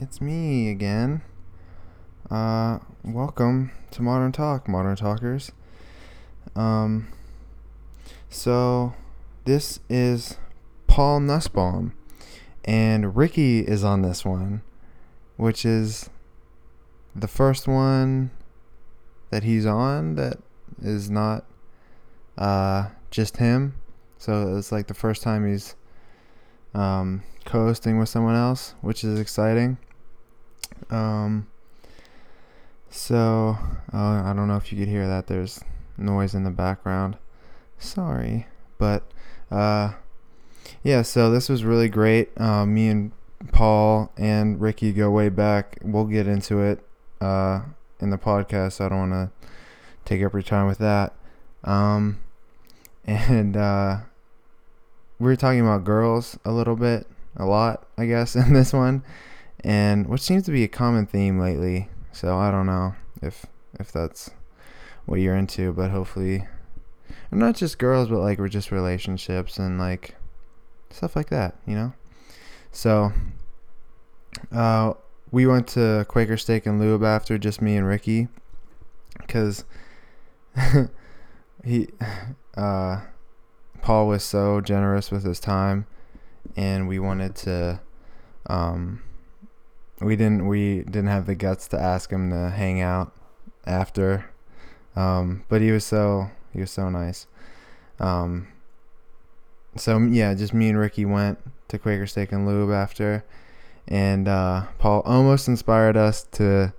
it's me again. Uh, welcome to Modern Talk, Modern Talkers. Um, so this is Paul Nussbaum, and Ricky is on this one, which is the first one that he's on that is not uh just him. So it's like the first time he's um co-hosting with someone else, which is exciting. Um, so uh, I don't know if you could hear that. There's noise in the background. Sorry, but uh, yeah. So this was really great. Uh, me and Paul and Ricky go way back. We'll get into it uh, in the podcast. So I don't want to take up your time with that. Um, and uh, we were talking about girls a little bit, a lot, I guess, in this one and which seems to be a common theme lately. So I don't know if if that's what you're into, but hopefully, not just girls, but like we're just relationships and like stuff like that, you know. So, uh, we went to Quaker Steak and Lube after just me and Ricky, because he, uh, Paul was so generous with his time, and we wanted to, um we didn't we didn't have the guts to ask him to hang out after. Um, but he was so he was so nice. Um, so yeah just me and ricky went to quaker steak and lube after. And uh, paul almost inspired us to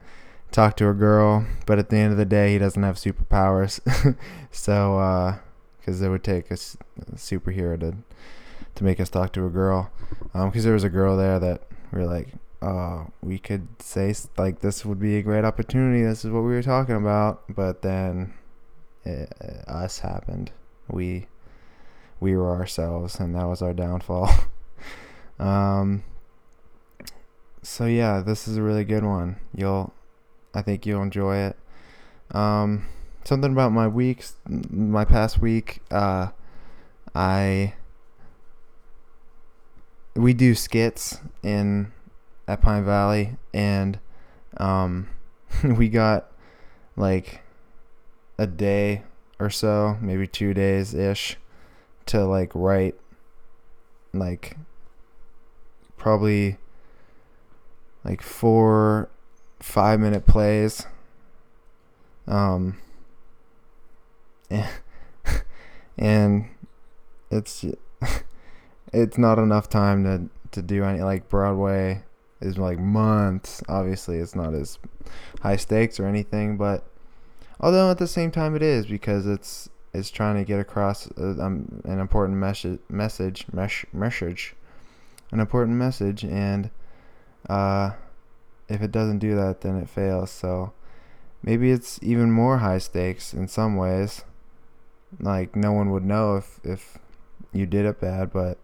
talk to a girl but at the end of the day he doesn't have superpowers. So because uh, it would take a, superhero to to make us talk to a girl. Because um, there was a girl there that we are like uh, we could say like this would be a great opportunity. This is what we were talking about, but then it, uh, us happened. We we were ourselves, and that was our downfall. um. So yeah, this is a really good one. You'll, I think you'll enjoy it. Um, something about my weeks, my past week. Uh, I we do skits in at Pine Valley, and um, we got like a day or so, maybe two days ish, to like write like probably like four five minute plays. Um, and, and it's it's not enough time to to do any like Broadway is like months. Obviously, it's not as high stakes or anything, but although at the same time it is because it's it's trying to get across a, uh, um, an important message message mesh, message an important message and uh, if it doesn't do that then it fails so maybe it's even more high stakes in some ways like no one would know if if you did it bad but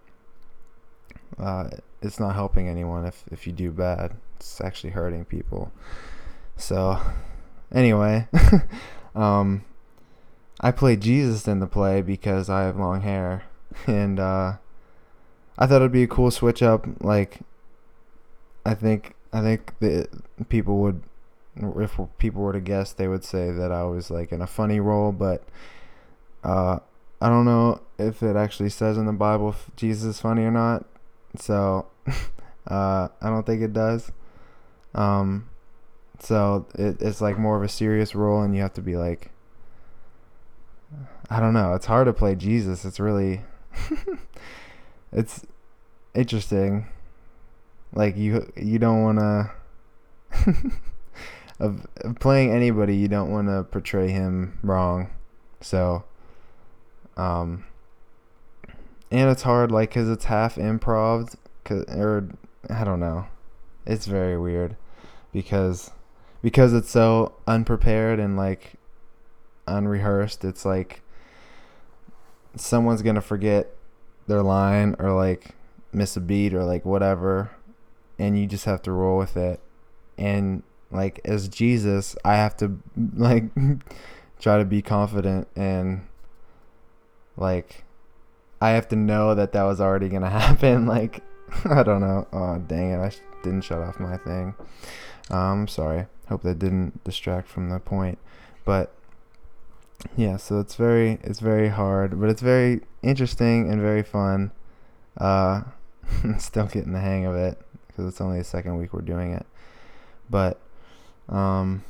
uh, it's not helping anyone if, if you do bad. It's actually hurting people. So, anyway, um, I played Jesus in the play because I have long hair, and uh, I thought it'd be a cool switch up. Like, I think I think the people would, if people were to guess, they would say that I was like in a funny role, but uh, I don't know if it actually says in the Bible if Jesus is funny or not. So uh, I don't think it does. Um, so it, it's like more of a serious role, and you have to be like, I don't know. It's hard to play Jesus. It's really, it's interesting. Like you, you don't want to. of, of playing anybody, you don't want to portray him wrong. So, um, and it's hard like because it's half improv or i don't know. It's very weird because because it's so unprepared and like unrehearsed it's like someone's gonna forget their line or like miss a beat or like whatever and you just have to roll with it. And like as jesus i have to like try to be confident and like I have to know that that was already gonna happen. Like, I don't know. Oh, dang it! I didn't shut off my thing. Um, I'm sorry. Hope that didn't distract from the point. But yeah, so it's very it's very hard, but it's very interesting and very fun. Uh, still getting the hang of it because it's only the second week we're doing it. But um,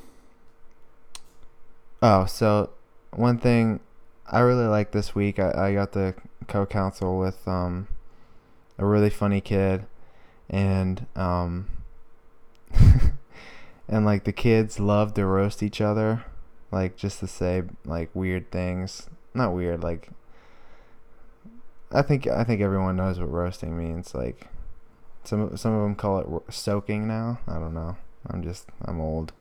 oh, so one thing I really like this week, I, I got to co-counsel with um a really funny kid, and um. and like the kids love to roast each other like just to say like weird things. Not weird like i think i think everyone knows what roasting means like some some of them call it ro- soaking now. I don't know. I'm just i'm old.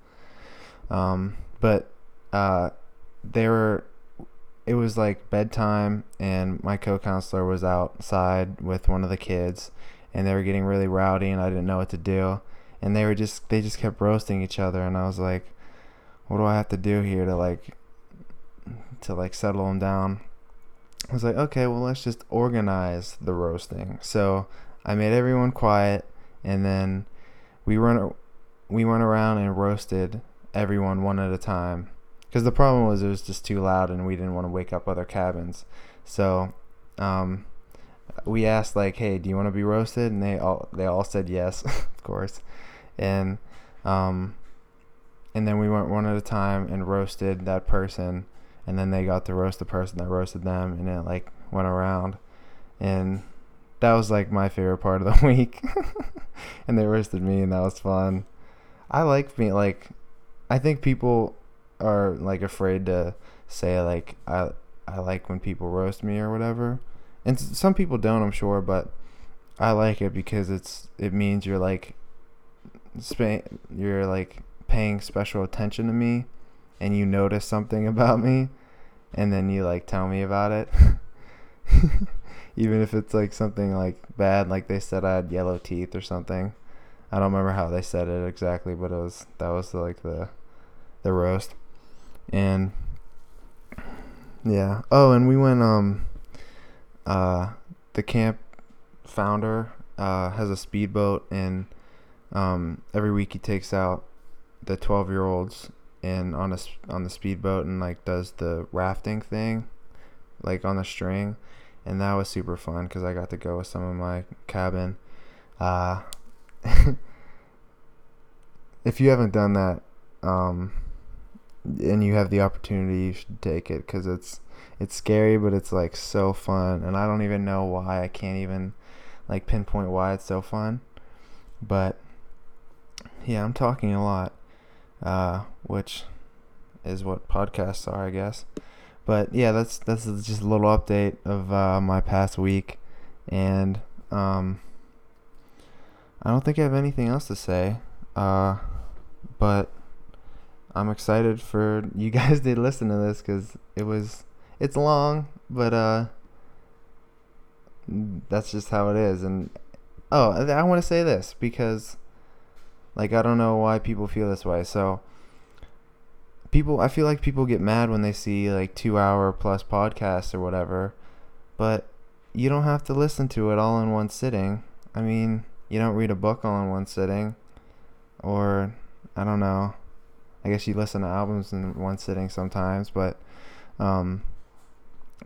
Um but uh they were it was like bedtime and my co-counselor was outside with one of the kids and they were getting really rowdy and i didn't know what to do. And they were just they just kept roasting each other and I was like what do I have to do here to like to like settle them down? I was like okay well let's just organize the roasting. So I made everyone quiet and then we run we went around and roasted everyone one at a time because the problem was it was just too loud and we didn't want to wake up other cabins. So um we asked like hey do you want to be roasted? And they all they all said yes of course. And um, and then we went one at a time and roasted that person, and then they got to roast the person that roasted them, and it like went around, and that was like my favorite part of the week, and they roasted me, and that was fun. I like me like, I think people are like afraid to say like I I like when people roast me or whatever, and some people don't, I'm sure, but I like it because it's it means you're like you're like paying special attention to me and you notice something about me and then you like tell me about it. Even if it's like something like bad like they said I had yellow teeth or something. I don't remember how they said it exactly but it was that was like the the roast and yeah. Oh and we went um uh the camp founder uh has a speedboat and um, every week he takes out the 12 year olds and on a on the speedboat and like does the rafting thing like on the string. And that was super fun because i got to go with some of my cabin. Uh, if you haven't done that um, and you have the opportunity you should take it because it's it's scary but it's like so fun and i don't even know why i can't even like pinpoint why it's so fun but yeah, I'm talking a lot, uh, which is what podcasts are, I guess. But yeah, that's that's just a little update of uh, my past week, and um, I don't think I have anything else to say. Uh, but I'm excited for you guys to listen to this because it was it's long, but uh, that's just how it is. And oh, I want to say this because like I don't know why people feel this way. So people I feel like people get mad when they see like 2 hour plus podcasts or whatever, but you don't have to listen to it all in one sitting. I mean, you don't read a book all in one sitting or I don't know. I guess you listen to albums in one sitting sometimes, but um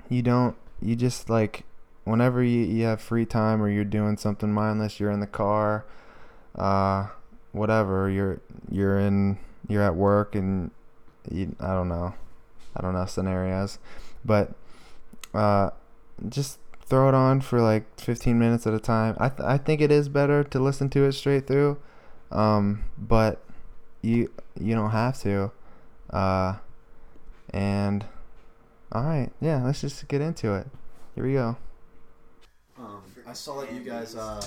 you don't you just like whenever you, you have free time or you're doing something mindless, you're in the car, uh whatever you're you're in you're at work and you, I don't know I don't know scenarios but uh just throw it on for like 15 minutes at a time. I th- I think it is better to listen to it straight through um but you you don't have to uh and all right yeah let's just get into it here we go um, I saw that you guys uh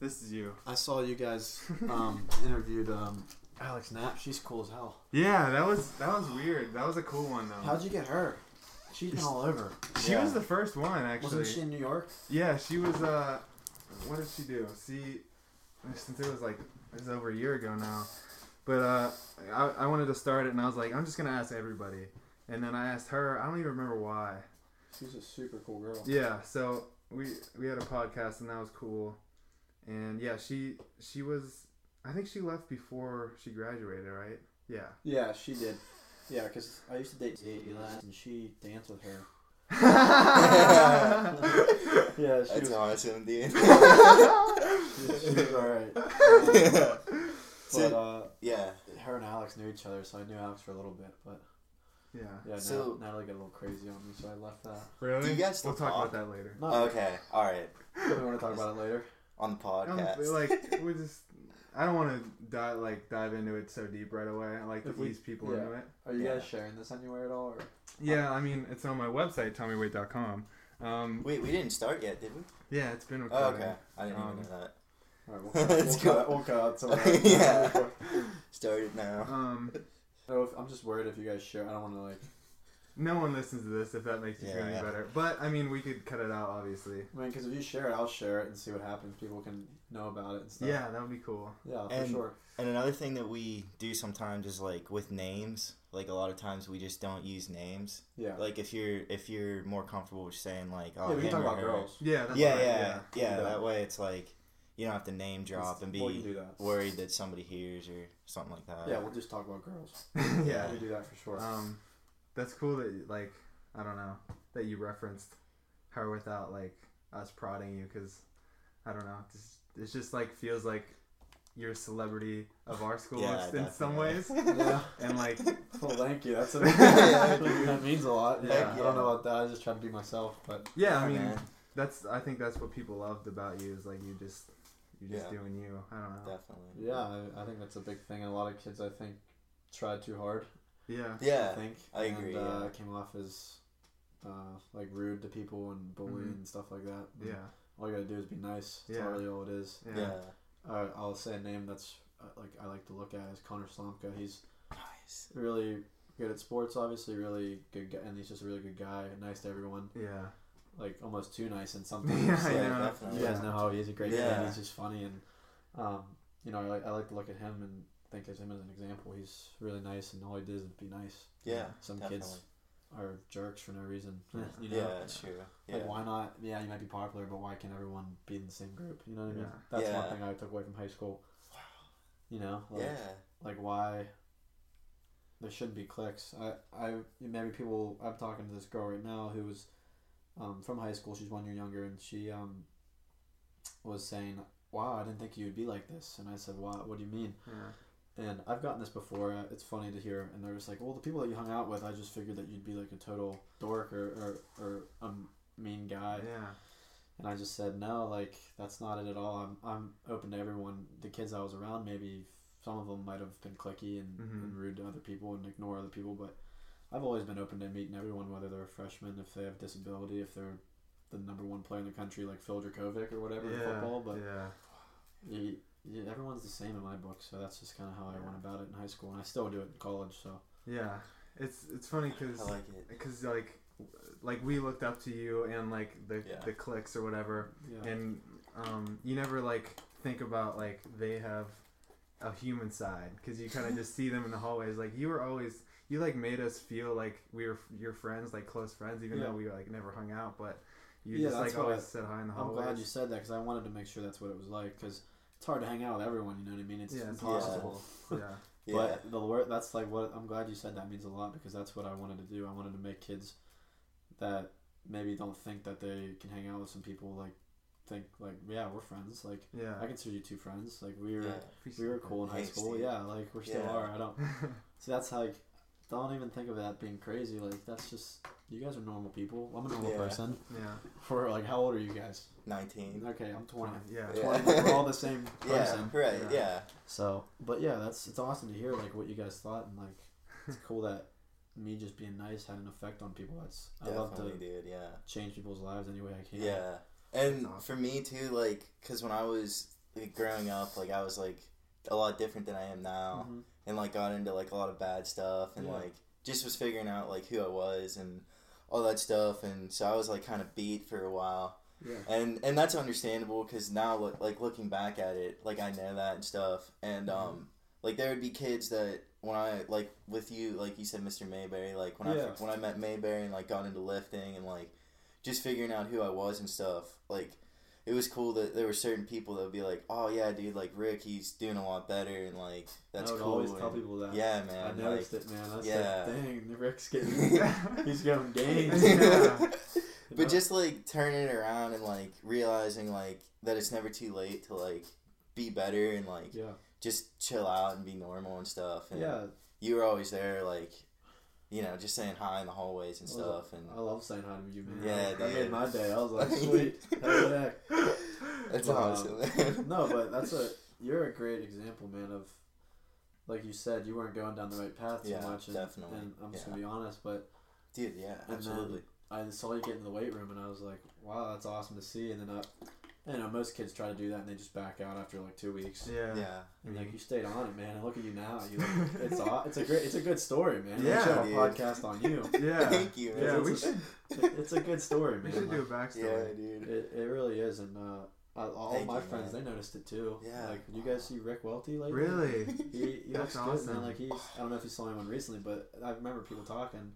this is you. I saw you guys um, interviewed um, Alex Knapp. She's cool as hell. Yeah, that was that was weird. That was a cool one though. How'd you get her? She's been all over. She yeah. was the first one actually. Wasn't she in New York? Yeah, she was. Uh, what did she do? See, since it was like it was over a year ago now, but uh, I I wanted to start it and I was like I'm just gonna ask everybody, and then I asked her. I don't even remember why. She's a super cool girl. Yeah, so we we had a podcast and that was cool and yeah, she she was. I think she left before she graduated, right? Yeah. Yeah, she did. Yeah, because I used to date Eli, and she danced with her. Yeah, she That's was, awesome, dude. she was alright. So- but uh, yeah. her and Alex knew each other, so I knew Alex for a little bit. But yeah. yeah, So- Nat- Natalie got a little crazy on me, so I left that. Really? Do you guys we'll talk talk? about that later. No, Okay. All right. we want to talk about it later. On the I don't- podcast. like we just. I don't want to dive like dive into it so deep right away. I like to If we- ease people yeah. into it. Are you Yeah. guys sharing this anywhere at all? Or? Yeah, I mean it's on my website, tommyweight.com. Um, Wait, we didn't start yet, did we? yeah, it's been Oh, recording. okay. I didn't Um, even know that. All right, we'll, cut, Let's we'll, go. cut, we'll cut out some of that. Yeah. Started now. Um, No, if- I'm just worried if you guys share. I don't want to like. no one listens to this if that makes you feel any yeah. better. But I mean, we could cut it out, obviously. I mean, because if you share it, I'll share it and see what happens. People can know about it and stuff. Yeah, that would be cool. Yeah, for And- sure. And another thing that we do sometimes is like with names. Like a lot of times we just don't use names. Yeah. Like if you're if you're more comfortable with saying like oh yeah, we can talk about her. girls. Yeah, that's Yeah, fine, yeah, yeah, Yeah. That way it's like you don't have to name drop and be that. worried that somebody hears or something like that. Yeah, we'll just talk about girls. yeah. Yeah. We do that for sure. Um, that's cool that like I don't know that you referenced her without like us prodding you because I don't know. It's, it's just like feels like you're a celebrity of our school Yeah, in some ways, yeah. and like Well, thank you. That's Yeah. that means a lot. Yeah. I don't know about that. I just try to be myself, but yeah, I mean man, that's I think that's what people loved about you is like you just you're just Yeah. doing you. I don't know. definitely. yeah, I, I think that's a big thing. And a lot of kids, I think, tried too hard. Yeah. Yeah. I think. I and, agree, Uh, yeah. came off as uh, like rude to people and bullying Mhm. and stuff like that. And Yeah. All you gotta do is be nice. That's Yeah. really all it is. Yeah. yeah. Uh, I'll say a name that's uh, like I like to look at is Connor Slomka. He's Nice. really good at sports, obviously, really good guy, and he's just a really good guy, nice to everyone. Yeah. Like almost too nice in some Yeah, things. Yeah, know. definitely. You guys know how he is a great Yeah. guy. He's just funny, and um, you know, I, like- I like to look at him and think of him as an example. He's really nice, and all he does is be nice. Yeah, Some definitely. kids are jerks for no reason. Yeah. you know? Yeah, that's true. Yeah. Like why not? Yeah, you might be popular, but why can't everyone be in the same group? You know what I mean? Yeah. That's Yeah. one thing I took away from high school. Wow. You know, like, yeah. like why there shouldn't be cliques. I, I maybe people. I'm talking to this girl right now who was um, from high school. She's one year younger, and she um, was saying, "Wow, I didn't think you would be like this." And I said, "Wow, what do you mean?" Yeah. And I've gotten this before. Uh, it's funny to hear, and they're just like, "Well, the people that you hung out with, I just figured that you'd be like a total dork or or, or a mean guy." Yeah. And I just said, no, like that's not it at all. I'm I'm open to everyone. The kids I was around, maybe some of them might have been clicky and, Mhm. and rude to other people and ignore other people, but I've always been open to meeting everyone, whether they're a freshman, if they have disability, if they're the number one player in the country, like Phil Jurkovec or whatever in football. But yeah. you, you, everyone's the same in my book, so that's just kind of how I went about it in high school, and I still do it in college. So Yeah. It's it's funny because like because like like we looked up to you and like the Yeah. the clicks or whatever yeah, and um, you never like think about like they have a human side because you kind of just see them in the hallways like you were always you like made us feel like we were your friends like close friends even Yeah. though we like never hung out but you Yeah, just like always I- said hi in the hallway. I'm glad you said that because I wanted to make sure that's what it was like because it's hard to hang out with everyone. You know what I mean? It's yeah it's impossible. yeah Yeah. But the word that's like what I'm glad you said that means a lot because that's what I wanted to do. I wanted to make kids that maybe don't think that they can hang out with some people like think like yeah we're friends like yeah I consider you two friends like we were yeah. we were cool in high school yeah like we're still Yeah. are I don't so that's like don't even think of that being crazy like that's just you guys are normal people I'm a normal Yeah. person yeah for like how old are you guys 19. okay I'm 20 yeah Yeah. 20 we're all the same Yeah, right, Yeah. yeah. So, but yeah, that's it's awesome to hear like what you guys thought and like it's cool that me just being nice had an effect on people. That's I love Definitely, to dude, yeah. change people's lives any way I can. Yeah. And That's for me too, like, cause when I was like, growing up, like I was like a lot different than I am now, Mhm. And like got into like a lot of bad stuff, and Yeah. like just was figuring out like who I was and all that stuff, and so I was like kind of beat for a while, Yeah. and and that's understandable because now look like looking back at it, like I know that and stuff, and Mm-hmm. um like there would be kids that when I like with you, like you said, Mr. Mayberry, like when Yeah. I when I met Mayberry and like got into lifting and like just figuring out who I was and stuff, like it was cool that there were certain people that would be like, "Oh yeah, dude, like Rick, he's doing a lot better," and like that's I would cool. always tell people that. yeah, I man. noticed like, it, man. That's yeah. the thing. Rick's getting, he's getting gains. Yeah. But know? just like turning it around and like realizing like that it's never too late to like be better and like yeah, just chill out and be normal and stuff. And yeah. you were always there, like you know, just saying hi in the hallways and I stuff. And I love saying hi to you, man. Yeah, that made my day. I was like, sweet, hell yeah. that's Wow. awesome. man. No, but that's a you're a great example, man. Of like you said, you weren't going down the right path too Yeah, much, and, definitely. And I'm just Yeah. gonna be honest, but dude. Yeah, absolutely. I saw you get in the weight room, and I was like, wow, that's awesome to see. And then I, you know, most kids try to do that, and they just back out after like two weeks. Yeah. yeah, And like you stayed on it, man. And look at you now. You like, it's aw- it's a great it's a good story, man. Yeah, we should have a podcast on you. Yeah. Thank you. Yeah, It's we a- should It- it's a good story, we man. should do a Like, Yeah, dude. it, it really is, and uh, I, all Thank my you, friends man. they noticed it too. Yeah. Like, you guys see Rick Welty lately? Really? He, he That's looks good, man. Like he's I don't know if you saw anyone recently, but I remember people talking.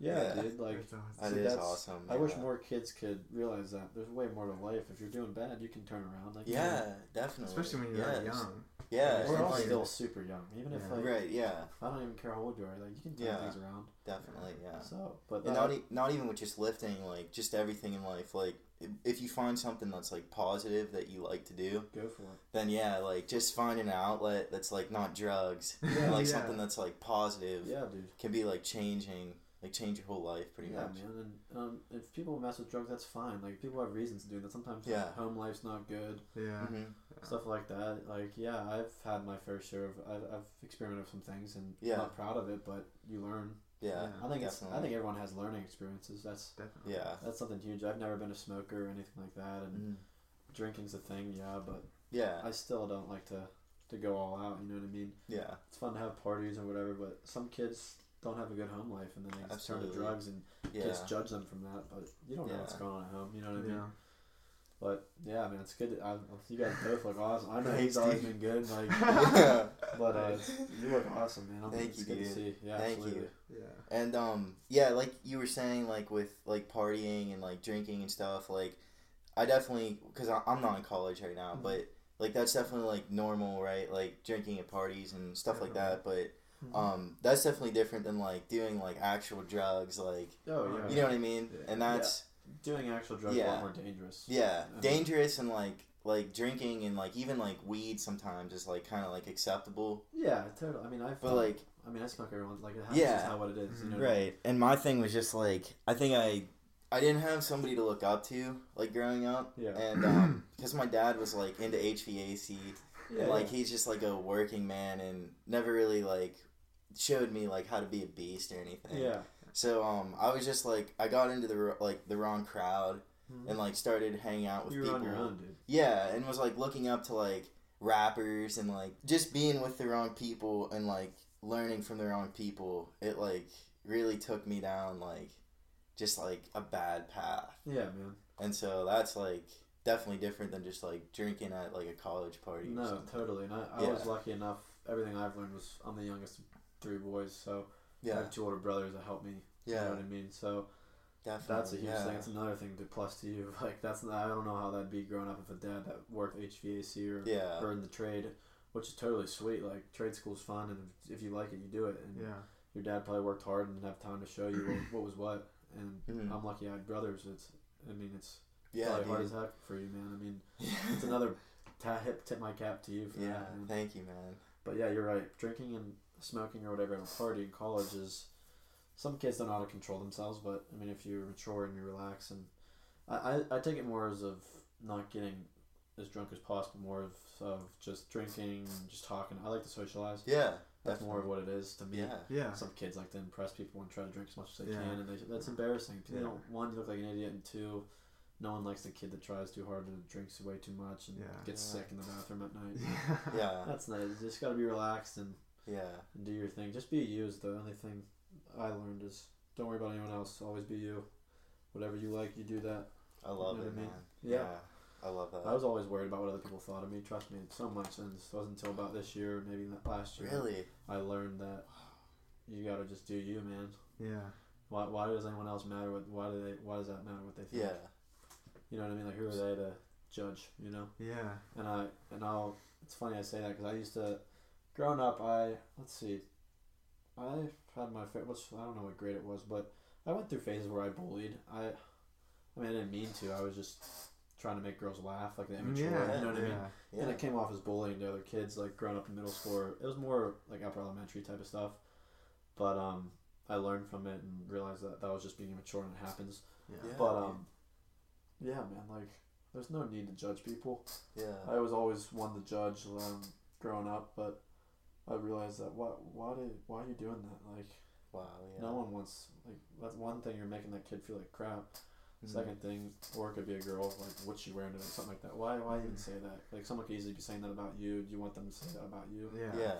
No. Yeah, dude. Like That's awesome. That See, that's- awesome. I wish more kids could realize that there's way more to life. If you're doing bad, you can turn around. Like you Yeah, know, definitely. Especially when you're that Yes. young. Yeah, we're all like, still super young. Even if Yeah. like right. Yeah, I don't even care how old you are, like you can turn Yeah. things around. definitely. Yeah. So, but And that- not e- not even with just lifting, like just everything in life. Like if- if you find something that's like positive that you like to do, go for it. then yeah, like just finding an outlet that's like not drugs, Yeah. like Yeah. something that's like positive Yeah, dude. can be like changing, like change your whole life pretty yeah, much. man. And um, if people mess with drugs, that's fine. Like people have reasons to do that. Sometimes Yeah. home life's not good, Yeah. hmm stuff like that. Like yeah, I've had my fair share of. I've, I've experimented with some things and Yeah. not proud of it, but you learn. Yeah, Yeah. I think it's. I think everyone has learning experiences. That's Definitely. yeah. that's something huge. I've never been a smoker or anything like that, and Mhm. drinking's a thing, yeah. But Yeah, I still don't like to to go all out. You know what I mean? yeah, It's fun to have parties or whatever, but some kids don't have a good home life, and then they just turn to drugs, and yeah. kids judge them from that. But you don't know what's going on at home. You know what I mean? Yeah. But yeah, man, it's good. I, you guys both look awesome. I know Thanks, he's always been good, like, yeah. but uh, you look awesome, man. I'm, Thank it's you, good to dude. see. Yeah, Thank absolutely. you. Yeah. And um yeah, like you were saying like with like partying and like drinking and stuff, like I definitely cuz I'm not in college right now, Mhm. but like that's definitely like normal, right? Like drinking at parties and stuff like that, but Mhm. um that's definitely different than like doing like actual drugs like oh yeah, you know what I mean? Yeah. And that's doing actual drugs is a Yeah. lot more dangerous. yeah, dangerous and like like drinking and like even like weed sometimes is like kind of like acceptable. Yeah, totally. I mean, I've But like I mean, I smoke everyone like it has Yeah. just how what it is. You know what I mean? Right. And my thing was just like I think I I didn't have somebody to look up to like growing up. Yeah. And um because my dad was like into HVAC Yeah, and like yeah. he's just like a working man and never really like showed me like how to be a beast or anything. yeah. So um I was just like I got into the like the wrong crowd and like started hanging out with you people. own. Yeah, and was like looking up to like rappers and like just being with the wrong people and like learning from the wrong people. It like really took me down like just like a bad path. Yeah, man. And so that's like definitely different than just like drinking at like a college party. No, totally. And I, I Yeah. was lucky enough. Everything I've learned was I'm the youngest three boys, so I Yeah, have two older brothers that helped me. You know yeah, what I mean? So definitely. that's a huge yeah. thing. It's another thing to plus to you. Like that's not, I don't know how that'd be growing up with a dad that worked HVAC or Yeah, or in the trade, which is totally sweet. Like trade school's fun, and if, if you like it, you do it. And Yeah. your dad probably worked hard and didn't have time to show you what, what was what. And Mhm. I'm lucky I had brothers. It's I mean it's yeah, probably hard as dude. heck for you, man. I mean it's another ta- hip tip my cap to you for yeah, that. Man. thank you, man. But yeah, you're right. Drinking and smoking or whatever at a party in college is some kids don't know how to control themselves. But I mean, if you're mature and you relax, and I, I, I take it more as of not getting as drunk as possible, more of, of just drinking and just talking. I like to socialize. Yeah, That's more of what it is to me. Yeah, Yeah. Some kids like to impress people and try to drink as much as they Yeah. can, and they, that's embarrassing. They Yeah. don't one, you look like an idiot, and two, no one likes the kid that tries too hard and drinks way too much and Yeah. gets Yeah. sick in the bathroom at night. Yeah. yeah, That's nice. You just gotta be relaxed and, yeah, and do your thing. Just be you is the only thing I learned is don't worry about anyone else. Always be you. Whatever you like, you do that. I love You know it, I mean? man. Yeah. yeah, I love that. I was always worried about what other people thought of me. Trust me, so much. And it wasn't until about this year, maybe last year, really. I learned that you gotta just do you, man. Yeah. Why, why does anyone else matter? What why do they why does that matter what they think? Yeah, You know what I mean? Like who are they to judge. You know. Yeah. And I and I'll. It's funny I say that because I used to, growing up, I let's see, I had my fa- what's I don't know what grade it was, but I went through phases where I bullied. I, I mean I didn't mean to. I was just trying to make girls laugh, like the immature. Yeah. you know what I mean. yeah. Yeah. And it came off as bullying to other kids, like growing up in middle school. It was more like upper elementary type of stuff. But um, I learned from it and realized that that was just being immature and it happens. Yeah. Yeah. But um, yeah, man, like there's no need to judge people. Yeah. I was always one to judge um, growing up, but I realized that what why did why are you doing that? Like Wow. Yeah. no one wants like that's one thing you're making that kid feel like crap. Mhm. Second thing, or it could be a girl like what's she wearing today, something like that. Why why even Mhm. say that? Like someone could easily be saying that about you. Do you want them to say that about you? Yeah. Yeah.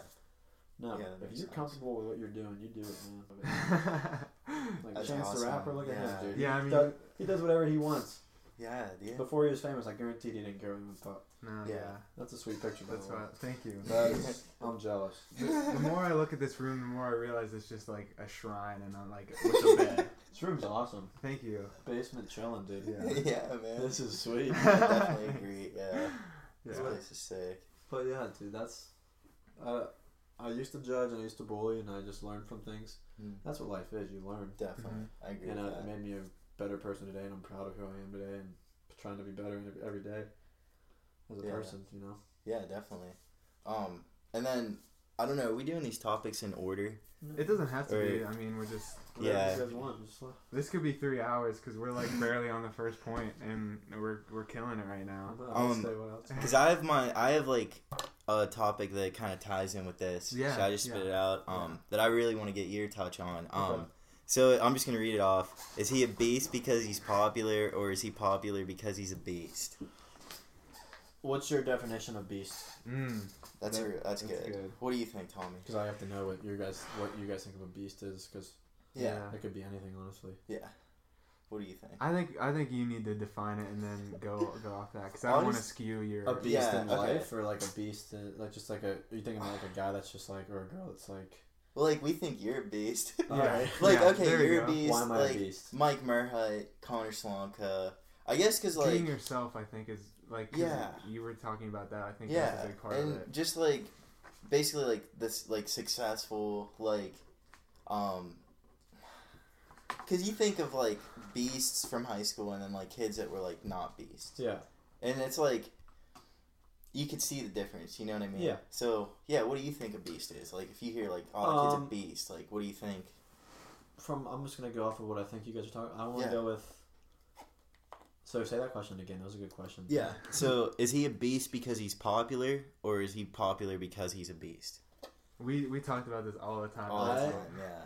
No. Yeah, if you're sense. comfortable with what you're doing, you do it, man. Like That's Chance awesome. the Rapper, look at Yeah. him, dude. Yeah, I he, mean- does, he does whatever he wants. Yeah. Yeah. Before he was famous, I guarantee he didn't care what anyone thought. No, Yeah. yeah. That's a sweet picture, by That's the way. why. Thank you. That is, I'm jealous. the, the more I look at this room, the more I realize it's just like a shrine, and I'm like with a bed. This room's awesome. Thank you. Basement chilling, dude. Yeah. yeah, man. This is sweet. I definitely agree. Yeah. This place is sick. But yeah, dude, that's. Uh, I used to judge and I used to bully, and I just learned from things. Mm. That's what life is. You learn, Definitely. I agree and uh, with it made me a better person today. And I'm proud of who I am today, and trying to be better every- every day as a Yeah. person. You know. Yeah, definitely. Um, and then I don't know. Are we doing these topics in order? It doesn't have to be. I mean, we're just. Whatever Yeah. You guys want, This could be three hours because we're like barely on the first point, and we're we're killing it right now. Um, say what else. Because I have my, I have like a topic that kind of ties in with this. Yeah, Should I just spit yeah. it out? Um, that I really want to get your touch on. Um, Okay. so I'm just gonna read it off. Is he a beast because he's popular, or is he popular because he's a beast? What's your definition of beast? Mm, That's That- re- that's, that's good. good. What do you think, Tommy? Because I have to know what you guys what you guys think of a beast is. Because Yeah, it could be anything, honestly. yeah. What do you think? I think I think you need to define it and then go go off that because I don't want to skew your. A beast Yeah, in okay. life, or like a beast, in, like just like a. Are you thinking about like a guy that's just like, or a girl that's like. Well, like we think you're a beast. Yeah. Alright. like Yeah, okay, there you you're a beast. Why am I like a beast? Mike Merhut, Connor Slonka. I guess because like Being yourself, I think, is like Yeah. You were talking about that. I think yeah, that's a big part and of it. just like basically like this like successful like um because you think of like beasts from high school and then like kids that were like not beasts Yeah. and it's like you could see the difference you know what i mean Yeah. so yeah what do you think a beast is like if you hear like oh kid's Um, a beast like what do you think From I'm just gonna go off of what I think you guys are talking. I want to Yeah. go with. So say that question again. That was a good question. Yeah. So is he a beast because he's popular or is he popular because he's a beast We we talked about this all the time. all the time yeah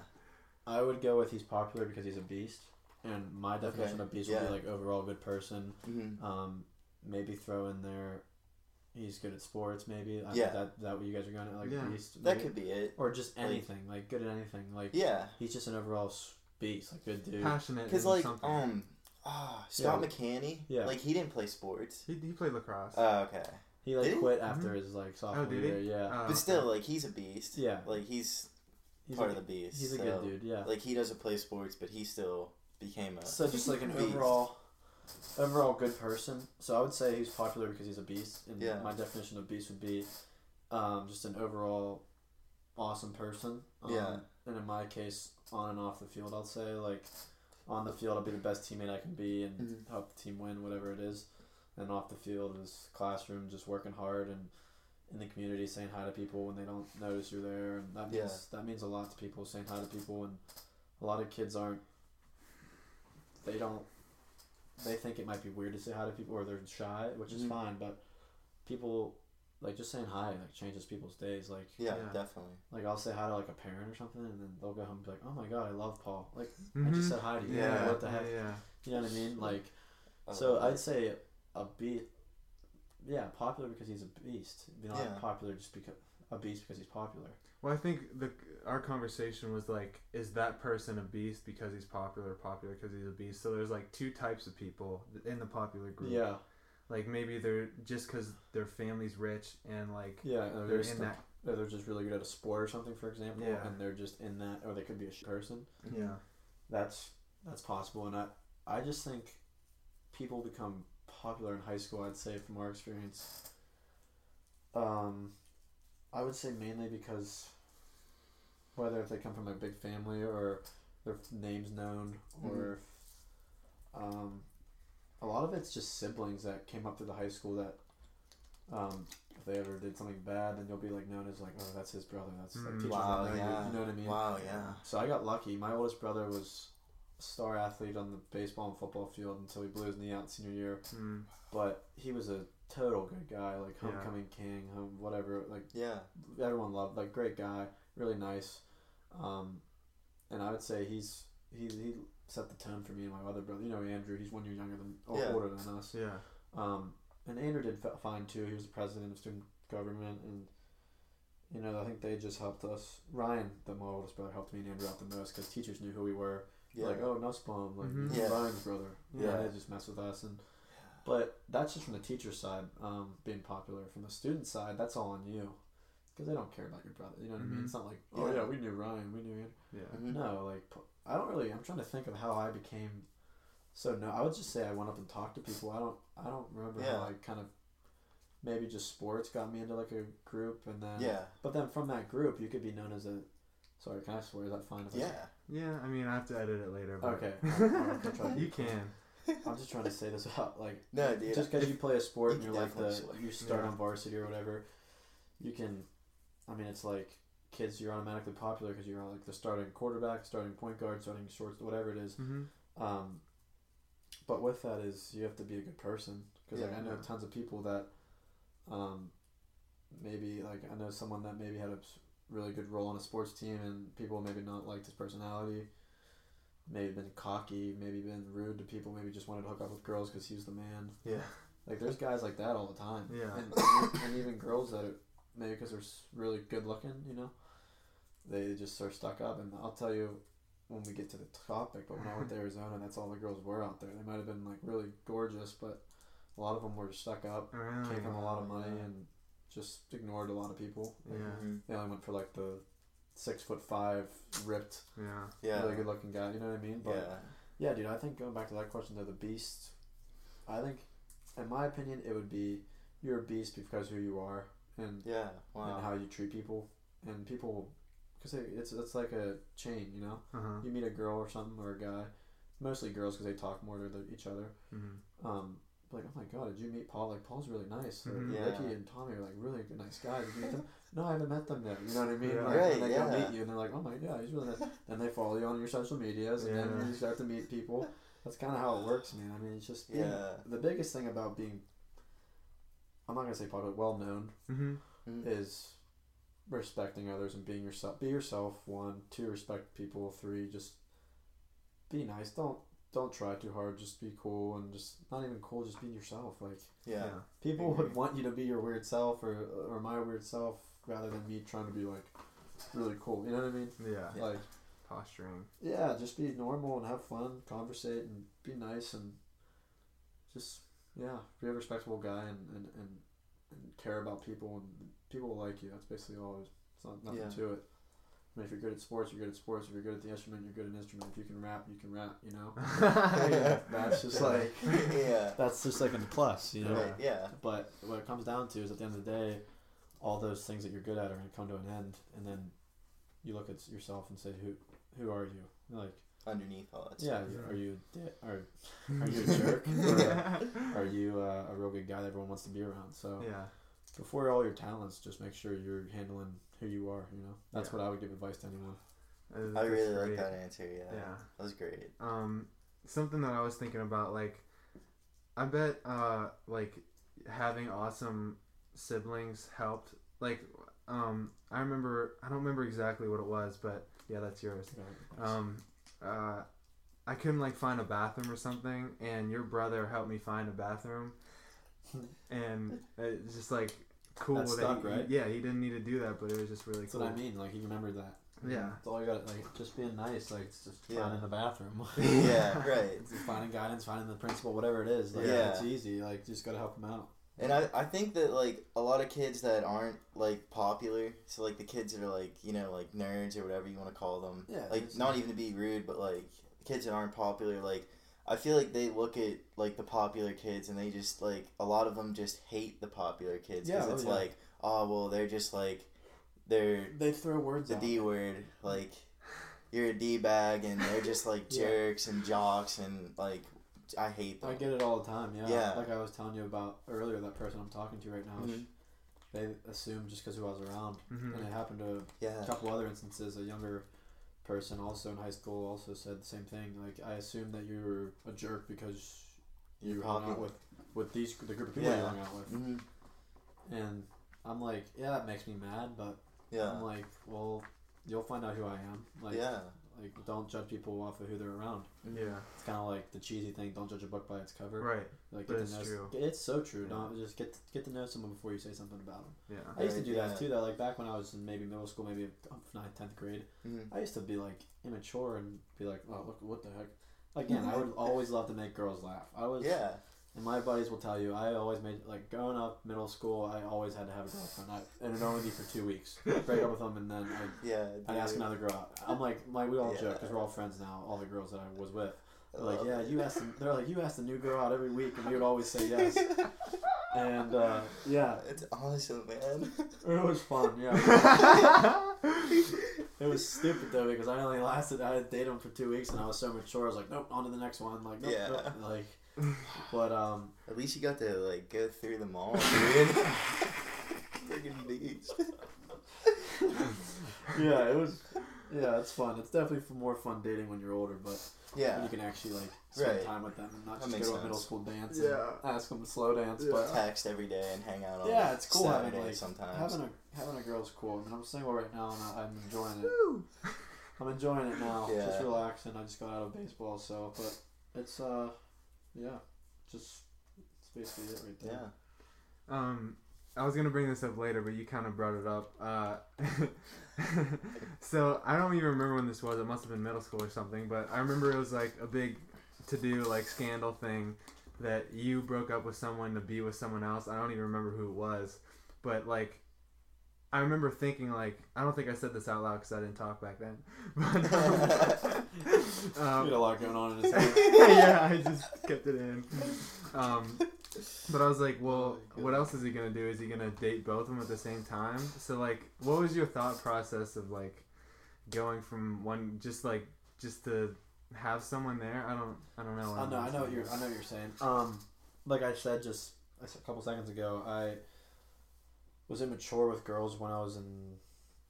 I would go with he's popular because he's a beast, and my definition of beast would be like overall good person. mm-hmm. Um, maybe throw in there, he's good at sports. Maybe I, Yeah. That that what you guys are going to like Yeah. beast. that could be it or just anything like good at anything. Like yeah he's just an overall beast, like good dude. passionate. Because like something. um, ah, Scott Yeah. McCanny, Yeah. like he didn't play sports. he, he played lacrosse. Oh, okay, He like Did he? quit after his like sophomore did he? year. Yeah, Oh, but okay. still, like he's a beast. Yeah. like he's, he's part a, of the beast. he's a good dude. Yeah. Like he doesn't play sports, but he still became a. So just like an beast. overall, overall good person. So I would say he's popular because he's a beast. And Yeah. my definition of beast would be, um, just an overall, awesome person. Um, Yeah. And in my case, on and off the field, I'll say like, on the field, I'll be the best teammate I can be and Mhm. help the team win, whatever it is. And off the field is classroom, just working hard and in the community, saying hi to people when they don't notice you're there, and that means Yeah. that means a lot to people. Saying hi to people, and a lot of kids aren't. They don't. They think it might be weird to say hi to people, or they're shy, which is Mhm. fine. But people, like just saying hi, like changes people's days. Like, yeah, Yeah. definitely. like I'll say hi to like a parent or something, and then they'll go home and be like, "Oh my god, I love Paul." Like I Mhm. just said hi to you. Yeah. Like, what the heck? Yeah. You know what I mean? Like, I so love I'd say a beast. Yeah, popular because he's a beast. You know, Yeah. not popular just because a beast because he's popular. Well, I think the our conversation was like, is that person a beast because he's popular, or popular because he's a beast? So there's like two types of people in the popular group. Yeah, Like maybe they're just because their family's rich and like yeah. They're they're, in that. or they're just really good at a sport or something, for example, Yeah. and they're just in that, or they could be a sh- person. Yeah. That's that's possible, and I I just think people become popular in high school, I'd say from our experience. Um, I would say mainly because whether if they come from a big family or their names known or if, um, a lot of it's just siblings that came up through the high school that um, if they ever did something bad, then you'll be like known as like, oh, that's his brother. That's like Mm. Wow, that yeah. You know what I mean? Wow, yeah. So I got lucky. My oldest brother was a star athlete on the baseball and football field until he blew his knee out senior year. Mm. But he was a total good guy, like Yeah. homecoming king, home whatever. Like Yeah. everyone loved, like great guy, really nice. Um, and I would say he's he he set the tone for me and my other brother. You know Andrew, he's one year younger than or Yeah. older than us. Yeah. Um, and Andrew did f- fine too. He was the president of student government, and you know I think they just helped us. Ryan, the my oldest brother, helped me and Andrew out the most because teachers knew who we were. Yeah. Like, oh, Nussbaum, like Mhm. Yeah. Ryan's brother. Yeah, Yeah. they just mess with us, and but that's just from the teacher side, um, being popular. From the student side, that's all on you, because they don't care about your brother. You know what I mean? Mhm. It's not like, oh Yeah. yeah, we knew Ryan, we knew Andrew. Yeah. Mhm. No, like p- I don't really. I'm trying to think of how I became. So no, I would just say I went up and talked to people. I don't. I don't remember Yeah. how I kind of. Maybe just sports got me into like a group, and then. Yeah. But then from that group, you could be known as a. Sorry, can I swear? Is that fine? If I- Yeah. Yeah. I mean, I have to edit it later. But Okay. I'll- I'll you can. I'm just trying to say this out. Like, No, dude. just because you play a sport you and you're like the swear. you start Yeah. on varsity or whatever, you can. I mean, it's like kids. You're automatically popular because you're like the starting quarterback, starting point guard, starting shorts, whatever it is. hmm Um, but with that is you have to be a good person because like I know tons of people that, um, maybe like I know someone that maybe had a really good role on a sports team and people maybe not liked his personality, maybe been cocky, maybe been rude to people, maybe just wanted to hook up with girls because he's the man. Yeah. Like there's guys like that all the time. Yeah. And, and, and even girls that are, maybe because they're really good looking, you know, they just are stuck up. And I'll tell you when we get to the topic, but when I went to Arizona, that's all the girls were out there. They might have been like really gorgeous, but a lot of them were stuck up, Really? came from a lot of money, yeah. and just ignored a lot of people. Like, Yeah. Mhm. They only went for like the six foot five, ripped, Yeah. Yeah. really good looking guy. You know what I mean? But Yeah. yeah, dude, I think going back to that question of the beast, I think, in my opinion, it would be you're a beast because who you are and Yeah. Wow. and how you treat people and people, because it's it's like a chain, you know. Uh huh. You meet a girl or something or a guy, mostly girls because they talk more to the, each other. hmm Um, like, oh my god, did you meet Paul? Like, Paul's really nice. Or Mhm. Yeah. Ricky and Tommy are like really good, nice guys. Did you meet them? no, I haven't met them yet. You know what I mean? Yeah. Like, Right, and they go yeah. meet you and they're like, oh my god, he's really nice. then they follow you on your social medias and Yeah. then you start to meet people. That's kind of how it works, man. I mean, it's just being, Yeah. the biggest thing about being, I'm not gonna say popular, well known, hmm Mhm. is respecting others and being yourself. Be yourself. One, two, respect people. Three, just be nice. Don't don't try too hard. Just be cool and just not even cool. Just be yourself. Like Yeah. people Agree. would want you to be your weird self or or my weird self rather than me trying to be like really cool. You know what I mean? Yeah. Yeah. Like Posturing. yeah, just be normal and have fun, conversate and be nice and just yeah, be a respectable guy and and, and, and care about people and people will like you. That's basically all. It's not nothing Yeah. to it. I mean, if you're good at sports, you're good at sports. If you're good at the instrument, you're good at the instrument. If you can rap, you can rap. You know, Yeah. that's just like yeah. that's just like a plus. You know, Right. Yeah. but what it comes down to is at the end of the day, all those things that you're good at are going to come to an end, and then you look at yourself and say, who who are you? You're like, Underneath all that yeah, stuff. are you a di- are are you a jerk? or are you uh, a real good guy that everyone wants to be around? So yeah. Before all your talents, just make sure you're handling who you are. You know, that's Yeah. what I would give advice to anyone. Uh, I really like that answer. Yeah. Yeah. That was great. um something that I was thinking about like I bet uh like having awesome siblings helped like um I remember I don't remember exactly what it was but yeah that's yours um uh I couldn't like find a bathroom or something and your brother helped me find a bathroom and it's just like cool That that stuck, he, right? yeah he didn't need to do that but it was just really That's cool what I mean. Like he remembered that. Yeah. It's all you got. Like just being nice. Like it's just Yeah. finding the bathroom. yeah. Right. It's just finding guidance, finding the principal, whatever it is. Like, Yeah. it's easy. Like, just gotta help them out. And I, I think that like a lot of kids that aren't like popular, so like the kids that are like you know like nerds or whatever you want to call them, Yeah, like not even to be rude, but like kids that aren't popular, like I feel like they look at like the popular kids and they just like a lot of them just hate the popular kids because Yeah, oh, it's yeah. like oh well they're just like they're They throw words at the out. D word like you're a D bag and they're just like Yeah. jerks and jocks and like I hate them. I get it all the time. Yeah. Yeah. Like I was telling you about earlier, that person I'm talking to right now, Mhm. they assumed just because who I was around, Mhm. and it happened to a couple other instances. A younger person, also in high school, also said the same thing. Like I assume that you were a jerk because you You're hung out with with these the group of people you hung out with, hmm and I'm like, yeah, that makes me mad, but Yeah. I'm like, well, you'll find out who I am. Like, yeah. Like don't judge people off of who they're around. Yeah. It's kind of like the cheesy thing. Don't judge a book by its cover. Right. Like, But get it's to know, true. It's so true. Yeah. Don't just get to, get to know someone before you say something about them. Yeah. I used to Right, do that too. Though, like back when I was in maybe middle school, maybe ninth, tenth grade, Mhm. I used to be like immature and be like, "Oh, look, what the heck." Again, I would always love to make girls laugh. I was, Yeah. And my buddies will tell you, I always made like growing up, middle school, I always had to have a girlfriend, I, and it'd only be for two weeks. Break up with them, and then I'd, Yeah. I'd ask another girl out. I'm like, like we all Yeah. joke because we're all friends now. All the girls that I was with. They're like, yeah, you asked. The, they're like, you asked the new girl out every week, and we would always say yes. And uh, yeah, It's awesome, man. it was fun. Yeah, it was stupid though because I only lasted. I had dated him for two weeks, and I was so mature. I was like, nope, on to the next one. Like, nope, Yeah. nope. like, but um, At least you got to like go through them all, dude. Freaking beast. yeah, it was. Yeah, it's fun. It's definitely more fun dating when you're older, but Yeah. you can actually like spend Right. time with them and not That just go makes to a middle school dance Yeah. and ask them to slow dance. Yeah. But Text every day and hang out on Yeah, it's cool having, like, sometimes. having a having a girl's cool. I mean, I'm single right now and I, I'm enjoying it. I'm enjoying it now. Yeah. Just relaxing. I just got out of baseball, so but it's uh, yeah, just it's basically it right there. yeah. Um, I was gonna bring this up later, but you kind of brought it up. Uh, so I don't even remember when this was. It must have been middle school or something. But I remember it was like a big to do like scandal thing that you broke up with someone to be with someone else. I don't even remember who it was, but like. I remember thinking like I don't think I said this out loud because I didn't talk back then, but um, He um, had a lot going on in his head. yeah, I just kept it in. Um, but I was like, well, Oh what else is he gonna do? Is he gonna date both of them at the same time? So like, what was your thought process of like going from one just like just to have someone there? I don't, I don't know. I know, I know what you're, I know what you're saying. Um, like I said just a couple seconds ago, I was immature with girls when I was in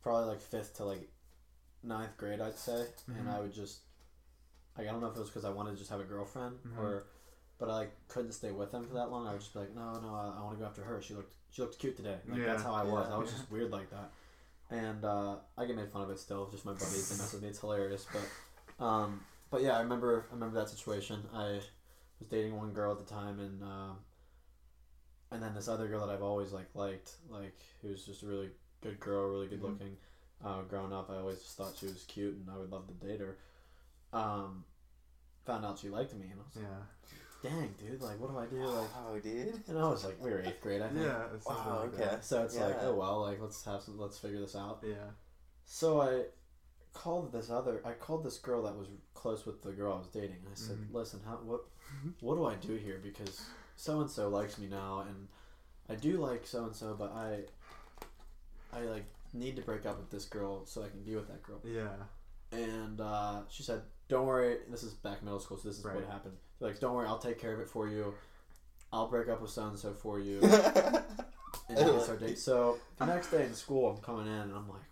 probably like fifth to like ninth grade, I'd say, and Mhm. I would just like I don't know if it was because I wanted to just have a girlfriend Mhm. or, but I like couldn't stay with them for that long. I would just be like, no, no, I, I want to go after her. She looked, she looked cute today. Like Yeah, that's how I was. yeah, I was just weird like that, and uh, I get made fun of it still. Just my buddies they mess with me. It's hilarious, but um, but yeah, I remember I remember that situation. I was dating one girl at the time, and um, and then this other girl that I've always like liked, like who's just a really good girl, really good Mhm. looking. Uh, growing up, I always just thought she was cute, and I would love to date her. Um, found out she liked me, and I was like, Yeah, "Dang, dude! Like, what do I do?" Like, Wow, dude. and I was like, we were eighth grade, I think. yeah. it's something Wow, like okay. that. So it's like, oh well, like let's have some, let's figure this out. Yeah. So I called this other. I called this girl that was close with the girl I was dating. I said, Mhm. "Listen, how what what do I do here? Because so and so likes me now, and I do like so and so, but I I like need to break up with this girl so I can be with that girl." Yeah. And uh, she said, "Don't worry. This is back middle school, so this is Right. what happened. Like, don't worry, I'll take care of it for you. I'll break up with so and so for you." and can start dating. So the next day in school, I'm coming in and I'm like,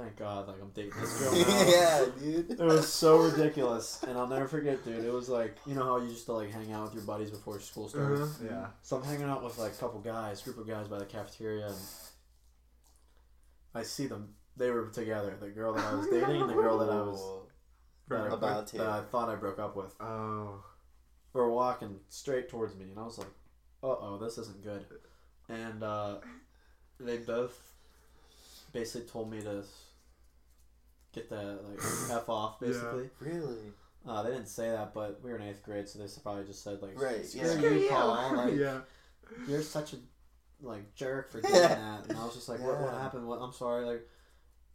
thank God, like I'm dating this girl now. yeah, dude. It was so ridiculous, and I'll never forget, dude. It was like you know how you used to like hang out with your buddies before school started. Uh-huh. Yeah. So I'm hanging out with like a couple guys, group of guys by the cafeteria, and I see them. They were together. The girl that I was dating and the girl that I was that I, About to. that I thought I broke up with Oh. were walking straight towards me, and I was like, "Uh oh, this isn't good." And uh, they both basically told me to s- get the like f off, Yeah. basically. Really? Uh, they didn't say that, but we were in eighth grade, so they probably just said like, Right, "Screw yeah. you, Paul! Like, yeah. you're such a like jerk for doing Yeah. that." And I was just like, "What? What happened? What? I'm sorry." Like,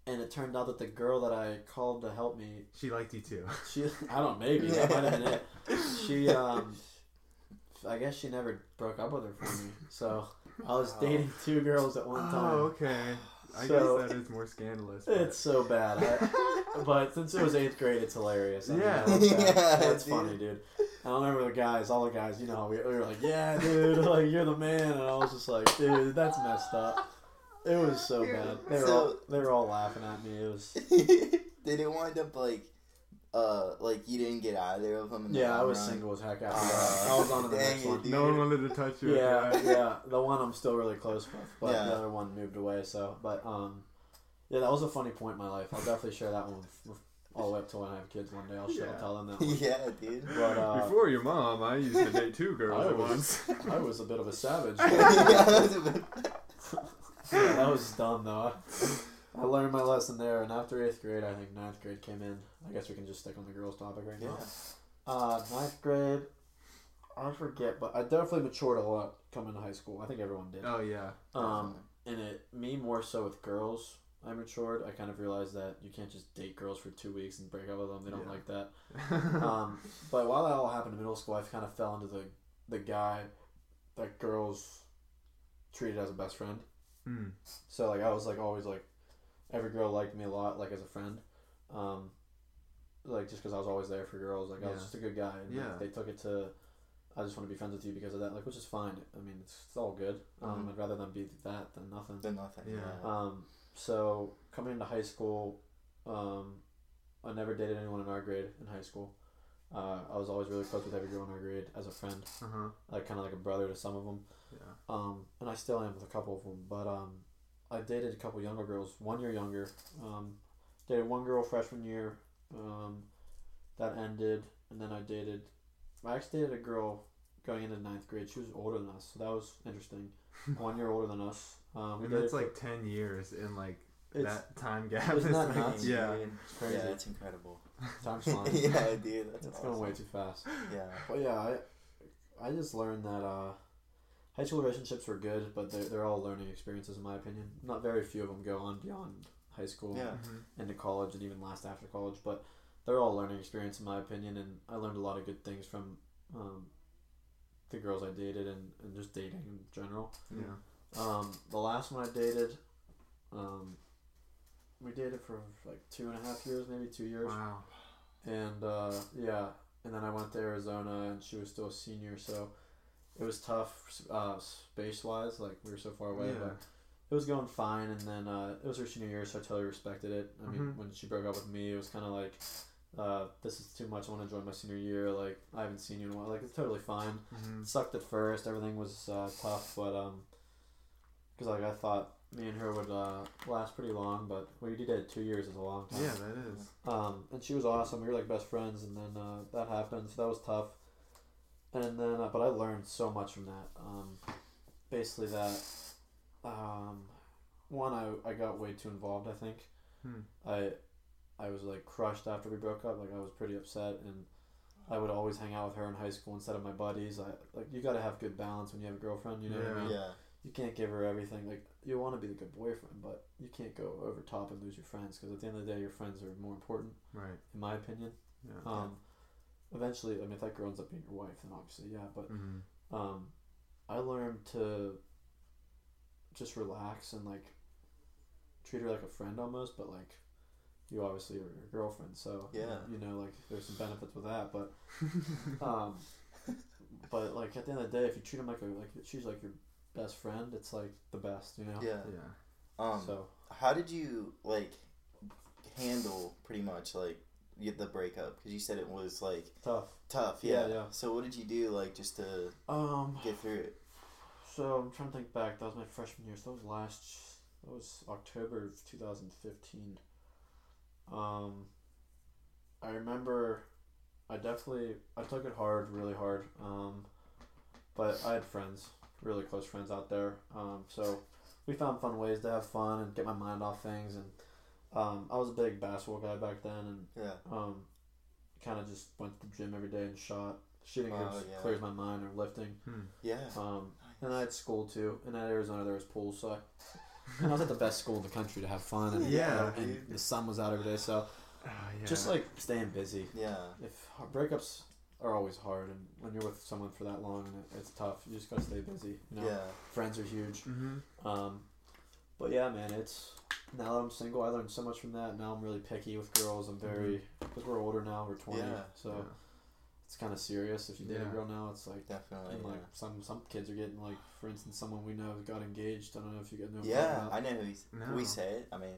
and it turned out that the girl that I called to help me, She liked you too. she I don't maybe that might have been it. She um, I guess she never broke up with her for me. So I was Wow. dating two girls at one time. Oh, okay. I So- guess that is more scandalous. but- It's so bad. I, but since it was eighth grade, it's hilarious. I Yeah. I love. Yeah, that's dude. funny, dude. I remember the guys, all the guys. You know, we, we were like, "Yeah, dude, like you're the man," and I was just like, "Dude, that's messed up." It was so bad. They were all they were all laughing at me. It was Did it wind up like, uh, like you didn't get either of them? In the yeah. I was run? single as heck after Ah, that. I was on to the next it, one. dude. no one wanted to touch you. Yeah, after that. yeah. The one I'm still really close with, but Yeah. the other one moved away. So, but um, yeah, that was a funny point in my life. I'll definitely share that one with, with all the way up to when I have kids one day. I'll, share, Yeah. Tell them that. One. yeah, dude. But uh, Before your mom, I used to date two girls I at was- once. I was a bit of a savage. yeah, yeah, that was dumb though. I learned my lesson there, and after eighth grade, I think ninth grade came in. I guess we can just stick on the girls' topic right now. Uh, ninth grade, I forget, but I definitely matured a lot coming to high school. I think everyone did. Oh yeah. Um, and it me more so with girls. I matured. I kind of realized that you can't just date girls for two weeks and break up with them. They don't Yeah. like that. Um, but while that all happened in middle school, I kind of fell into the the guy that girls treated as a best friend. Hmm. So like I was like always like every girl liked me a lot like as a friend. Um, like just because I was always there for girls. Like I was Yeah. just a good guy. And like, Yeah. they took it to. I just want to be friends with you because of that, like, which is fine. I mean, it's, it's all good. Um, Mhm. I'd rather them be that than nothing. Then nothing. Yeah. Yeah. Um, so coming into high school, um, I never dated anyone in our grade in high school. Uh, I was always really close with every girl in our grade as a friend, Uh huh. like kind of like a brother to some of them. Yeah. Um, and I still am with a couple of them, but um, I dated a couple younger girls, one year younger. Um, dated one girl freshman year. Um, that ended, and then I dated. I actually dated a girl going into ninth grade. She was older than us, so that was interesting. one year older than us. Um, And dated that's for- like ten years in like that time gap. isn't is that like- nuts? Yeah. Dude. crazy. Yeah, it's incredible. time's flying. yeah, dude. That's it's awesome. going way too fast. Yeah. But yeah, I I just learned that uh, high school relationships were good, but they're, they're all learning experiences in my opinion. Not very few of them go on beyond high school Yeah. Mhm. into college and even last after college, but they're all learning experience in my opinion, and I learned a lot of good things from um, the girls I dated and, and just dating in general. Yeah. Um, the last one I dated, um, we dated for like two and a half years, maybe two years. Wow. And uh, yeah, and then I went to Arizona, and she was still a senior, so it was tough uh, space wise. Like we were so far away, Yeah. but it was going fine. And then uh, it was her senior year, so I totally respected it. I mean, Mhm. when she broke up with me, it was kind of like, uh, this is too much. I want to enjoy my senior year. Like I haven't seen you in a while. Like it's totally fine. hmm It sucked at first. Everything was uh, tough, but um, because like I thought me and her would uh, last pretty long, but we did it two years is a long time. Yeah, that is. Um, and she was awesome. We were like best friends, and then uh, that happened, so that was tough. And then, uh, but I learned so much from that. Um, basically, that um, one, I, I got way too involved. I think Hmm. I I was like crushed after we broke up. Like I was pretty upset, and I would always hang out with her in high school instead of my buddies. I like you got to have good balance when you have a girlfriend. You know what I Yeah. mean? Yeah. You can't give her everything. Like you want to be the good boyfriend, but you can't go over top and lose your friends because at the end of the day, your friends are more important, Right. in my opinion. Yeah. Um, eventually, I mean, if that girl ends up being your wife, then obviously, yeah. But hmm um, I learned to just relax and like treat her like a friend almost, but like you obviously are your girlfriend, so Yeah. you know, like there's some benefits with that. But um, but like at the end of the day, if you treat him like a like she's like your best friend, it's like the best, you know. Yeah. Yeah. Um. So How did you like handle pretty much like y- the breakup? Because you said it was like tough. tough. Yeah, Yeah. yeah. So what did you do like just to Um. get through it? So I'm trying to think back. That was my freshman year. So that was last. That was October of 2015. Um, I remember. I definitely I took it hard, really hard. Um, but I had friends, really close friends out there. Um, so we found fun ways to have fun and get my mind off things. And um, I was a big basketball guy back then, and Yeah. um, kind of just went to the gym every day and shot. Shooting Oh, yeah. clears my mind, or lifting. Hmm. Yeah. Um, and I had school too. And at Arizona, there was pools, so I, and I was at the best school in the country to have fun, and Yeah. and the sun was out every day. So Ah, yeah. just like staying busy. Yeah. If breakups are always hard, and when you're with someone for that long, and it, it's tough. You just gotta stay busy. You know, Yeah. friends are huge. hmm Um, but yeah, man, it's now that I'm single, I learned so much from that. Now I'm really picky with girls. I'm very because we're older now. We're 20, Yeah. so Yeah. It's kind of serious. If you date a girl now, it's like. Definitely. And like yeah. some some kids are getting like, for instance, someone we know got engaged. I don't know if you guys know. about Yeah. I know who he's, No. we say it. I mean,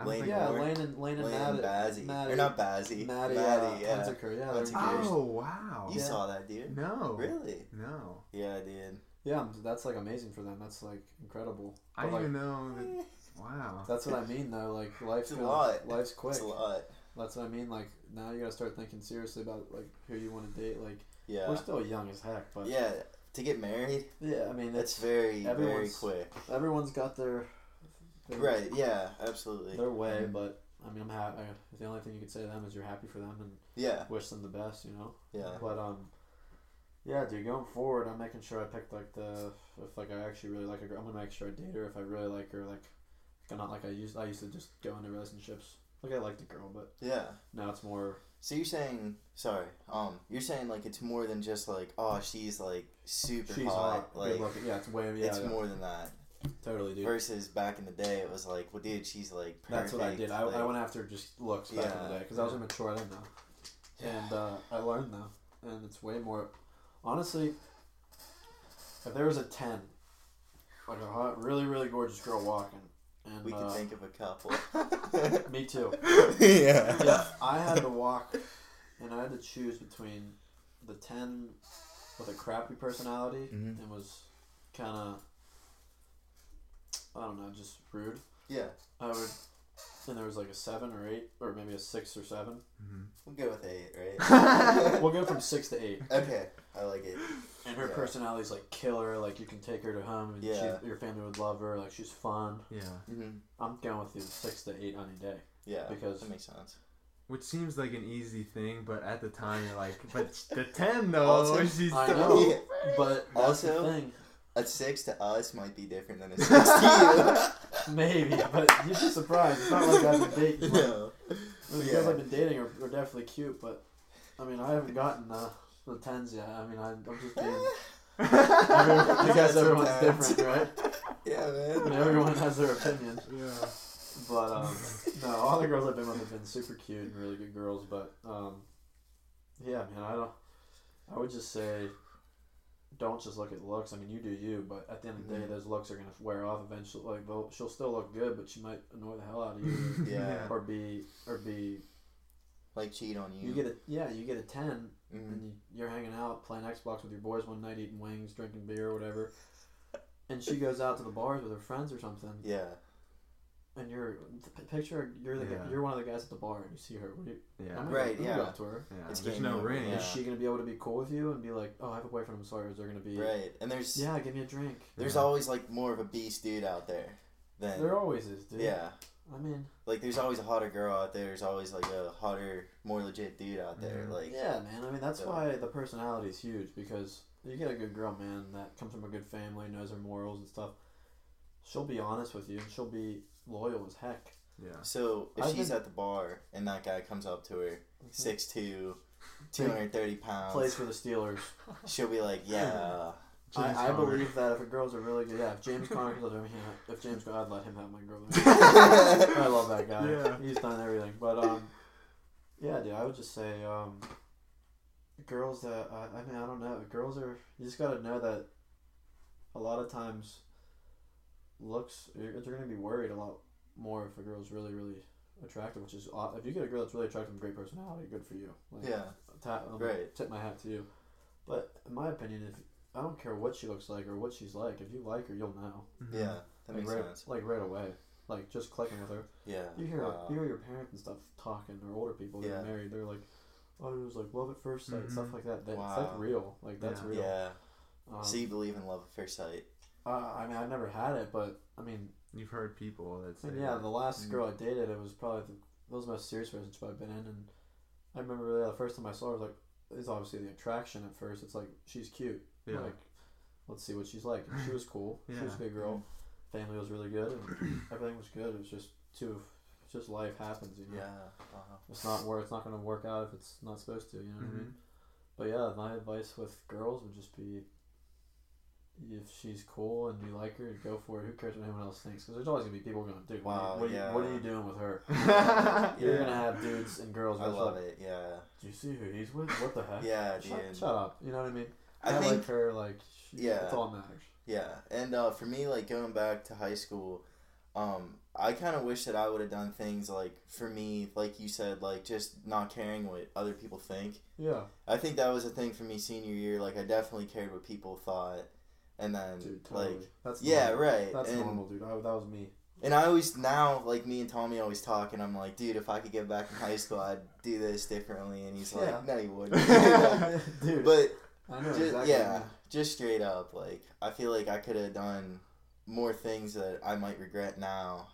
I don't Lane Yeah, Moore. Lane and Lane and Lane Maddie. Bazzi. Maddie, Or not Bazzi. Maddie, Maddie, uh, yeah. Hunsaker, yeah, Hunsaker. they're engaged. Oh wow. You Yeah. saw that, dude? No. Really? No. Yeah, I did. Yeah, that's like amazing for them. That's like incredible. I But, didn't like, even know that. Wow. That's what I mean though. Like life's It's a lot. life's quick. It's a lot. That's what I mean. Like now you gotta start thinking seriously about like who you want to date. Like Yeah. we're still young as heck, but yeah. To get married, yeah. I mean, it's it's very, very quick. everyone's got their, their Right. Yeah. Absolutely. their way. Mhm. But I mean, I'm happy. The only thing you could say to them is you're happy for them and Yeah. wish them the best. You know. Yeah. But um, yeah, dude. Going forward, I'm making sure I pick like the if like I actually really like a girl, I'm gonna make sure I date her. If I really like her, like I'm not like I used I used to just go into relationships. Like I like the girl, but Yeah. now it's more So you're saying, sorry, um, you're saying like it's more than just like, oh, she's like super she's hot. hot, Like looking. Yeah, it's way yeah, it's yeah. more than that. totally, dude. Versus back in the day, it was like, well, dude, she's like perfect. That's what I did. I, like, I went after just looks back in the Yeah. day because I was immature. I didn't and uh, I learned though, and it's way more. Honestly, if there was a ten, like a hot, really, really gorgeous girl walking, and we could uh, think of a couple. me too. yeah. If I had to walk, and I had to choose between the ten with a crappy personality Mhm. and was kind of, I don't know, just rude. Yeah. I would, and there was like a seven or eight, or maybe a six or seven. Mhm. We'll go with eight, right? We'll go from six to eight. okay, I like it. And her Yeah. personality's like killer. Like you can take her to home, and Yeah. she, your family would love her. Like she's fun. Yeah. hmm I'm going with you six to eight on a day. Yeah, Because- that makes sense. Which seems like an easy thing, but at the time you're like, but the ten though, Also- she's I know. Yeah. But that's Also- the thing. A six to us might be different than a six to you. Maybe, but you'd be surprised. It's not like I've been dating. you. like, no. The Yeah. girls I've been dating are, are definitely cute, but I mean, I haven't gotten uh, the tens yet. I mean, I, I'm just being. Everyone, I guess everyone's different, right? Yeah, man. I mean, everyone has their opinion. Yeah. But um, no, all the girls I've been with have been super cute and really good girls. But um, yeah, man, I don't. I would just say, don't just look at looks. I mean, you do you, but at the end of the day, Mhm. those looks are gonna wear off eventually. Like, they'll, she'll still look good, but she might annoy the hell out of you, Yeah. or be, or be. Like cheat on you. You get a yeah, you get a ten, Mhm. and you, you're hanging out playing Xbox with your boys one night, eating wings, drinking beer, or whatever. And she goes out to the bars with her friends or something, Yeah. And you're p- picture you're the guy, you're one of the guys at the bar, and you see her. You, Yeah. I'm Right, go- I'm go yeah. up to her. Yeah. It's There's game no over, ring. yeah. Is she gonna be able to be cool with you and be like, "Oh, I have a boyfriend. I'm sorry." Is there gonna be, Right. And there's yeah, give me a drink? there's Yeah. always like more of a beast dude out there than There always is, dude. yeah. I mean, Like there's always a hotter girl out there. There's always like a hotter, more legit dude out there. Mhm. Like yeah, man. I mean, that's So- why the personality is huge because you get a good girl, man, that comes from a good family, knows her morals and stuff. She'll be honest with you, and she'll be loyal as heck. Yeah. So if I've she's at the bar and that guy comes up to her, six two, two hundred thirty pounds, Plays for the Steelers. she'll be like, yeah, James I, I Conner. believe that if a girl's a really good, yeah, if James Conner comes up to me, if James, I'd let him have my girl. I love that guy. Yeah. He's done everything. But um, yeah, dude, I would just say um, girls that I, I mean I don't know. Girls are you just gotta know that a lot of times looks you're, you're gonna be worried a lot more if a girl's really really attractive, which is aw- if you get a girl that's really attractive and great personality, good for you. Like, yeah, ta- um, Right. Tip my hat to you. But in my opinion, if I don't care what she looks like or what she's like, if you like her, you'll know. Mhm. yeah. That like makes right, sense. Like right away, like just clicking with her. Yeah. You hear Uh, you hear your parents and stuff talking or older people that Yeah. are married. They're like, oh, it was like love at first sight, Mhm. stuff like that. That It's like real. Like that's Yeah. real. yeah. Um, so you believe in love at first sight? Uh, I mean, I've never had it, but I mean, You've heard people that say. mean, yeah, that. the last Mm. girl I dated, it was probably the, that was the most serious relationship I've been in, and I remember yeah, the first time I saw her, I was like, it's obviously the attraction at first. It's like she's cute. Yeah. Like, let's see what she's like. And she was cool. She was a good girl. family was really good and everything was good. It was just too, it's just life happens. You know, Yeah. Uh-huh. it's not work. It's not gonna work out if it's not supposed to. You know what I Mhm. mean? But yeah, my advice with girls would just be. If she's cool and you like her, go for it. Who cares what anyone else thinks? Because there's always gonna be people going, dude, what, Wow, are you, what, are yeah. you, what are you doing with her? yeah. You're gonna have dudes and girls. I love it. Yeah. Do you see who he's with? What the heck? Yeah, Shut, dude. shut up. You know what I mean? I I, think like her. Like, she, Yeah. that's all that matters. Yeah, and uh, for me, like going back to high school, um, I kind of wish that I would have done things like for me, like you said, like just not caring what other people think. Yeah, I think that was a thing for me senior year. Like I definitely cared what people thought, and then dude. Totally. like that's yeah, normal. right. That's and, normal, dude. I, that was me. and I always now like me and Tommy always talk, and I'm like, dude, if I could get back in high school, I'd do this differently. And he's like, Yeah. no, you wouldn't. dude. but I know just, exactly. yeah, just straight up, like I feel like I could have done more things that I might regret now.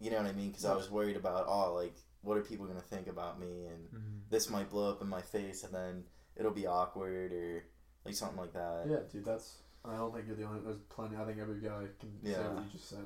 You know what I mean? Because I was worried about, oh, like what are people gonna think about me, and Mhm. this might blow up in my face, and then it'll be awkward or like something like that. Yeah, dude. That's. I don't think you're the only. There's plenty. I think every guy can say what you just said.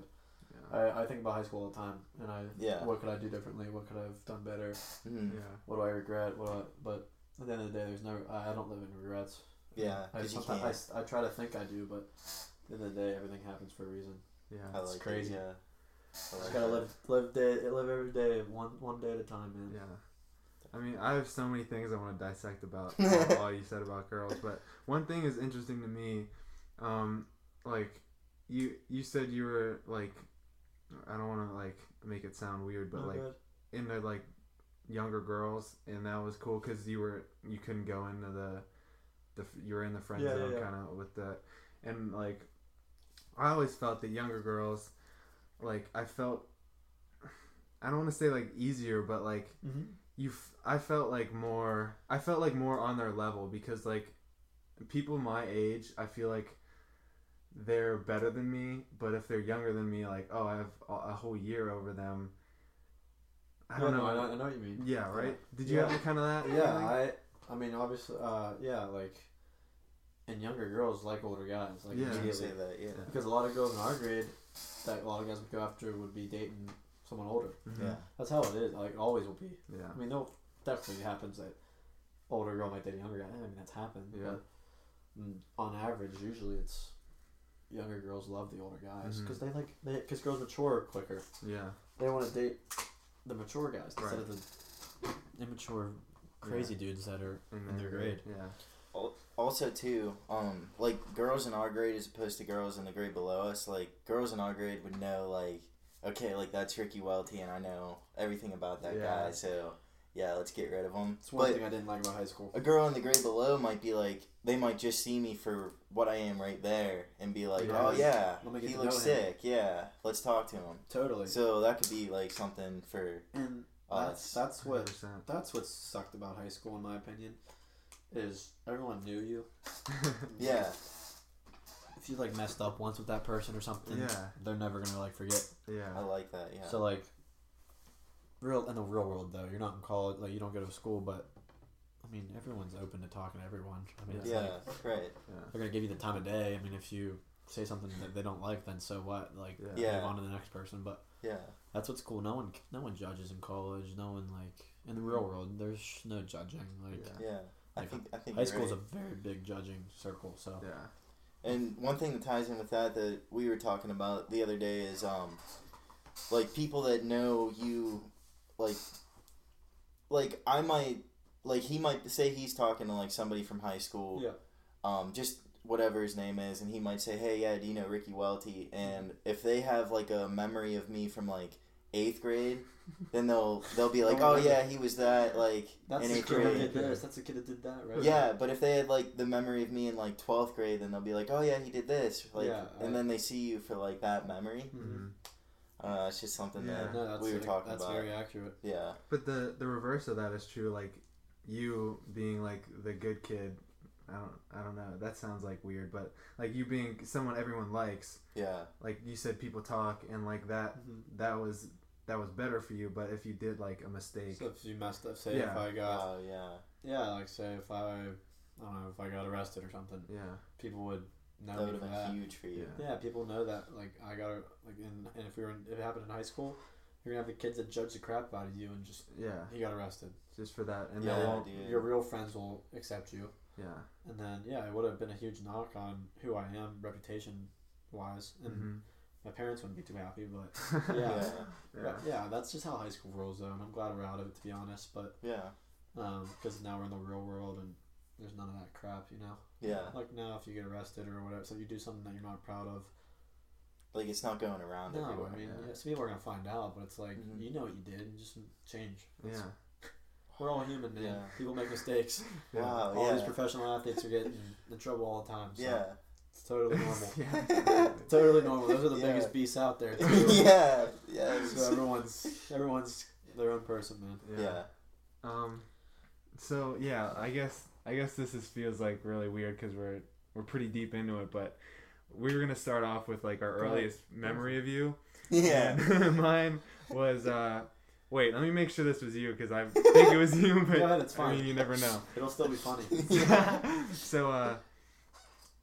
Yeah. I, I think about high school all the time, and I. Yeah. What could I do differently? What could I have done better? Mhm. yeah. What do I regret? What? Do I, but at the end of the day, there's no. I, I don't live in regrets. Yeah, I 'cause you sometimes I, can't. s- I try to think I do, but at the end of the day, everything happens for a reason. Yeah. I it's like crazy. It, yeah. I like Just gotta that. live, live day, live every day, one one day at a time, man. Yeah. I mean, I have so many things I want to dissect about all, all you said about girls, but one thing is interesting to me. Um, like you, you said you were like, I don't want to like make it sound weird, but Oh, like good. into like younger girls, and that was cool because you were you couldn't go into the, the you were in the friend Yeah, zone yeah, yeah. kind of with that, and like, I always felt that younger girls, like I felt. I don't want to say like easier, but like Mm-hmm. you f- I felt like more I felt like more on their level because like people my age I feel like they're better than me but if they're younger than me like oh I have a, a whole year over them I don't know, I know, I know what you mean. yeah right did you Yeah. have kind of that Yeah. I, I mean, obviously, uh, yeah, like, and younger girls like older guys, like Yeah. You immediately. say that, yeah. because a lot of girls in our grade that a lot of guys would go after would be dating someone older. Mhm. Yeah. That's how it is. Like, always will be. yeah I mean, no, definitely happens that older girl might date a younger guy. I mean, that's happened. Yeah. But mm, on average, usually it's younger girls love the older guys because they like they because girls mature quicker. yeah They want to date the mature guys instead of the immature, crazy dudes that are in their grade. yeah Also, too, um, like girls in our grade as opposed to girls in the grade below us, like girls in our grade would know, like, okay, like that's Ricky Welty, and I know everything about that Yeah. guy, so yeah, let's get rid of him. It's one But thing I didn't like about high school. a girl in the grade below might be like, they might just see me for what I am right there, and be like, Yeah. oh yeah, Let me get he looks know him." sick, yeah, let's talk to him. Totally. So that could be like something for and us. that's that's what 100%. that's what sucked about high school, in my opinion, is everyone knew you. Yeah, If you like messed up once with that person or something, Yeah. they're never gonna like forget. Yeah, I like that. Yeah. So like, real in the real world though, you're not in college, like you don't go to school, but I mean everyone's open to talking to everyone. I mean, it's yeah, like right. they're gonna give you the time of day. I mean, if you say something that they don't like, then so what? Like, Yeah. Yeah. move on to the next person. But Yeah. that's what's cool. No one, no one judges in college. No one like in the real world. There's no judging. Like Yeah. Yeah. I Like, think I think high school is right. a very big judging circle. So yeah And one thing that ties in with that that we were talking about the other day is um like people that know you like like I might like he might say he's talking to like somebody from high school yeah, um just whatever his name is and he might say hey yeah do you know Ricky Welty and if they have like a memory of me from like eighth grade then they'll they'll be like Oh, oh yeah he was that like that's in the eighth kid that grade did this. That's the kid that did that, right? yeah, but if they had like the memory of me in like twelfth grade, then they'll be like, "Oh yeah, he did this." Like, Yeah, and I- then they see you for like that memory. Mhm. Uh, it's just something Yeah. that No, we were like- talking That's about. That's very accurate. Yeah, But the the reverse of that is true. Like you being like the good kid. I don't I don't know. That sounds like weird, but like you being someone everyone likes. yeah, Like you said, people talk, and like that that was that was better for you. But if you did like a mistake, So if you messed up, say Yeah. if I got oh yeah, yeah, like say if I I don't know if I got arrested or something, yeah, people would that know would have been that. huge for you. Yeah. Yeah, people know that. Like I gotta like, in, and if we were in, if it happened in high school, you're gonna have the kids that judge the crap out of you and just Yeah, he got arrested. just for that, and Yeah, Your real friends will accept you, Yeah. and then yeah, it would have been a huge knock on who I am, reputation wise, and Mhm. my parents wouldn't be too happy. But Yeah. yeah, Yeah. yeah. Yeah, that's just how high school rolls though, and I'm glad we're out of it to be honest. But Yeah. because now we're in the real world and there's none of that crap, you know. Yeah. Like now, if you get arrested or whatever, so you do something that you're not proud of. Like it's not going around No, everywhere. I mean, yeah. yeah, some people are gonna find out, but it's like Mhm. you know what you did, and just change. It's- Yeah. we're all human, man. Yeah. People make mistakes. Yeah. Wow. all these professional athletes are getting in trouble all the time. So yeah. it's totally normal. yeah. totally normal. Those are the Yeah. biggest beasts out there. Too. yeah. Yes. So everyone's everyone's their own person, man. yeah. Um, so yeah, I guess I guess this is feels like really weird because we're we're pretty deep into it, but we were gonna start off with like our earliest memory of you. Yeah. And mine was uh, wait, let me make sure this was you because I think it was you, but Go ahead, it's I mean you never know. It'll still be funny. so uh,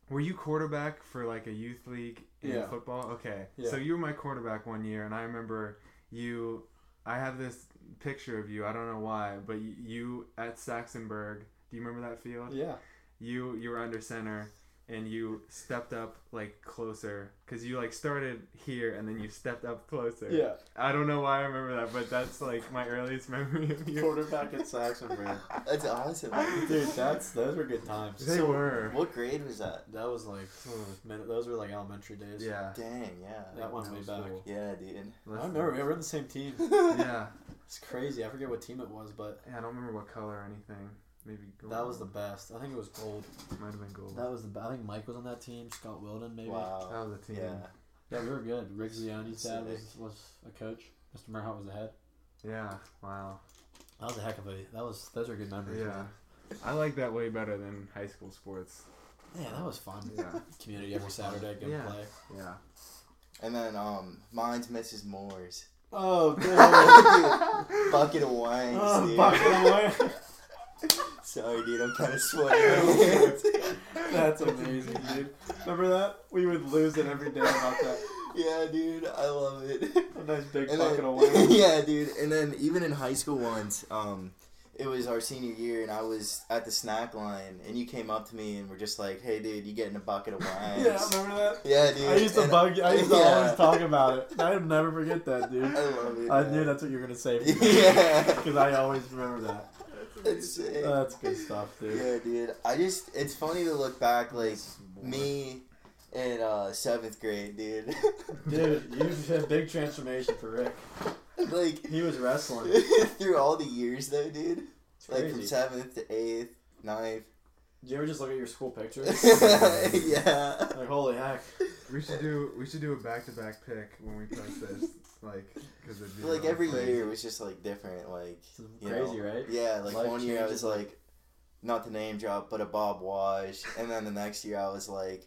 were you quarterback for like a youth league in Yeah. football? Okay, Yeah. so you were my quarterback one year, and I remember you. I have this picture of you. I don't know why, but you at Saxonburg. Do you remember that field? Yeah. You you were under center, and you stepped up like closer because you like started here and then you stepped up closer. Yeah. I don't know why I remember that, but that's like my earliest memory of you. Quarterback at Saxonburg. That's awesome. Dude, that's those were good times. They were. What grade was that? That was like hmm, those were like elementary days. Yeah. Dang. Yeah. That went way Middle back. school. Yeah, dude. I remember we were on the same team. Yeah. It's crazy. I forget what team it was, but Yeah, I don't remember what color or anything. Maybe gold. that was the best. I think it was gold. might have been gold. That was the. be- I think Mike was on that team. Scott Wilden, maybe. Wow. That was a team. Yeah. Yeah, we were good. Rick Zione's dad was, was a coach. Mr. Merhart was the head. Yeah. Wow. That was a heck of a. That was. Those are good memories. Yeah. man. I like that way better than high school sports. Yeah, that was fun. Yeah. Community every Saturday, go Yeah. play. Yeah. And then um, mine's Mrs. Moore's. Oh, Dude, bucket of wings, Oh, dude. bucket of wings. Sorry, dude. I'm kind of sweating. That's amazing, dude. Remember that? We would lose it every day about that. yeah, dude. I love it. A nice big And bucket then, of wings. yeah, dude. And then even in high school once, um, it was our senior year, and I was at the snack line, and you came up to me and were just like, "Hey, dude, you getting a bucket of wine?" Yeah, I remember that? Yeah, dude. I used to And- bug you. I used to yeah. always talk about it. I'd never forget that, dude. I love it. I man. knew that's what you were gonna say. Yeah. Because I always remember that. That's sick. That's good stuff, dude. Yeah, dude. I just it's funny to look back like me in uh seventh grade, dude. Dude, you had a big transformation for Rick. like He was wrestling. through all the years though, dude. It's Like from seventh to eighth, ninth. Did you ever just look at your school pictures? yeah. like, holy heck. We should do we should do a back to back pick when we post this, like because it'd be Like really every crazy. year was just like different. Like you crazy, know. right? Yeah, like Life one year I was like- like, not the name drop, but a Bob Wash, and then the next year I was like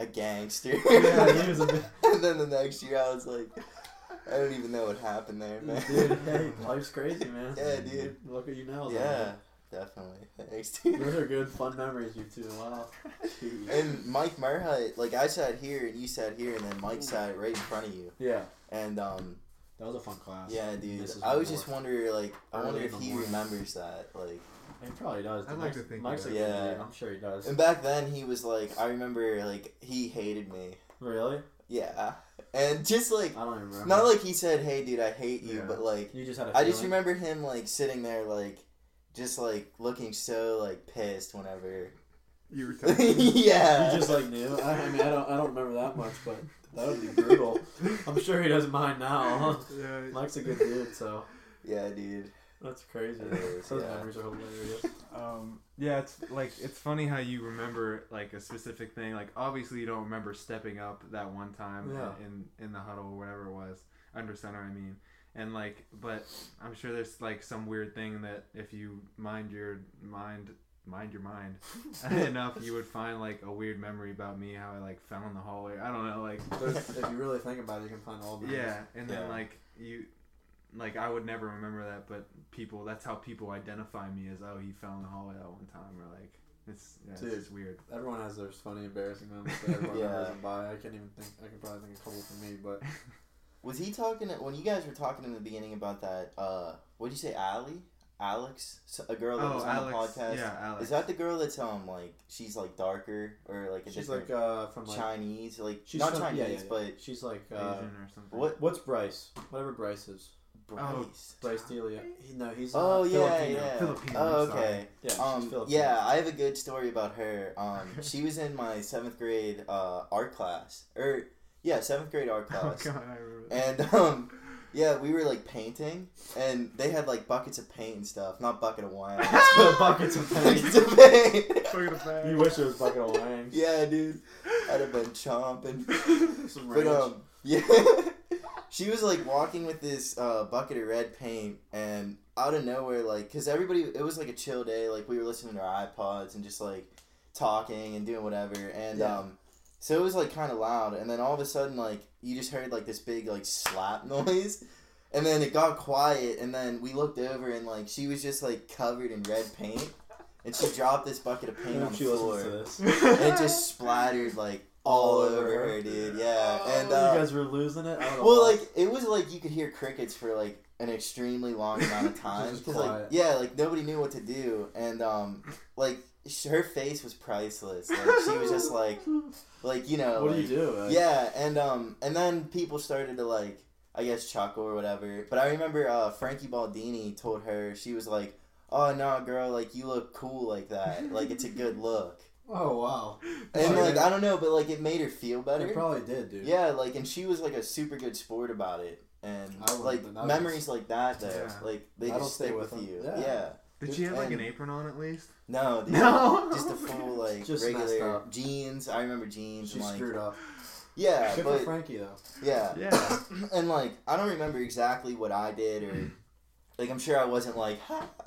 a gangster. Yeah, he was a bit- and then the next year I was like, I don't even know what happened there, man. Dude, hey, life's crazy, man. Yeah, dude. Look at you now. though, Yeah, man. definitely. Thanks, dude. Those are good, fun memories, you two. Wow. And Mike Merhut, like I sat here and you sat here, and then Mike sat right in front of you. Yeah, And um, that was a fun class. yeah, dude, This I was more- just wondering, like, I wonder if he remembers that, like. He probably does. I'd like Mike's, to think he Mike's a does. good Yeah. dude. I'm sure he does. And back then, he was like, I remember, like, he hated me. Really? Yeah, and just like, I don't even remember. not like he said, "Hey, dude, I hate you," Yeah. but like, you just had a I just remember him like sitting there, like, just like looking so like pissed whenever. You were talking. yeah. You just like knew. I, I mean, I don't. I don't remember that much, but that would be brutal. I'm sure he doesn't mind now. yeah. Mike's a good dude, so yeah, dude. that's crazy. It is, Those yeah. memories are hilarious. Um, yeah, it's like it's funny how you remember like a specific thing. Like obviously you don't remember stepping up that one time Yeah. in in the huddle or whatever it was under center. I mean, and like, but I'm sure there's like some weird thing that if you mind your mind mind your mind enough, you would find like a weird memory about me how I like fell in the hallway. I don't know, like There's- if you really think about it, you can find all. memories. yeah, and then Yeah. like you. Like I would never remember that, but people—that's how people identify me as oh he fell in the hallway that one time, or like It's yeah, it's Dude. just weird. Everyone has their funny, embarrassing moments that everyone Yeah. remembers by. I can't even think. I can probably think a couple for me, but Was he talking when you guys were talking in the beginning about that? Uh, what did you say, Allie? Alex, a girl that oh, was on Alex. the podcast. Yeah, Alex. Is that the girl that's um like she's like darker or like a she's like uh from like Chinese like she's not from, Chinese yeah, yeah, but she's like Asian uh, or something? what what's Bryce? Whatever Bryce is. Bryce? Bryce Delia. He, no, he's Oh uh, yeah, Filipino. yeah. Filipino, Oh okay. Yeah, Um, yeah, I have a good story about her. Um, she was in my seventh grade uh, art class, or yeah, seventh grade art class. Oh class, god, I remember. and um, yeah, we were like painting, and they had like buckets of paint and stuff, not bucket of wine, buckets of paint. buckets of paint. Fucking a bag. You wish it was bucket of wang. yeah, dude, I'd have been chomping. Some But ranch. um, yeah, she was like walking with this uh, bucket of red paint, and out of nowhere, like, cause everybody, it was like a chill day, like we were listening to our iPods and just like talking and doing whatever, and Yeah. um, so it was like kind of loud, and then all of a sudden, like, you just heard like this big like slap noise. And then it got quiet, and then we looked over, and like she was just like covered in red paint, and she dropped this bucket of paint on the floor, and it just splattered like all over her, dude. Yeah, Oh, and uh, you guys were losing it. I don't well, why. like it was like you could hear crickets for like an extremely long amount of time. Just 'cause, like, yeah, like nobody knew what to do, and um, like sh- her face was priceless. Like she was just like, like you know, what do you do? Like, yeah, and um, and then people started to like, I guess chuckle or whatever. But I remember uh, Frankie Baldini told her she was like, "Oh no, girl, like you look cool like that. Like it's a good look." Oh wow. And like. I don't know, but like it made her feel better. It probably did, dude. Yeah, like, and she was like a super good sport about it, and like have been- I memories like that, though, Yeah. like they just stay stick with with, them. you. Yeah. Yeah. Did she have like an apron on at least? No, dude, No. just a full like Just messed regular up. jeans. I remember jeans. She and, like, screwed up. Yeah, Good for but Frankie though. yeah, Yeah. and like I don't remember exactly what I did or like I'm sure I wasn't like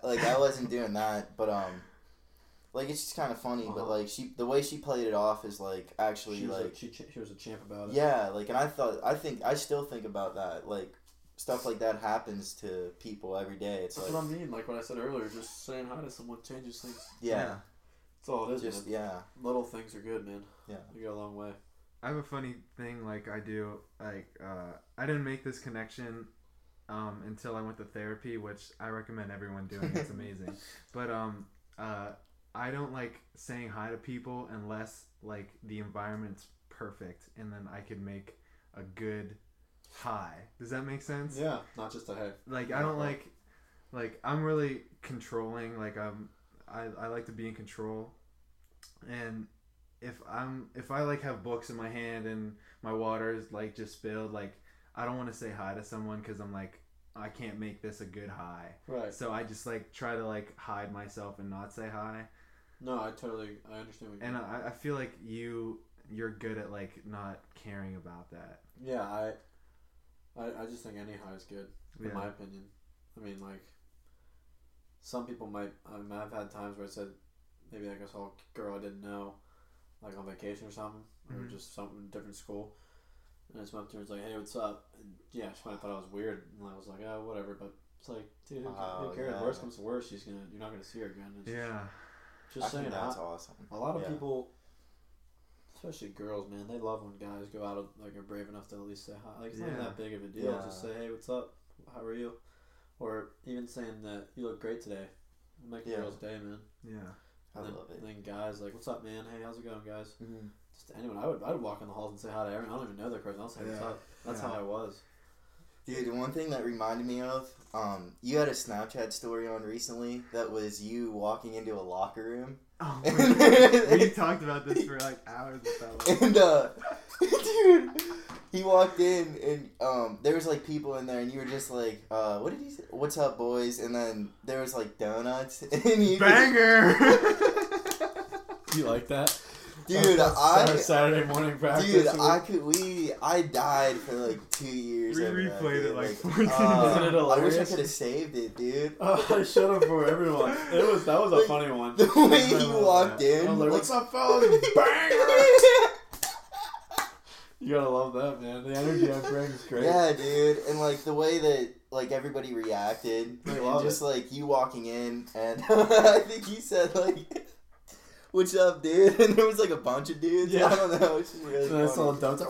like I wasn't doing that, but um. Like it's just kind of funny, but Uh-huh. like she, the way she played it off is like actually She was, like a, she, ch- she was a champ about it. Yeah, like, and I thought, I think, I still think about that. Like, stuff like that happens to people every day. It's That's like, what I mean. Like what I said earlier, just saying hi to someone changes things. yeah, That's all it is. just man. yeah, Little things are good, man. Yeah. They go a long way. I have a funny thing like I do like uh, I didn't make this connection um, until I went to therapy, which I recommend everyone doing. It's amazing. but um, uh, I don't like saying hi to people unless like the environment's perfect, and then I could make a good hi. Does that make sense? Yeah, not just a hey. Like I don't like like I'm really controlling. Like I'm I, I like to be in control, and if I'm if I like have books in my hand and my water is like just spilled, like I don't want to say hi to someone because I'm like I can't make this a good high. Right. So I just like try to like hide myself and not say hi. No, I totally, I understand what you And. I, I feel like you you're good at like not caring about that. yeah, I, I, I just think any high is good, in Yeah. my opinion. I mean, like, some people might, I mean, I've had times where I said, maybe like I saw a girl I didn't know, like on vacation or something, or Mhm. just something different school. And I just went up to her and was like, hey, what's up? And yeah, she probably thought I was weird. And I was like, oh, whatever. But it's like, dude, who, Oh, who cares? yeah. Worst comes to worst, she's gonna, you're not going to see her again. It's Yeah. Just I saying, think that's I- awesome. a lot of Yeah. people, especially girls, man, they love when guys go out of, like are brave enough to at least say hi. Like it's not even that big of a deal. Just say, hey, what's up? How are you? Or even saying that you look great today. It'll Make a Yeah. girl's day, man. Yeah. I And then, love it. And then guys like, what's up, man? Hey, how's it going, guys? Mm-hmm. Just to anyone. I would, I would walk in the halls and say hi to everyone. I don't even know their person. I'll say what's up. That's Yeah. how I was. Dude, one thing that reminded me of, um, you had a Snapchat story on recently that was you walking into a locker room, Oh, we, we talked about this for like hours with that and uh, dude, he walked in and um, there was like people in there, and you were just like, uh, what did he say? What's up, boys? And then there was like donuts, and you Banger. You like that? Dude, I. Saturday morning practice. Dude, I could. We. I died for like two years. We replayed it like 14 uh, I wish I could have saved it, dude. Oh, I should have for everyone. It was that was a Like, funny one. The way he walked in, I was like, like, "What's up, fellas? Banger!" You gotta love that, man. The energy I bring is great. Yeah, dude, and like the way that like everybody reacted, and just like you walking in, and I think he said like, what's up, uh, dude? And there was like a bunch of dudes. Yeah. I don't know. It's just really And then funny. someone dumps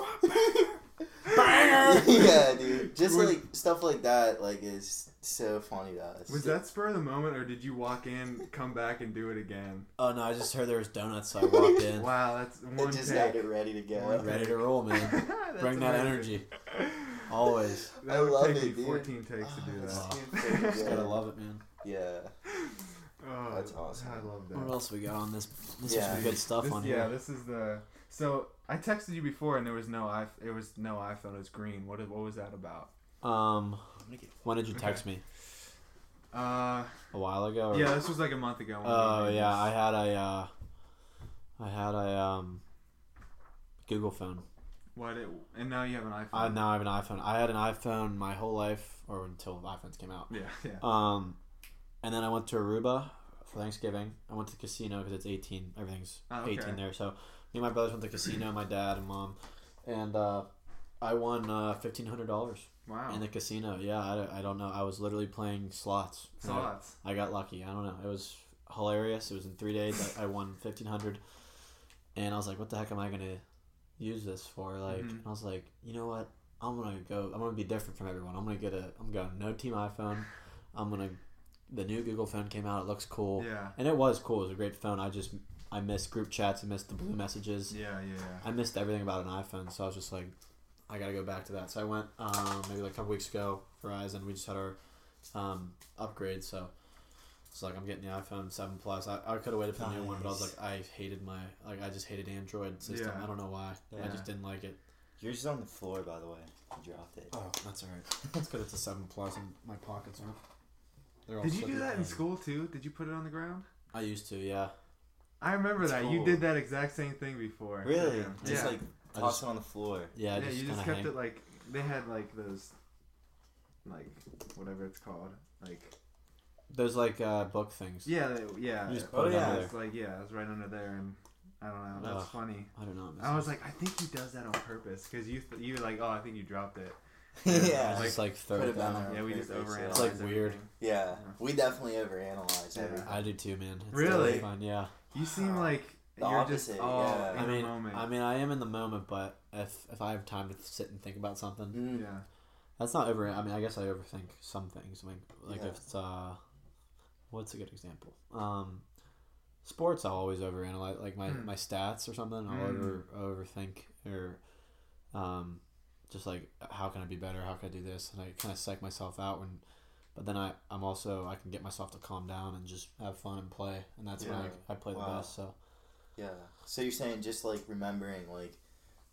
Banger! yeah, dude. Just Was- like stuff like that, like is so funny to us. Was that spur of the moment, or did you walk in, come back, and do it again? Oh no, I just heard there was donuts, so I walked in. Wow, that's It one just take. got it ready to go. One Ready to roll, man. That's Bring that amazing. energy. Always. That I would love take it, me dude. 14 takes to oh, do Oh, that. that's Oh, too freaking Just gotta love it, man. Yeah. Oh, That's awesome. I love that. What else we got on this? This Yeah. is some good stuff This- on yeah, here. Yeah, this is the. So I texted you before, and there was no i. It was no iPhone. It was green. What? What was that about? Um, when did you text me? Uh, A while ago. Or? yeah, this was like a month ago. Oh made yeah. I had a, uh, I had a um, Google phone. What? It, and now you have an iPhone. I now I have an iPhone. I had an iPhone my whole life, or until iPhones came out. Yeah, yeah. Um, and then I went to Aruba for Thanksgiving. I went to the casino because it's 18. Everything's Oh, okay. 18 there. So me and my brothers went to the casino. My dad and mom, and uh, I won uh, fifteen hundred dollars Wow. in the casino. Yeah, I, I don't know. I was literally playing slots. And I- Slots. I got lucky. I don't know. It was hilarious. It was in three days. I, I won fifteen hundred, and I was like, "What the heck am I gonna use this for?" Like, Mhm. and I was like, "You know what? I'm gonna go. I'm gonna be different from everyone. I'm gonna get a. I'm going no team iPhone. I'm gonna. The new Google phone came out. It looks cool, Yeah. and it was cool. It was a great phone. I just I missed group chats. I missed the blue messages. Yeah, yeah, yeah. I missed everything about an iPhone. So I was just like, I gotta go back to that. So I went um, maybe like a couple weeks ago. Verizon. We just had our um, upgrade. So it's like I'm getting the iPhone Seven Plus. I, I could have waited for the new one, but I was like, I hated my like I just hated Android system. Yeah. I don't know why. I just didn't like it. Yours is on the floor, by the way. You dropped it. Oh, that's alright. That's good. it's a Seven Plus and my pockets aren't. They're all Did you do slipping. that in school too? Did you put it on the ground? I used to, yeah. I remember That's that. You cool. did that exact same thing before. Really? Yeah. Just yeah. like I toss just- it on the floor. Yeah, I yeah, just you just kinda kept hang- it like they had like those, like whatever it's called, like Those like uh, book things. yeah, they- yeah. You just put it yeah, under it's like yeah, it's right under there, and I don't know. That's Ugh. funny. I don't know. I was like, I think he does that on purpose because you th- you were like, oh, I think you dropped it. yeah. I just like throw it it down down. there. Yeah, we just purpose, yeah. overanalyze. It's, like, weird. everything. Yeah. We definitely overanalyze Yeah. everything. I do too, man. It's Really? Fun, yeah. You seem like The you're opposite, just all yeah. in I mean, the moment. I mean, I am in the moment, but if if I have time to sit and think about something, Mm. yeah. that's not over. I mean, I guess I overthink some things. Like, like Yeah. if it's uh, what's a good example? Um, sports, I'll always overanalyze. Like my Hmm. my stats or something, I'll Hmm. over overthink or, um, just like how can I be better? How can I do this? And I kind of psych myself out when. But then I, I'm also I can get myself to calm down and just have fun and play, and that's when I, I play the best. So Yeah. So you're saying just like remembering like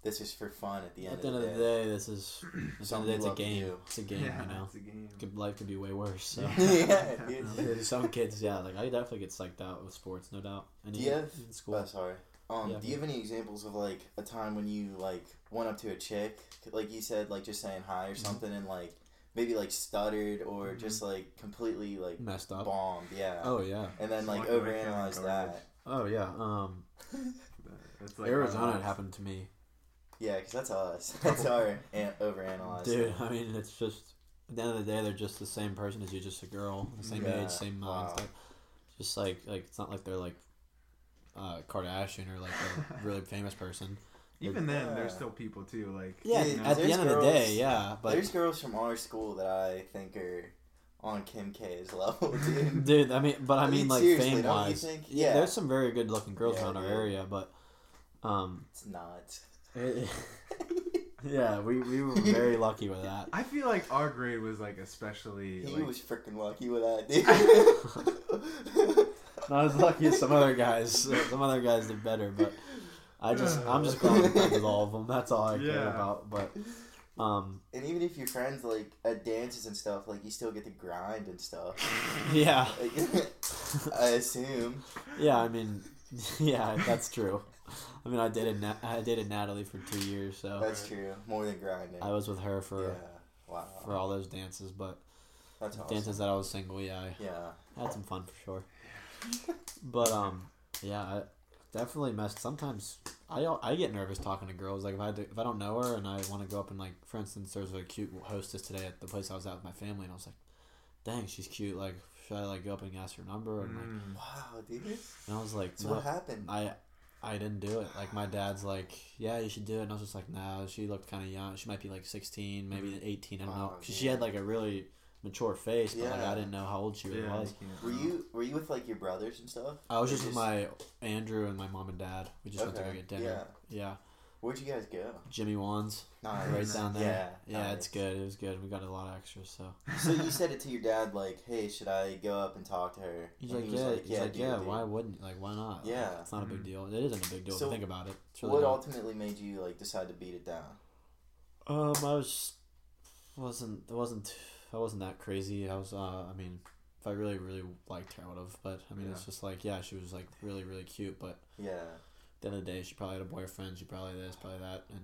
this is for fun at the end, at the end of the day, this is at the end of the day, it's a love to game. do. It's a game, yeah, you know. it's a game. Life could be way worse. So yeah, dude. There's some kids, yeah, like I definitely get psyched out with sports, no doubt. And Do you even have- in school, Oh, sorry. Um, Yeah, do you have any examples of like a time when you like went up to a chick, like you said, like just saying hi or Mhm. something, and like maybe like stuttered or Mhm. just like completely like messed up. bombed, yeah. Oh yeah, and then like Walking overanalyze that. oh yeah. Um, It's like Arizona, uh, it happened to me, Yeah, because that's us. That's our an- overanalyze. dude. I mean, it's just at the end of the day, they're just the same person as you, just a girl, the same Yeah, age, same wow. Just like like it's not like they're like uh, Kardashian or like a really famous person. Even then, Yeah. there's still people too. Like Yeah, you know, at the there's end of the day, yeah. But There's girls from our school that I think are on Kim K's level, dude. dude, I mean, but I, I mean, mean, like fame don't you wise, think? yeah. Yeah. There's some very good looking girls Yeah, around our area, but um, It's not. yeah, we we were very lucky with that. I feel like our grade was like especially. He like, was freaking lucky with that, dude. Not as lucky as some other guys. Some other guys did better, but I just I'm just glad I'm friends with all of them. That's all I care Yeah. about. But um, and even if you're friends like at dances and stuff, like you still get to grind and stuff. yeah, Like, I assume. yeah. I mean, yeah, that's true. I mean, I dated Na- I dated Natalie for two years, so That's true. More than grinding. I was with her for yeah. Wow. for all those dances. But That's awesome. dances that I was single, yeah, Yeah. I had some fun for sure. But um, yeah, I definitely messed. Sometimes I I get nervous talking to girls. Like if I do, if I don't know her and I want to go up and like, for instance, there was a cute hostess today at the place I was at with my family, and I was like, "Dang, she's cute." Like should I like go up and ask her number? And like, Mm. Wow, dude. and I was like, So no, what happened? I I didn't do it. Like my dad's like, yeah, you should do it. And I was just like, nah. She looked kind of young. She might be like sixteen, maybe eighteen. I don't know. Oh, 'Cause she had like a really mature face, but like Yeah. I didn't know how old she really Yeah, was. Were you were you with like your brothers and stuff? I was Or just with my Andrew and my mom and dad. We just went to go Okay, get dinner. yeah. Yeah, Where'd you guys go? Jimmy Wan's Nice. right down there. Yeah, yeah, nice. it's good. It was good. We got a lot of extras, so So you said it to your dad, like, "Hey, should I go up and talk to her?" he's And like, he was yeah, he's like, do yeah. dude." Why wouldn't like why not? Like, Yeah. it's not a big Mhm. deal. It isn't a big deal if So you think about it. It's really What not. ultimately made you like decide to beat it down? Um, I was wasn't it wasn't I wasn't that crazy. I was uh I mean if I really really liked her I would have but I mean it's just like yeah she was like really really cute but Yeah, at the end of the day she probably had a boyfriend she probably this probably that and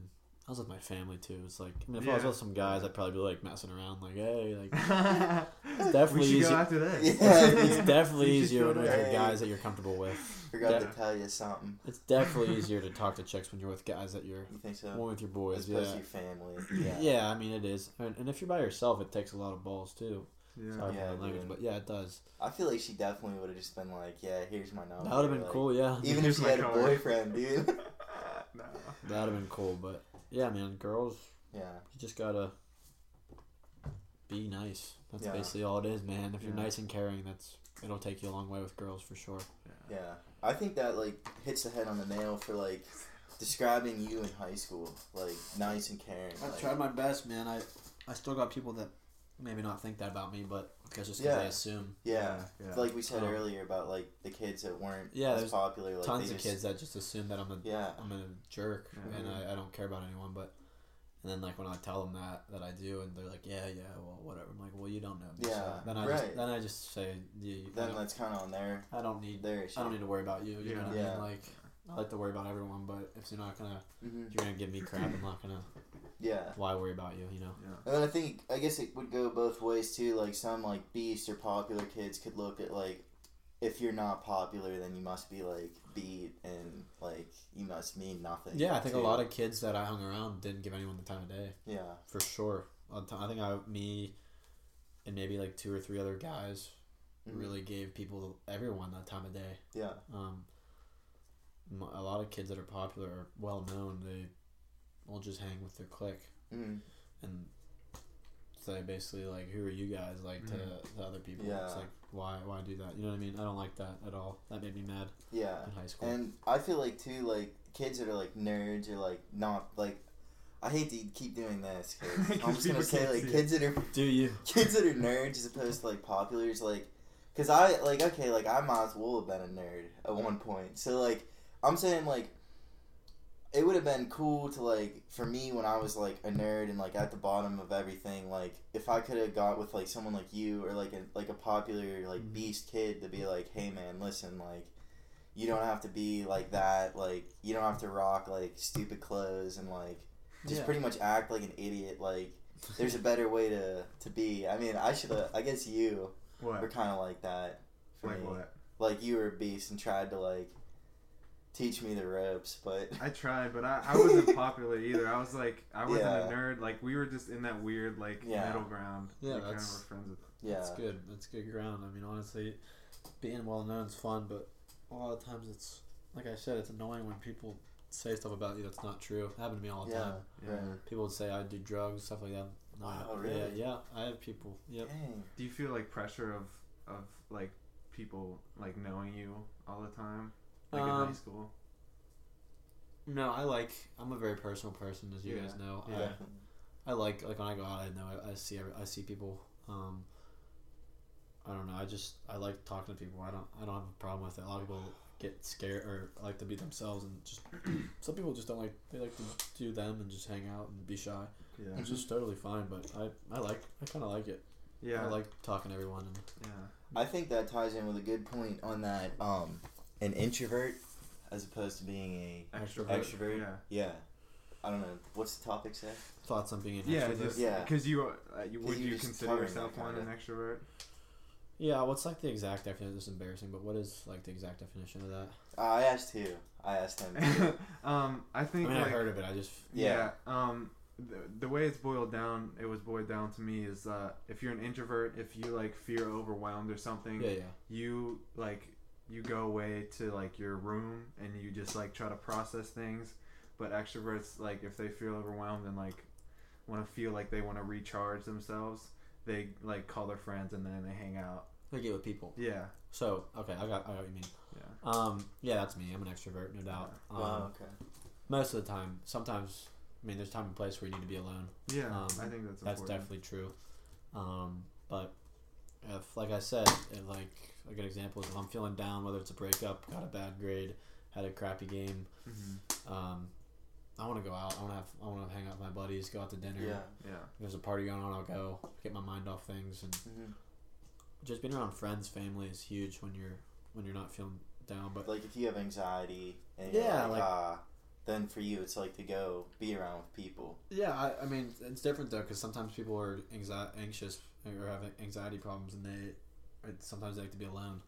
was with my family too. It's like I mean if I was Yeah. with some guys I'd probably be like messing around like hey like it's definitely we should easy- go after this. Yeah, it's dude. definitely You should easier go when you're with Hey. guys that you're comfortable with. forgot to Yeah. tell you something. It's definitely easier to talk to chicks when you're with guys that you're You think so? more with your As boys. opposed Yeah. your family. yeah. Yeah. I mean it is, and, and if you're by yourself, it takes a lot of balls too. Yeah. Sorry Yeah, for the language, dude. but yeah, it does. I feel like she definitely would have just been like, "Yeah, here's my number." That would have been like, cool, yeah. Even if Here's she my had a card. boyfriend, dude. no. That would have been cool, but yeah, man, girls, yeah. you just gotta be nice. That's Yeah. basically all it is, man. If you're Yeah. nice and caring, that's it'll take you a long way with girls for sure. Yeah. Yeah, I think that like hits the head on the nail for like describing you in high school, like nice and caring. I've like- tried my best, man. I I still got people that maybe not think that about me, but because just because Yeah. they assume. Yeah, Yeah. like we said Um, earlier about like the kids that weren't Yeah, as popular. Like Tons of just, kids that just assume that I'm a Yeah, I'm a jerk Yeah. and I, I don't care about anyone, but and then like when I tell them that that I do, and they're like, yeah, yeah, well, whatever. I'm like, well, you don't know me. Yeah, so then I just then I just say, yeah, then that's kind of on there. I don't need their I don't need to worry about you. You know what I Yeah. mean? Like I like to worry about everyone, but if you're not gonna hmm if you're gonna give me crap, I'm not gonna. Yeah, Why worry about you? You know? Yeah. and then I think I guess it would go both ways too. Like some like beast or popular kids could look at like if you're not popular, then you must be like beat and like you must mean nothing. Yeah, I think a lot of kids that I hung around didn't give anyone the time of day. yeah, For sure. I think I, me, and maybe like two or three other guys Mhm. really gave people, everyone, that time of day. yeah, Um, m- a lot of kids that are popular are well known. They will just hang with their clique hmm and say basically like, "Who are you guys?" Like to, Mhm. to other people. Yeah. It's like, why, why do that? You know what I mean? I don't like that at all. That made me mad yeah. in high school. And I feel like too, like kids that are like nerds or like not like. I hate to keep doing this because 'Cause I'm just gonna say like kids that are do you? kids that are nerds as opposed to like populars like because i like okay like i might as well have been a nerd at one point so like i'm saying like it would have been cool to like for me when i was like a nerd and like at the bottom of everything like if i could have got with like someone like you or like a like a popular like Mhm. beast kid to be like hey man listen like you don't have to be like that like you don't have to rock like stupid clothes and like just Yeah. pretty much act like an idiot like there's a better way to to be. I mean, I should have. I guess you were kind of like that. For Like me. what? Like you were a beast and tried to like teach me the ropes, but I tried, but I, I wasn't popular either. I was like, I wasn't Yeah. a nerd. Like we were just in that weird like Yeah. middle ground. Yeah, we kind of that's- were friends with. yeah, That's good. That's good ground. I mean, honestly, being well known is fun, but a lot of times it's like I said, it's annoying when people say stuff about you that's not true. It happened to me all the yeah, time. Yeah. right. People would say I do drugs, stuff like that. No, I Wow, really? Yeah, yeah. I have people. Yep. Dang. Do you feel like pressure of of like people like knowing you all the time, like in high Um, school? No, I like. I'm a very personal person, as you Yeah. guys know. Yeah, I, I like like when I go out. I know I, I see every, I see people. Um, I don't know. I just I like talking to people. I don't I don't have a problem with it. A lot of people get scared or like to be themselves and just some people just don't like they like to do them and just hang out and be shy. Yeah. Which is totally fine, but I I like I kind of like it. Yeah. I like talking to everyone and yeah. I think that ties in with a good point on that. Um, an introvert as opposed to being Extrovert. a extrovert. Yeah. Yeah. I don't know. What's the topic say? thoughts on being an Yeah, extrovert. just Yeah. because you, uh, you would you're you consider yourself one an extrovert? Yeah, what's like the exact definition? This is embarrassing, but what is like the exact definition of that? Uh, I asked who. I asked him. um, I I think mean, like I heard of it. I just yeah. Um, the, the way it's boiled down, it was boiled down to me is uh, if you're an introvert, if you like fear overwhelmed or something, Yeah, yeah. you like you go away to like your room and you just like try to process things. But extroverts, like if they feel overwhelmed and like want to feel like they want to recharge themselves, they like call their friends and then they hang out. They get with people. Yeah, So okay, I got I got what you mean. yeah. Um, yeah, that's me. I'm an extrovert, no doubt. Um, Wow. Okay. Most of the time, sometimes, I mean, there's time and place where you need to be alone. Yeah, Um, I think that's That's important. definitely true. Um, but if, like I said, if, like a good example is if I'm feeling down, whether it's a breakup, got a bad grade, had a crappy game, hmm um, I want to go out. I want to have. I want to hang out with my buddies, go out to dinner. Yeah. Yeah, If there's a party going on, I'll go get my mind off things, and hmm just being around friends, family is huge when you're when you're not feeling down. But Like if you have anxiety and Yeah, yeah, like, like- ah, then for you it's like to go be around with people. Yeah, I, I mean it's different though because sometimes people are anxi- anxious or have anxiety problems, and they or sometimes I like to be alone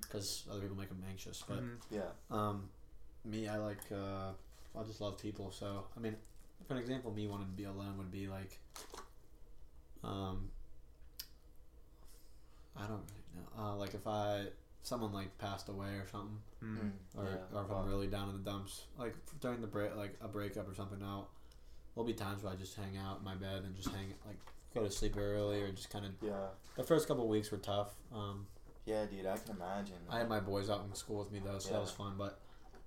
because other people make them anxious. But Mhm. Yeah. um, me, I like uh, I just love people. So I mean, for an example, me wanting to be alone would be like, um, I don't really know. Uh, like if I someone like passed away or something, Mhm. Mm. or, yeah. or if I'm really down in the dumps, like during the break, like a breakup or something. Now, there'll be times where I just hang out in my bed and just hang, like go to sleep early or just kind of. yeah. The first couple of weeks were tough. Um, Yeah, dude, I can imagine. I had my boys out in school with me though, so that was fun. But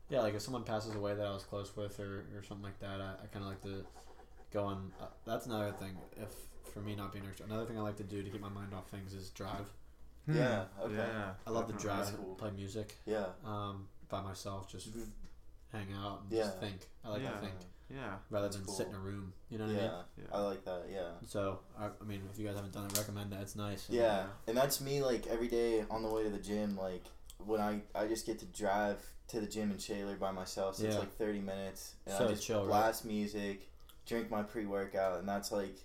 yeah, like if someone passes away that I was close with or, or something like that, I, I kind of like to go on. Uh, that's another thing. If for me not being extra, another thing I like to do to keep my mind off things is drive. Hmm. Yeah, okay. Yeah, I love to drive, That's cool. play music, yeah. um, by myself, just Mhm. hang out and Yeah. just think. I like Yeah. to think Yeah, rather than cool. sit in a room. You know what yeah. I mean? Yeah. I like that. Yeah. So I, I mean, if you guys haven't done it, recommend that. It's nice. Yeah, and that's me like every day on the way to the gym. Like when I I just get to drive to the gym in Shaler by myself, so it's like thirty minutes, and So I just chill, right? blast music, drink my pre workout, and that's like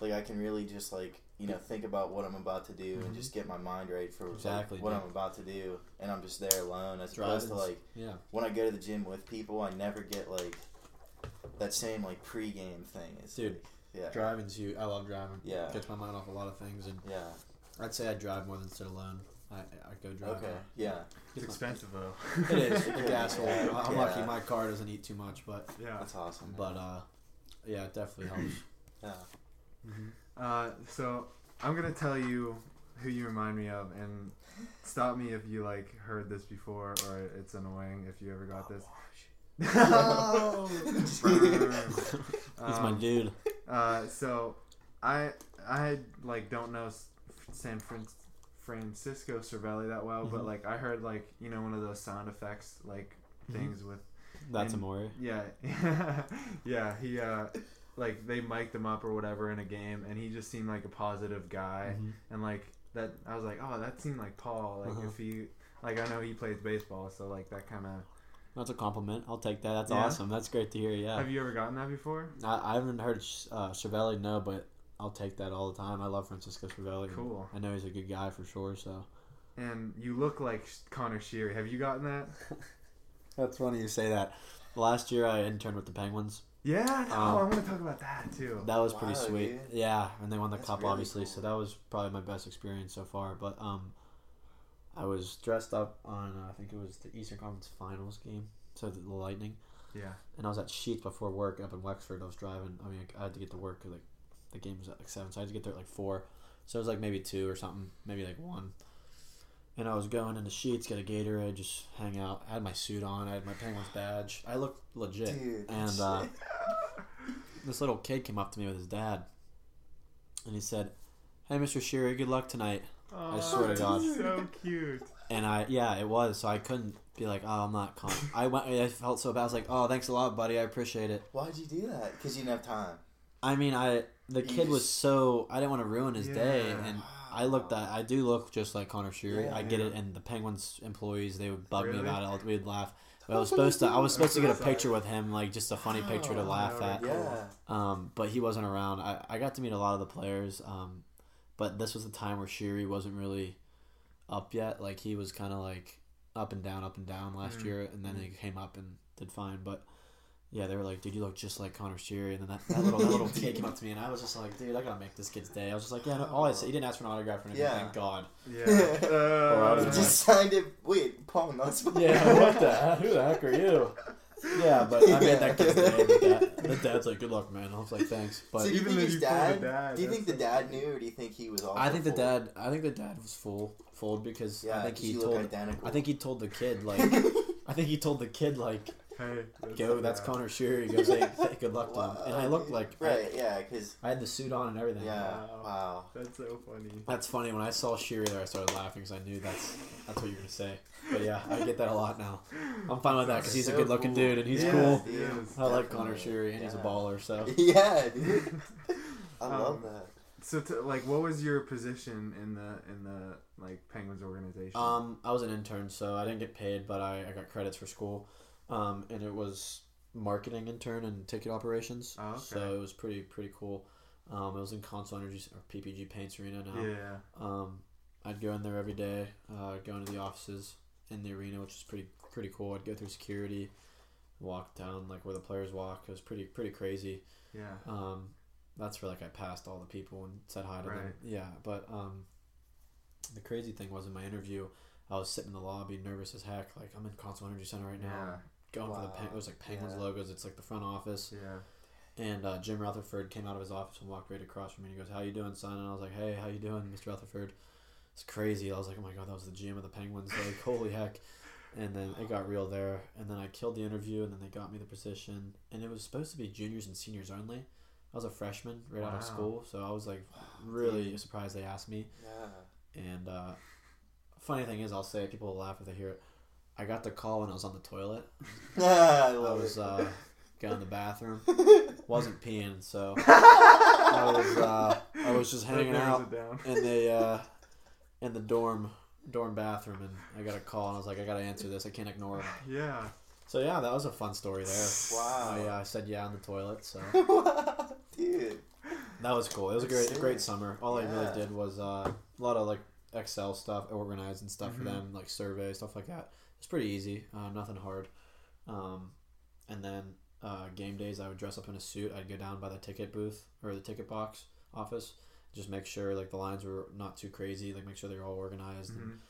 like I can really just like you know think about what I'm about to do Mhm. and just get my mind right for like, Exactly, what dude. I'm about to do, and I'm just there alone. As opposed to like Yeah. when I go to the gym with people, I never get like that same like pre-game thing. It's Dude, like, yeah, Driving's you. I love driving. Yeah. Gets my mind off a lot of things, and yeah, I'd say I drive more than sit alone. I I go drive. okay, yeah, It's expensive though. It is. Yeah. The gas hole. I'm Yeah. lucky my car doesn't eat too much, but yeah. that's awesome. but uh, yeah, it definitely helps. yeah. Uh, so I'm gonna tell you who you remind me of, and stop me if you like heard this before or it's annoying if you ever got this. He's my Um, dude. Uh, so I I like don't know San Fran- Francisco Cervelli that well, but Mhm. like I heard like you know one of those sound effects like Mhm. things with That's and- Amore. yeah yeah he uh like they mic'd him up or whatever in a game and he just seemed like a positive guy Mhm. and like that I was like oh that seemed like Paul like Uh-huh. if he like I know he plays baseball so like that kind of That's a compliment. I'll take that. That's Yeah? awesome. That's great to hear. Yeah. have you ever gotten that before I, I haven't heard uh, Cervelli, no, but I'll take that all the time. I love Francisco Cervelli. Cool. I know he's a good guy for sure. So and you look like Connor Sheary have you gotten that that's funny you say that. Last year I interned with the Penguins. yeah no, Um, I want to talk about that too That was pretty Wow, sweet. dude. Yeah, and they won the That's cup really obviously, cool. so that was probably my best experience so far. But um, I was dressed up on uh, I think it was the Eastern Conference Finals game, so the, the Lightning, yeah and I was at Sheetz before work up in Wexford. I was driving. I mean, I had to get to work 'cause, like the game was at like seven, so I had to get there at like four. So it was like maybe two or something, maybe like one. And I was going into Sheetz, get a Gatorade, just hang out. I had my suit on. I had my Penguins badge. I looked legit. Dude, and uh, this little kid came up to me with his dad, and he said, "Hey, Mr. Sheary, good luck tonight." I swear to God. so cute And I, yeah, it was. So I couldn't be like, "Oh, I'm not." Con-. I went. I felt so bad. I was like, "Oh, thanks a lot, buddy. I appreciate it." Why'd you do that? Because you didn't have time. I mean, I the You kid was so I didn't want to ruin his day, Yeah. and I looked at I do look just like Connor Sheary. I get Yeah. it, and the Penguins employees they would bug Really? me about it. We'd laugh. But I was supposed to I was supposed to get a picture with him, like just a funny picture to Oh, laugh at. Yeah. Um, but he wasn't around. I, I got to meet a lot of the players. Um, but this was the time where Sheary wasn't really up yet. Like he was kind of like up and down, up and down last Mm. year, and then he came up and did fine. But yeah, they were like, dude, you look just like Connor Sheary. And then that, that little that little kid came up to me, and I was just like, dude, I gotta make this kid's day. I was just like, yeah, no, all I said, he didn't ask for an autograph or anything. Yeah. Thank God. Yeah. Or Uh, would've You been just signed it. Wait, Paul, not Yeah, what the heck? Who the heck are you? Yeah, but I made that kid's day. The, dad, the dad's like, good luck, man. I was like, thanks. But So do you Even think his you dad? dad, do you think the dad knew, or do you think he was? Also I think the full? dad. I think the dad was full, fooled because Yeah, I think 'cause he told. identical. I think he told the kid like. I think he told the kid like, hey, "Go, that's yeah. Connor Sheary." He goes, "Hey, hey, good luck to him." And I looked like, I- right, yeah, because I, had the suit on and everything. yeah, Wow. wow. That's so funny. That's funny. When I saw Sheary there, I started laughing because I knew that's that's what you're gonna say. But yeah, I get that a lot now. I'm fine with that because he's a good-looking cool. dude and he's Yeah. cool. Dude, Yes. I like Connor definitely. Sheary and he's a baller. So Yeah, dude. I love Um, that. So, to, like, what was your position in the in the like Penguins organization? Um, I was an intern, so I didn't get paid, but I, I got credits for school. Um, and it was marketing intern and ticket operations. Oh, okay. So it was pretty pretty cool. Um, it was in Consol Energy or PPG Paints Arena now. yeah. Um, I'd go in there every day, uh, go into the offices in the arena, which is pretty pretty cool. I'd go through security, walk down like where the players walk. It was pretty pretty crazy. Yeah. Um, that's where like I passed all the people and said hi to them. Yeah, but um, the crazy thing was in my interview, I was sitting in the lobby, nervous as heck. Like I'm in Consol Energy Center right now, Yeah. Going for the Wow. pen- it was like Penguins Yeah. logos. It's like the front office, Yeah. and uh, Jim Rutherford came out of his office and walked right across from me. and He goes, "How you doing, son?" And I was like, "Hey, how you doing, Mr. Rutherford?" It's crazy. I was like, "Oh my god, that was the GM of the Penguins!" Like, holy heck. And then it got real there, and then I killed the interview, and then they got me the position, and it was supposed to be juniors and seniors only. I was a freshman right out of school, so I was like really surprised they asked me. Yeah. And uh, funny thing is, I'll say it, people will laugh if they hear it. I got the call when I was on the toilet. I I was it. uh, going to the bathroom, wasn't peeing, so I was uh, I was just hanging out in the uh, in the dorm dorm bathroom, and I got a call, and I was like, I gotta answer this. I can't ignore it. Yeah. So yeah, that was a fun story there. Wow. I, uh, I said yeah on the toilet, so Dude. that was cool. It was a great, a great summer. All I really did was uh, a lot of like Excel stuff, organized and stuff for Mhm. them, like surveys, stuff like that. It's pretty easy, uh, nothing hard. Um, and then uh, game days, I would dress up in a suit. I'd go down by the ticket booth or the ticket box office, just make sure like the lines were not too crazy, like make sure they were all organized. Mhm. And,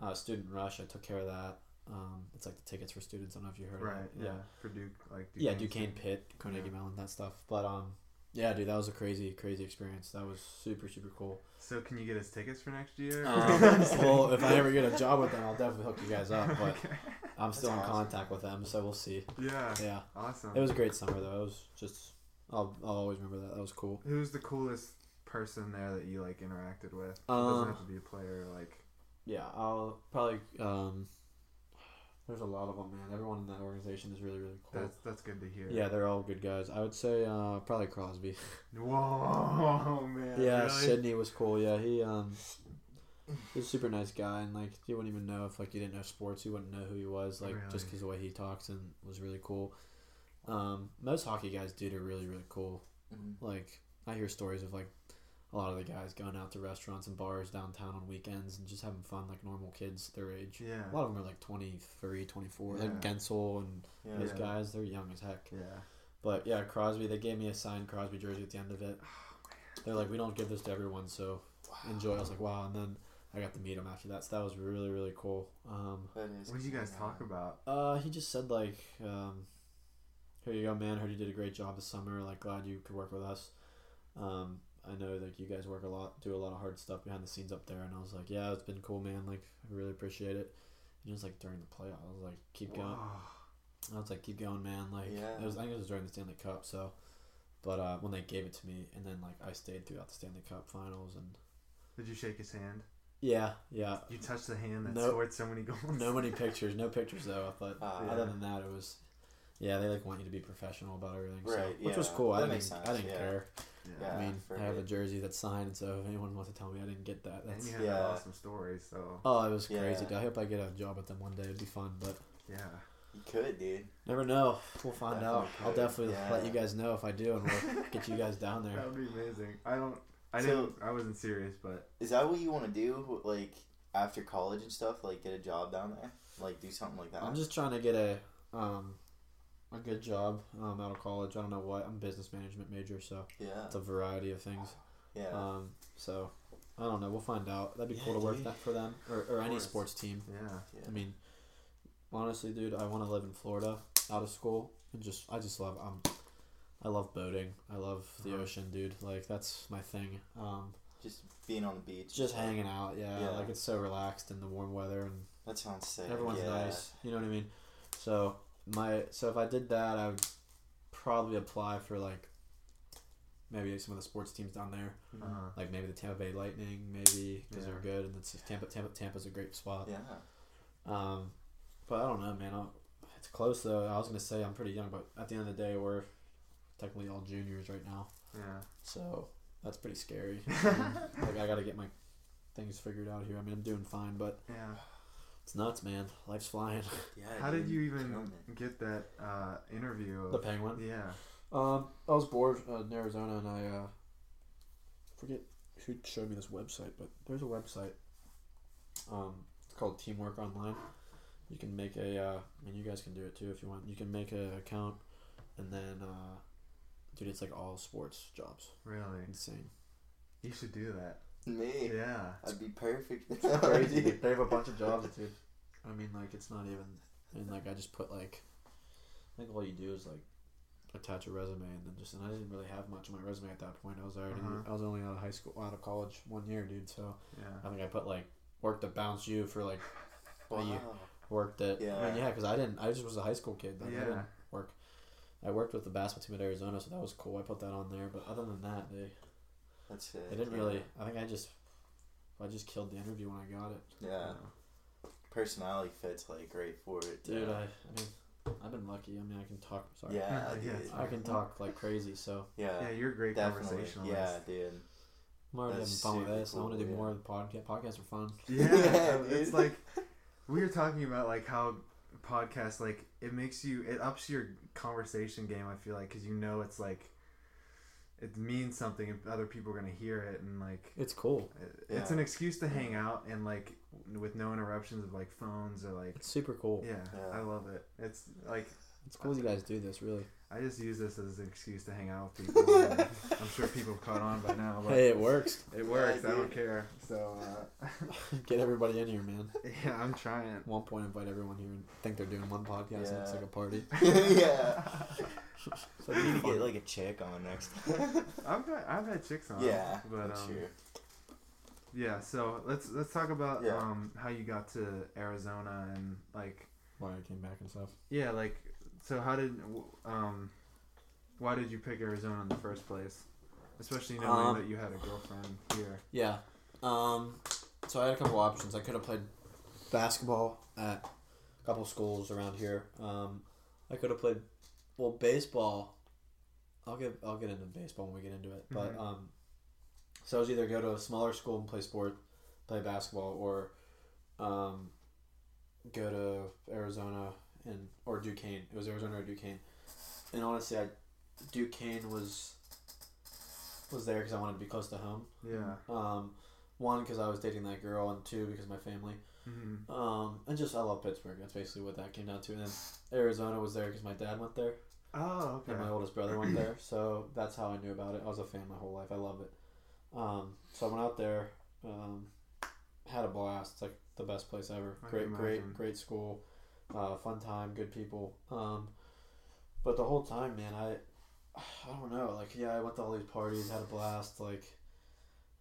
uh, student rush, I took care of that. Um, it's like the tickets for students. I don't know if you heard Right. of it. Yeah. For Duke, like Yeah, Duquesne Duquesne State. Pitt, Carnegie Yeah. Mellon, that stuff. But um, yeah, dude, that was a crazy, crazy experience. That was super, super cool. So can you get us tickets for next year? Um, well, if I ever get a job with them, I'll definitely hook you guys up. But okay. I'm still in awesome. contact with them, so we'll see. Yeah. Yeah, Awesome. it was a great summer though. It was just, I'll, I'll always remember that. That was cool. Who's the coolest person there that you like interacted with? it Um, doesn't have to be a player. Like. Yeah, I'll probably. Um, there's a lot of them, man. Everyone in that organization is really, really cool. That's that's good to hear. yeah, they're all good guys. I would say uh, probably Crosby. Whoa, man. Yeah, really? Sydney was cool. Yeah, he um, he's a super nice guy, and like you wouldn't even know if like you didn't know sports, you wouldn't know who he was, like just because the way he talks and was really cool. Um, most hockey guys, dude, are really really cool. Mhm. Like I hear stories of like a lot of the guys going out to restaurants and bars downtown on weekends and just having fun like normal kids their age. Yeah. A lot of them are like 23, 24. Yeah. Like Guentzel and Yeah. those Yeah. guys, they're young as heck. Yeah. But yeah, Crosby, they gave me a signed Crosby jersey at the end of it. They're like, we don't give this to everyone, so enjoy. I was like, wow. And then I got to meet him after that, so that was really, really cool. Um, What did you guys talk about? uh, he just said like, um, here you go, man. Heard you did a great job this summer. Like, glad you could work with us. Um, I know like you guys work a lot, do a lot of hard stuff behind the scenes up there, and I was like, yeah, it's been cool, man. Like, I really appreciate it. And it was like during the playoff, I was like, keep going. I was like, keep going, man. Like, Yeah. it was. I think it was during the Stanley Cup. So, but uh, when they gave it to me, and then like I stayed throughout the Stanley Cup Finals, and Did you shake his hand? yeah, yeah. You touched the hand that No- scored so many goals. No many pictures, no pictures though. But Ah. other Yeah. than that, it was. Yeah, they like want you to be professional about everything, so, Right, which was yeah, cool. I didn't, I didn't yeah. care. Yeah. I mean, I have a jersey that's signed, so if anyone wants to tell me I didn't get that, And that's you had Yeah. awesome stories, so oh, it was crazy. Yeah. dude. I hope I get a job with them one day. It'd be fun, but yeah. You could, dude. never know. We'll find out. Definitely I'll could, definitely let you guys know if I do, and we'll get you guys down there. That would be amazing. I don't. I So- didn't. I wasn't serious, but Is that what you want to do, like after college and stuff? Like get a job down there, like do something like that. I'm just trying to get a um a good job um, out of college. I don't know what. I'm a business management major, so Yeah. it's a variety of things. Yeah. Um, so I don't know. We'll find out. That'd be Yeah, cool to work dude. that for them or, or any sports team. Yeah. yeah. I mean, honestly, dude, I want to live in Florida out of school and just I just love um, I love boating. I love the Uh-huh. ocean, dude. Like that's my thing. Um, just being on the beach. just hanging out. Yeah, Yeah. like it's so relaxed in the warm weather and That sounds sick. everyone's yeah. nice. You know what I mean? So my so if I did that, I would probably apply for like maybe some of the sports teams down there. Uh-huh. like maybe the Tampa Bay Lightning, maybe because Yeah. they're good and it's Tampa. Tampa Tampa's a great spot. Yeah. Um, but I don't know, man. I'll, it's close though. I was gonna say I'm pretty young, but at the end of the day, we're technically all juniors right now, Yeah. so that's pretty scary. like I gotta get my things figured out here. I mean, I'm doing fine, but Yeah. It's nuts, man. Life's flying. Yeah. How did you even get that uh, interview? Of, the Penguin. yeah. Um, I was bored uh, in Arizona, and I uh, forget who showed me this website, but there's a website. Um, it's called Teamwork Online. You can make a. Uh, I mean, you guys can do it too if you want. You can make an account, and then, uh, dude, it's like all sports jobs. Really. Insane. You should do that. Me. Yeah. I'd be perfect. It's crazy. they have a bunch of jobs, dude. I mean, like it's not even. And like I just put like, I think all you do is like attach a resume and then just and I didn't really have much on my resume at that point. I was already Uh-huh. I was only out of high school, out of college one year, dude. So yeah. I think I put like worked at Bounce U for like a year. Wow. Worked at Yeah. I mean, yeah, because I didn't. I just was a high school kid. Like, I Yeah. didn't work. I worked with the basketball team at Arizona, so that was cool. I put that on there, but other than that, they That's it. they didn't yeah. really. I think I just I just killed the interview when I got it. Yeah. Personality fits like great for it. Dude, yeah. I, I mean, I've been lucky. I mean, I can talk. Sorry. Yeah, Yeah. I can talk like crazy. So Yeah. Yeah, you're a great Definitely. conversationalist. Yeah, dude. I'm already That's having fun with super this. I want to do yeah. more of the podcast. Podcasts are fun. Yeah, Yeah, it's like we were talking about like how podcasts like it makes you it ups your conversation game. I feel like because you know it's like it means something and other people are gonna hear it and like It's cool. Uh, it's Yeah. an excuse to hang out and like with no interruptions of like phones or like It's super cool. yeah, Yeah. I love it. It's like It's cool you guys do this. Really. I just use this as an excuse to hang out with people. I'm sure people have caught on by now, but Hey, it works. it works. I don't care. So uh, Get everybody in here, man. yeah, I'm trying. At one point, invite everyone here and think they're doing one podcast and it's like a party. yeah. So We need to get like a chick on next. I've got I've had chicks on. yeah. but um, true. yeah. So let's let's talk about Yeah. um how you got to Arizona and like why I came back and stuff. yeah like so how did um why did you pick Arizona in the first place? Especially knowing Um, that you had a girlfriend here. Yeah. Um, so I had a couple options. I could have played basketball at a couple schools around here. Um, I could have played well baseball. I'll get I'll get into baseball when we get into it. But Mhm. um, so I was either go to a smaller school and play sport, play basketball, or um, go to Arizona and or Duquesne. It was Arizona or Duquesne. And honestly, I Duquesne was was there because I wanted to be close to home. Yeah. Um, one because I was dating that girl, and two because my family. Mm-hmm. Um, and just I love Pittsburgh. That's basically what that came down to. And then Arizona was there because my dad went there, Oh okay. and my oldest brother went there. So that's how I knew about it. I was a fan my whole life. I love it. Um, so I went out there, um, had a blast. It's like the best place ever. I great, great, great school. Uh, fun time, good people. Um, but the whole time, man, I, I don't know. Like, yeah, I went to all these parties, had a blast. Like,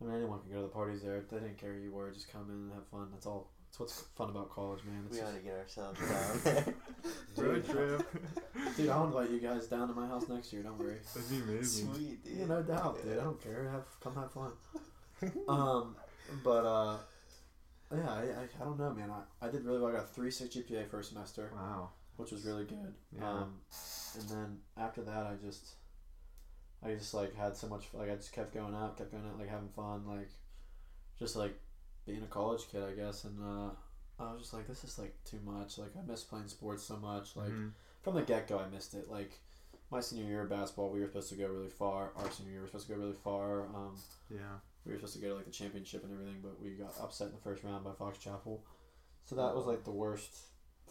I mean, anyone can go to the parties there. They didn't care who you were. Just come in and have fun. That's all. That's what's fun about college, man. It's We just- gotta get ourselves down. Road trip. dude, I'll invite you guys down to my house next year. Don't worry. That'd be amazing. Sweet, dude. Yeah, no doubt, dude. I don't care. Have come have fun. um, but uh, yeah, I, I, I don't know, man. I, I did really well. I got three six GPA first semester, Wow. which was really good. Yeah. Um, and then after that, I just, I just like had so much. Like I just kept going out, kept going out, like having fun, like, just like being a college kid, I guess. And uh, I was just like, this is like too much. Like I miss playing sports so much. Like Mhm. from the get go, I missed it. Like my senior year of basketball, we were supposed to go really far. Our senior year, we were supposed to go really far. Um, Yeah. We were supposed to go to like the championship and everything, but we got upset in the first round by Fox Chapel. So that was like the worst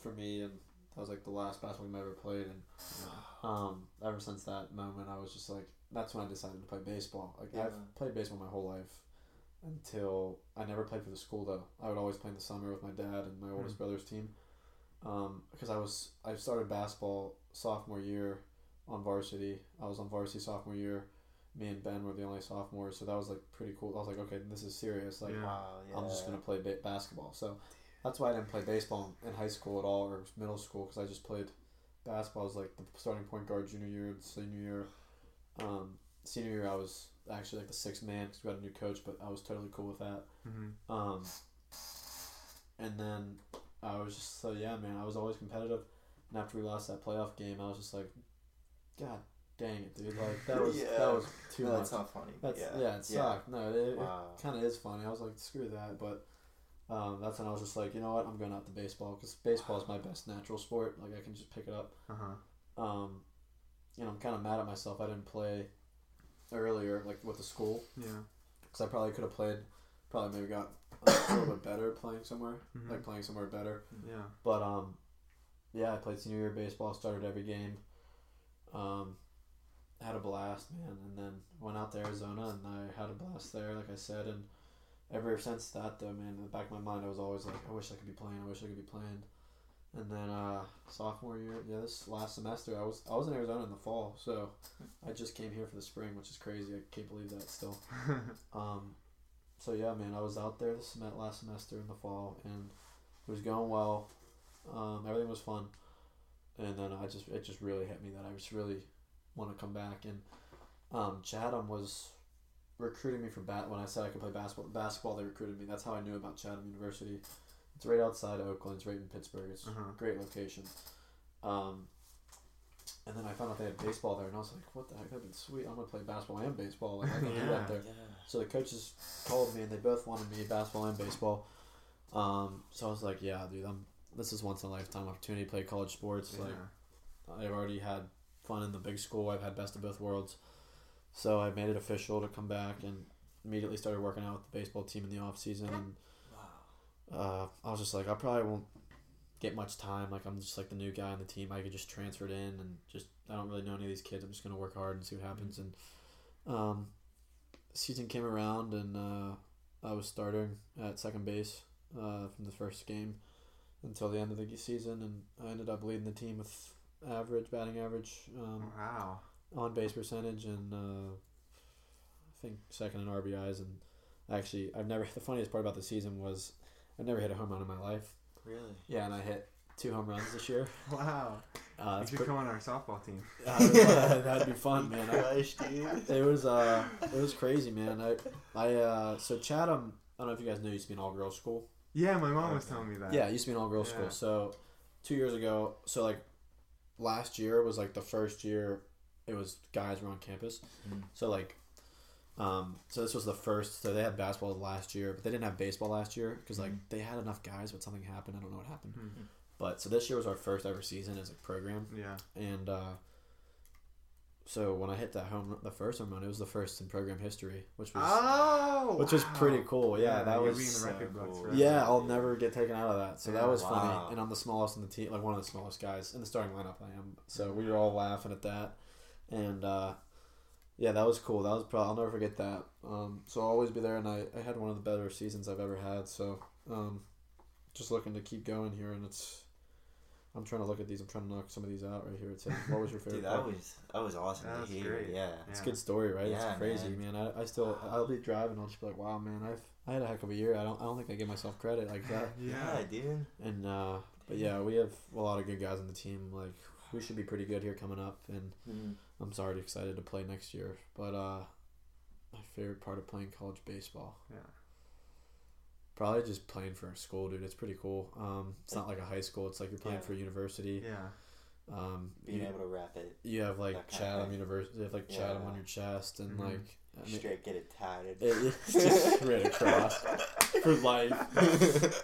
for me and That was like the last basketball game I ever played, and um, ever since that moment, I was just like, that's when I decided to play baseball. Like Yeah. I've played baseball my whole life until I never played for the school though. I would always play in the summer with my dad and my oldest brother's team. Um, because I was I started basketball sophomore year on varsity. I was on varsity sophomore year. Me and Ben were the only sophomores, so that was like pretty cool. I was like, okay, this is serious. Like Yeah. Wow, yeah. I'm just gonna play ba- basketball. So that's why I didn't play baseball in high school at all or middle school because I just played basketball. I was like the starting point guard junior year, and senior year. Um, senior year I was actually like the sixth man because we got a new coach, but I was totally cool with that. hmm Um, and then I was just so yeah, man. I was always competitive, and after we lost that playoff game, I was just like, God dang it, dude! Like that was Yeah. that was too no, much. that's not funny. That's yeah. yeah, it sucked. No, it, Wow. it kind of is funny. I was like, screw that, but um, that's when I was just like, you know what, I'm going out to baseball because baseball is my best natural sport. Like I can just pick it up. Uh huh. Um, you know, I'm kind of mad at myself. I didn't play earlier, like with the school, Yeah. because I probably could have played. Probably maybe got a little bit better playing somewhere, Mhm. like playing somewhere better. Yeah. But um, yeah, I played senior year baseball. Started every game. Um, had a blast, man, and then went out to Arizona and I had a blast there, like I said. And ever since that, though, man, in the back of my mind, I was always like, I wish I could be playing. I wish I could be playing. And then uh, sophomore year, yeah, this last semester, I was I was in Arizona in the fall, so I just came here for the spring, which is crazy. I can't believe that still. Um, so yeah, man, I was out there this last semester in the fall, and it was going well. Um, everything was fun, and then I just it just really hit me that I just really want to come back. And um, Chatham was recruiting me for bat when I said I could play basketball. Basketball, they recruited me. That's how I knew about Chatham University. It's right outside Oakland. It's right in Pittsburgh. It's Uh-huh. a great location. Um, and then I found out they had baseball there, and I was like, "What the heck? That'd be sweet. I'm gonna play basketball and baseball. Like I can do that there." Yeah. So the coaches called me and they both wanted me basketball and baseball. Um, so I was like, yeah, dude, I'm. This is once in a lifetime opportunity to play college sports. yeah. Like I've already had fun in the big school. I've had best of both worlds. So I made it official to come back and immediately started working out with the baseball team in the off season. And uh, I was just like, I probably won't get much time. Like I'm just like the new guy on the team. I could just transfer it in and just I don't really know any of these kids. I'm just gonna work hard and see what happens. And um, season came around and uh, I was starting at second base uh, from the first game until the end of the season, and I ended up leading the team with average batting average, um, Wow. on base percentage, and uh, I think second in RBIs. And actually, I've never. The funniest part about the season was I've never hit a home run in my life. Really? Yeah, and I hit two home runs this year. Wow. Uh, you that's should come on our softball team. uh, that'd be fun, man. I, Gosh, dude. it was uh, it was crazy, man. I, I uh, so Chatham. I don't know if you guys know, it used to be an all girls school. Yeah, my mom was telling me that. Yeah, it used to be an all girls Yeah. school. So two years ago, so like last year was like the first year it was guys were on campus. Mm. So like, um, so this was the first. So they had basketball last year, but they didn't have baseball last year because like Mhm. they had enough guys, but something happened. I don't know what happened. Hmm. But so this year was our first ever season as a program, Yeah. and uh, so when I hit that home, run- the first home run, it was the first in program history, which was Oh. which was pretty cool. Yeah, that was be the so record books. cool. forever. yeah, I'll never get taken out of that. So that was Wow. funny. And I'm the smallest in the team, like one of the smallest guys in the starting lineup. I am. So we were all laughing at that, and uh, yeah, that was cool. That was probably I'll never forget that. Um, so I'll always be there, and I, I had one of the better seasons I've ever had. So um, just looking to keep going here, and it's. I'm trying to look at these. I'm trying to knock some of these out right here. It's what was your favorite Dude, that part? was that was awesome That to was hear. great. Yeah. It's a good story, right? Yeah, it's crazy, man. I, I still I'll be driving. I'll just be like, wow, man, I've I had a heck of a year. I don't I don't think I give myself credit like that. Yeah, Yeah. dude. And uh, but yeah, we have a lot of good guys on the team. Like we should be pretty good here coming up. And Mm. I'm sorry excited to play next year. But uh, my favorite part of playing college baseball, Yeah. Probably just playing for a school, dude. It's pretty cool. Um, it's not like a high school. It's like you're playing Yeah. for a university. Yeah. Um, Being you, able to wrap it you have like that kind of Chatham. University. You have like Chatham Yeah. on your chest, and Mhm. like I mean, straight, get it tatted. It- it's just straight across for life.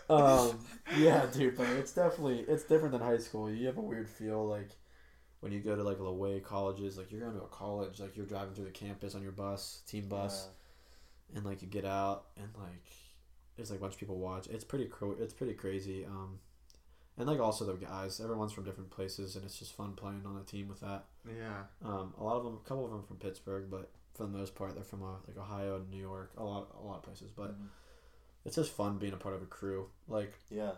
Um, yeah, dude, but it's definitely it's different than high school. You have a weird feel like when you go to like away colleges, like you're going to a college, like you're driving through the campus on your bus, team bus, and like you get out and like there's like a bunch of people watch. It's pretty cro- it's pretty crazy. Um, and like also the guys. Everyone's from different places, and it's just fun playing on a team with that. Yeah. Um, a lot of them, a couple of them from Pittsburgh, but for the most part, they're from uh, like Ohio and New York. A lot, a lot of places, but Mhm. it's just fun being a part of a crew. Like, yeah,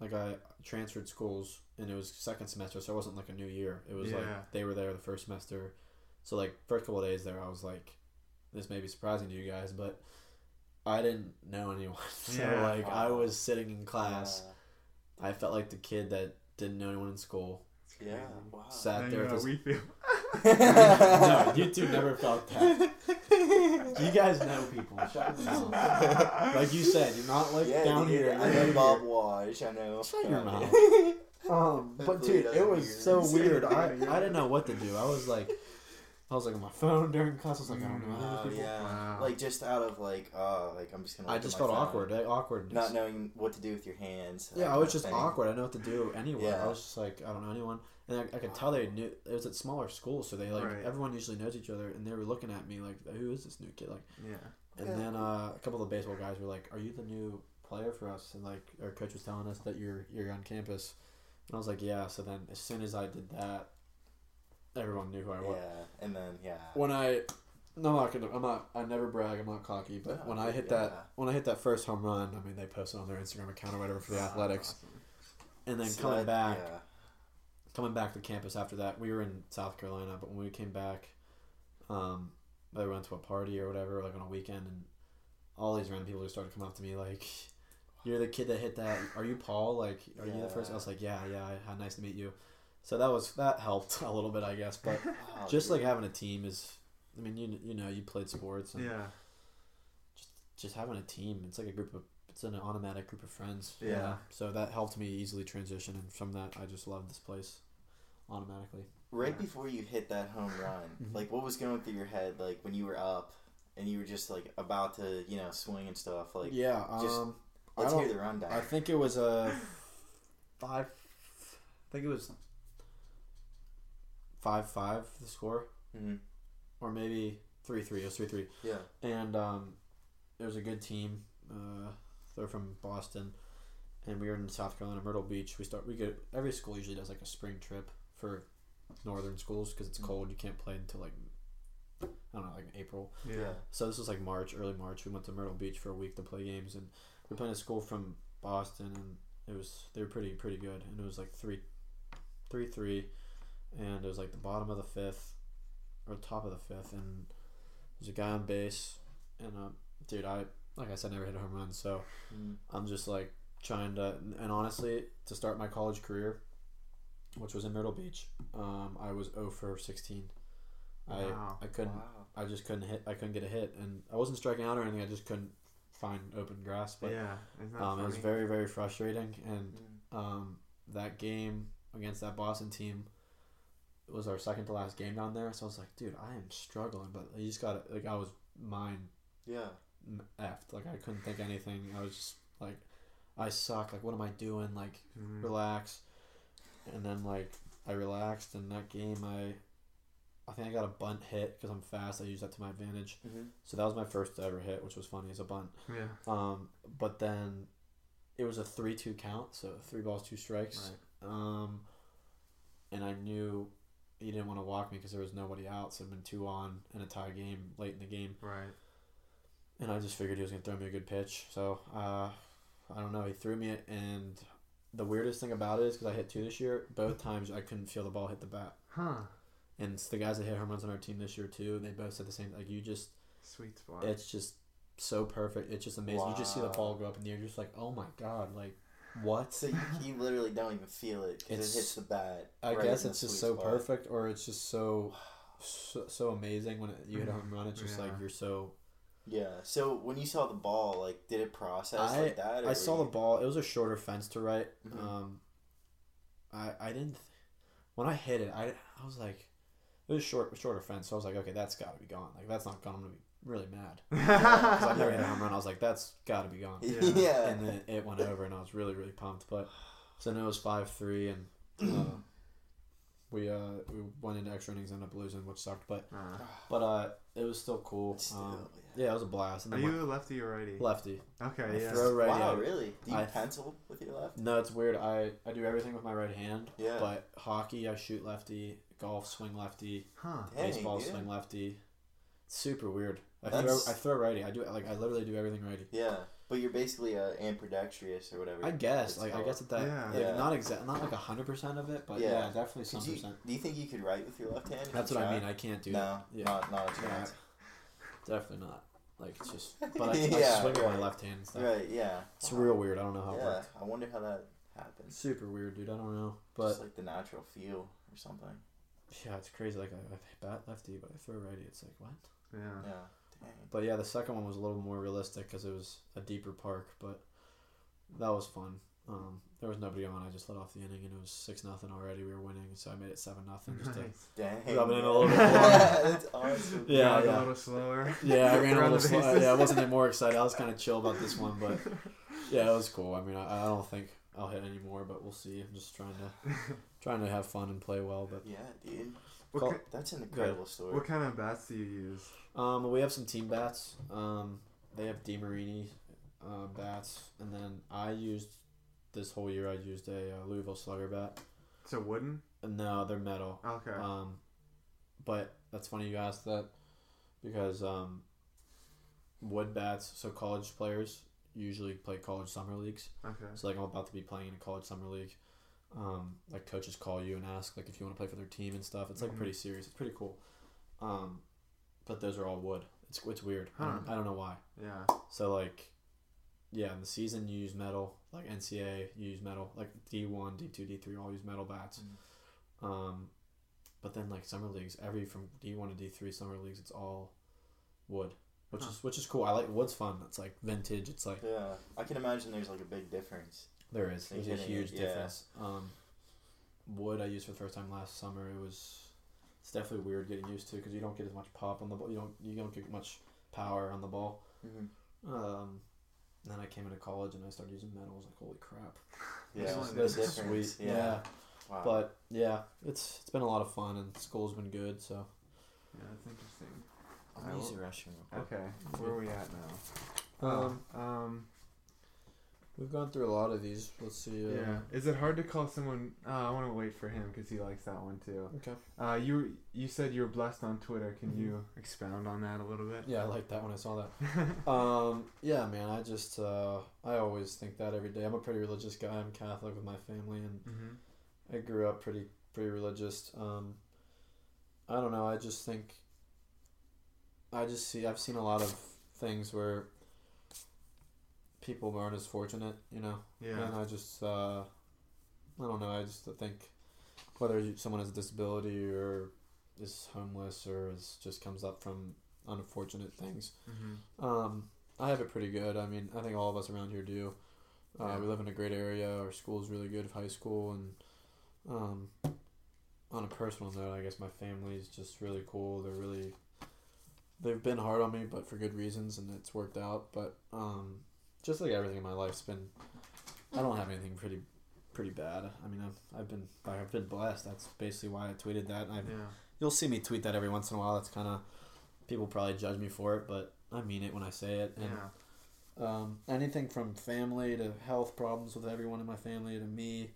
like I transferred schools, and it was second semester, so it wasn't like a new year. It was Yeah. like they were there the first semester, so like first couple of days there, I was like, this may be surprising to you guys, but I didn't know anyone. so Yeah. like I was sitting in class. I felt like the kid that didn't know anyone in school. Yeah, wow. Sat Now there you know with how his we feel. no, you two never felt that. You guys know people. Shut your mouth. Like you said, you're not like yeah, down dude, here. I know Bob here. Wash. I know. Shut your Um, mouth. Um, but dude, it was so weird. I, I didn't know what to do. I was like, I was like on my phone during class. I was like, I don't know. Oh these people. yeah, Wow. like just out of like, uh, like I'm just gonna. I just felt phone. awkward. eh, Awkwardness. Not knowing what to do with your hands. Yeah, that I was just thing. awkward. I didn't know what to do anywhere. Yeah. I was just like, I don't know anyone, and I, I could tell they knew it was at smaller schools, so they like Right. everyone usually knows each other, and they were looking at me like, who is this new kid? Like, Yeah. and Yeah. then uh, a couple of the baseball guys were like, "Are you the new player for us?" And like our coach was telling us that you're you're on campus, and I was like, "Yeah." So then as soon as I did that, everyone knew who I was. Yeah, and then yeah. When I, no, I'm not gonna. I'm not. I never brag. I'm not cocky. But No, when I hit yeah. that, when I hit that first home run, I mean, they posted on their Instagram account or whatever for the athletics, Awesome. and then So coming that- back, yeah. coming back to campus after that, we were in South Carolina, but when we came back, um, I went to a party or whatever, like on a weekend, and all these random people just started coming up to me like, "You're the kid that hit that. Are you Paul? Like, are you the first? I was like, "Yeah, yeah. How nice to meet you." So that was that helped a little bit, I guess. But Wow, just dude. like having a team is, I mean, you you know, you played sports, and Yeah. just just having a team, it's like a group of. It's an automatic group of friends. you Yeah. know? So that helped me easily transition, and from that, I just loved this place, automatically. right Yeah. before you hit that home run, Mhm. like what was going through your head, like when you were up and you were just like about to, you know, swing and stuff. Like, yeah, just- um, I let's don't- hear the rundown. I think it was a five. I think it was five five the score, Mhm. or maybe three three. It was three three, Yeah. and um, it was a good team. Uh, they're from Boston, and we were in South Carolina, Myrtle Beach. We start. We get every school usually does like a spring trip for northern schools because it's Mhm. cold. You can't play until like I don't know, like April. Yeah. Yeah. So this was like March, early March. We went to Myrtle Beach for a week to play games, and we played a school from Boston, and it was they were pretty pretty good, and it was like three, three three, and it was like the bottom of the fifth, or top of the fifth, and there's a guy on base, and uh, dude, I like I said, never hit a home run, so Mhm. I'm just like trying to, and honestly, to start my college career, which was in Myrtle Beach, um, I was 0 for 16. Wow. I I couldn't Wow. I just couldn't hit. I couldn't get a hit, and I wasn't striking out or anything. I just couldn't find open grass. But yeah. Um, it was very very frustrating. And Mhm. um, that game against that Boston team was our second to last game down there. So I was like, dude, I am struggling. But you just got like I was mind Yeah. effed. Like I couldn't think anything. I was just like, I suck. Like what am I doing? Like Mhm. relax. And then like I relaxed, and that game I. I think I got a bunt hit because I'm fast. I used that to my advantage. Mhm. So that was my first ever hit, which was funny as a bunt. Yeah. Um, but then it was a three-two count, so three balls, two strikes. Right. Um, and I knew he didn't want to walk me because there was nobody out, so it'd been two on in a tie game late in the game, Right. and I just figured he was gonna throw me a good pitch. So uh, I don't know, he threw me it, and the weirdest thing about it is because I hit two this year, both times I couldn't feel the ball hit the bat. Huh. And it's the guys that hit home runs on our team this year too, they both said the same. Like you just Sweet spot. it's just so perfect. It's just amazing. You just see the ball go up in the air. You're just like, oh my god, like what? So you, you literally don't even feel it because it hits the bat. I right guess it's just so spot. perfect, or it's just so so, so amazing when it, you hit a home run. It's just like you're so. Yeah. So when you saw the ball, like, did it process I- like that? or I saw were the ball. It was a shorter fence to right. Mhm. Um, I I didn't when I hit it. I I was like, it was short shorter fence. So I was like, okay, that's got to be gone. Like that's not gone. I'm gonna be really mad because I never hit a home run. I was like, that's got to be gone. Yeah. yeah. and then it went over, and I was really really pumped. But so then it was five three, and uh, we uh we went into extra innings and ended up losing, which sucked. But Uh, but uh it was still cool. Still, Um, yeah. yeah, it was a blast. And are you a lefty or righty? lefty? Okay, I yeah. throw righty. Wow, really? Do you I- pencil with your left? No, it's weird. I I do everything with my right hand. Yeah. But hockey, I shoot lefty. Golf, swing lefty. Huh. Dang, Baseball, yeah. swing lefty. Super weird. I That's- throw I throw righty. I do like I literally do everything righty. Yeah, but you're basically a ambidextrous or whatever. I guess it's like I called. guess at that Yeah. like, Yeah. not exact not like hundred percent of it, but Yeah. yeah, definitely some Could you, percent. do you think you could write with your left hand? if That's you what I tried? mean. I can't do no, that. Yeah, not not a Yeah. chance. definitely not. Like it's just, but I, I Yeah, swing with my right. left hand. and stuff. Right? Yeah. It's Wow. real weird. I don't know how it Yeah, works. I wonder how that happens. Super weird, dude. I don't know, but Just like the natural feel or something. yeah, it's crazy. Like I, I bat lefty, but I throw righty. It's like what? Yeah. Yeah. Dang. But yeah, the second one was a little more realistic because it was a deeper park, but that was fun. Um, there was nobody on. I just let off the inning, and it was six nothing already. We were winning, so I made it seven nothing. Just to, Nice. Dang. Rubbing in a little bit more. That's awesome. Yeah, Jog yeah. a little slower. yeah, I ran a little the slow. bases. Yeah, I wasn't any more excited. I was kind of chill about this one, but yeah, it was cool. I mean, I, I don't think I'll hit any more, but we'll see. I'm just trying to trying to have fun and play well. But Yeah, dude. What, Call- ki- That's an incredible story. what kind of bats do you use? Um, we have some team bats. Um, they have DeMarini uh, bats, and then I used this whole year. I used a uh, Louisville Slugger bat. So wooden? No, they're metal. Okay. Um, but that's funny you asked that because um, wood bats. So college players usually play college summer leagues. okay. So like I'm about to be playing in a college summer league. Um, like coaches call you and ask like if you want to play for their team and stuff. It's like Mhm. pretty serious. It's pretty cool. Um, but those are all wood. It's it's weird. I, don't, I don't know why. Yeah. So like, yeah, in the season you use metal. Like NCAA, you use metal. Like D one, D two, D three, all use metal bats. Um, but then like summer leagues, every from D one to D three summer leagues, it's all wood, which Huh. is which is cool. I like wood's fun. It's like vintage. It's like Yeah, I can imagine there's like a big difference. there is there's a hitting it, huge yeah. difference. Um, wood I used for the first time last summer. It was it's definitely weird getting used to because you don't get as much pop on the ball. You don't you don't get much power on the ball. Mm-hmm. Um, then I came into college and I started using metal. I was like, holy crap! Yeah, this This is, is this is sweet. Yeah. yeah. Wow. But yeah, it's it's been a lot of fun and school's been good. So Yeah, that's interesting. I'm gonna use the restroom. Okay. Where are we at now? um, Um. We've gone through a lot of these. Let's see. Uh, Yeah. Is it hard to call someone? Uh, I want to wait for him because he likes that one too. Okay. Uh, you you said you were blessed on Twitter. Can Mhm. you expound on that a little bit? Yeah, I like that when I saw that. Um, yeah, man. I just uh, I always think that every day. I'm a pretty religious guy. I'm Catholic with my family, and mm-hmm. I grew up pretty pretty religious. Um, I don't know. I just think. I just see. I've seen a lot of things where people aren't as fortunate, you know. Yeah. And I just, uh, I don't know. I just think whether you, someone has a disability or is homeless or is just comes up from unfortunate things. Mm-hmm. Um, I have it pretty good. I mean, I think all of us around here do. Uh, Yeah. We live in a great area. Our school is really good, high school, and um, on a personal note, I guess my family is just really cool. They're really, they've been hard on me, but for good reasons, and it's worked out. But um, just like everything in my life's been, I don't have anything pretty, pretty bad. I mean, I've, I've been, I've been blessed. That's basically why I tweeted that. I've, Yeah. you'll see me tweet that every once in a while. That's kind of, people probably judge me for it, but I mean it when I say it. And Yeah. um, anything from family to health problems with everyone in my family to me.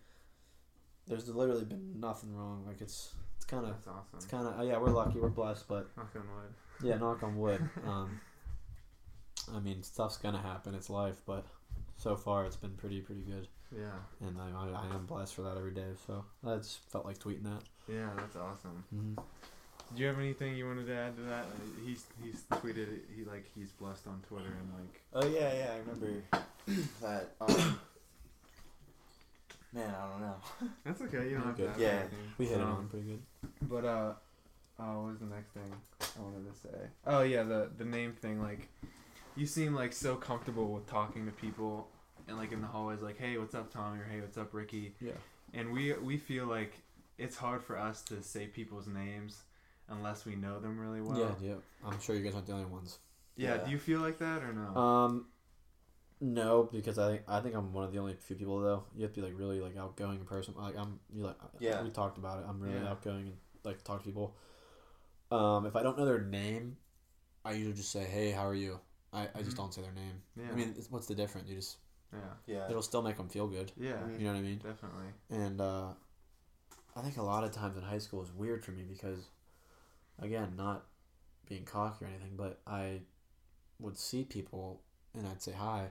There's literally been nothing wrong. Like it's it's kind of awesome. it's kind of yeah we're lucky we're blessed, but Knock on wood. yeah knock on wood. Um, I mean stuff's gonna happen. It's life, but so far it's been pretty pretty good, Yeah. and I I, I am blessed for that every day. So I just felt like tweeting that. Yeah, that's awesome. Mm-hmm. Do you have anything you wanted to add to that? Uh, He's he's tweeted it, he like he's blessed on Twitter and like Oh yeah, yeah, I remember that. Um, man, I don't know. that's okay. You don't have to. Good. add Yeah. anything. We hit it Um, on pretty good. But uh, uh, what was the next thing I wanted to say? Oh yeah, the the name thing. Like, you seem like so comfortable with talking to people, and like in the hallways, like, hey, what's up, Tommy, or hey, what's up, Ricky? Yeah. And we we feel like it's hard for us to say people's names unless we know them really well. yeah, yeah. I'm sure you guys aren't the only ones. Yeah. Yeah. Do you feel like that or no? Um, No, because I think I think I'm one of the only few people though. You have to be like really like outgoing in person. Like I'm, you like Yeah. We talked about it. I'm really Yeah. outgoing and like talk to people. Um, if I don't know their name, I usually just say, "Hey, how are you?" I, I just Mhm. don't say their name. Yeah. I mean, it's, what's the difference? You just yeah. Yeah. it'll still make them feel good. Yeah. You know what I mean? Definitely. And uh, I think a lot of times in high school is weird for me because, again, not being cocky or anything, but I would see people and I'd say hi, and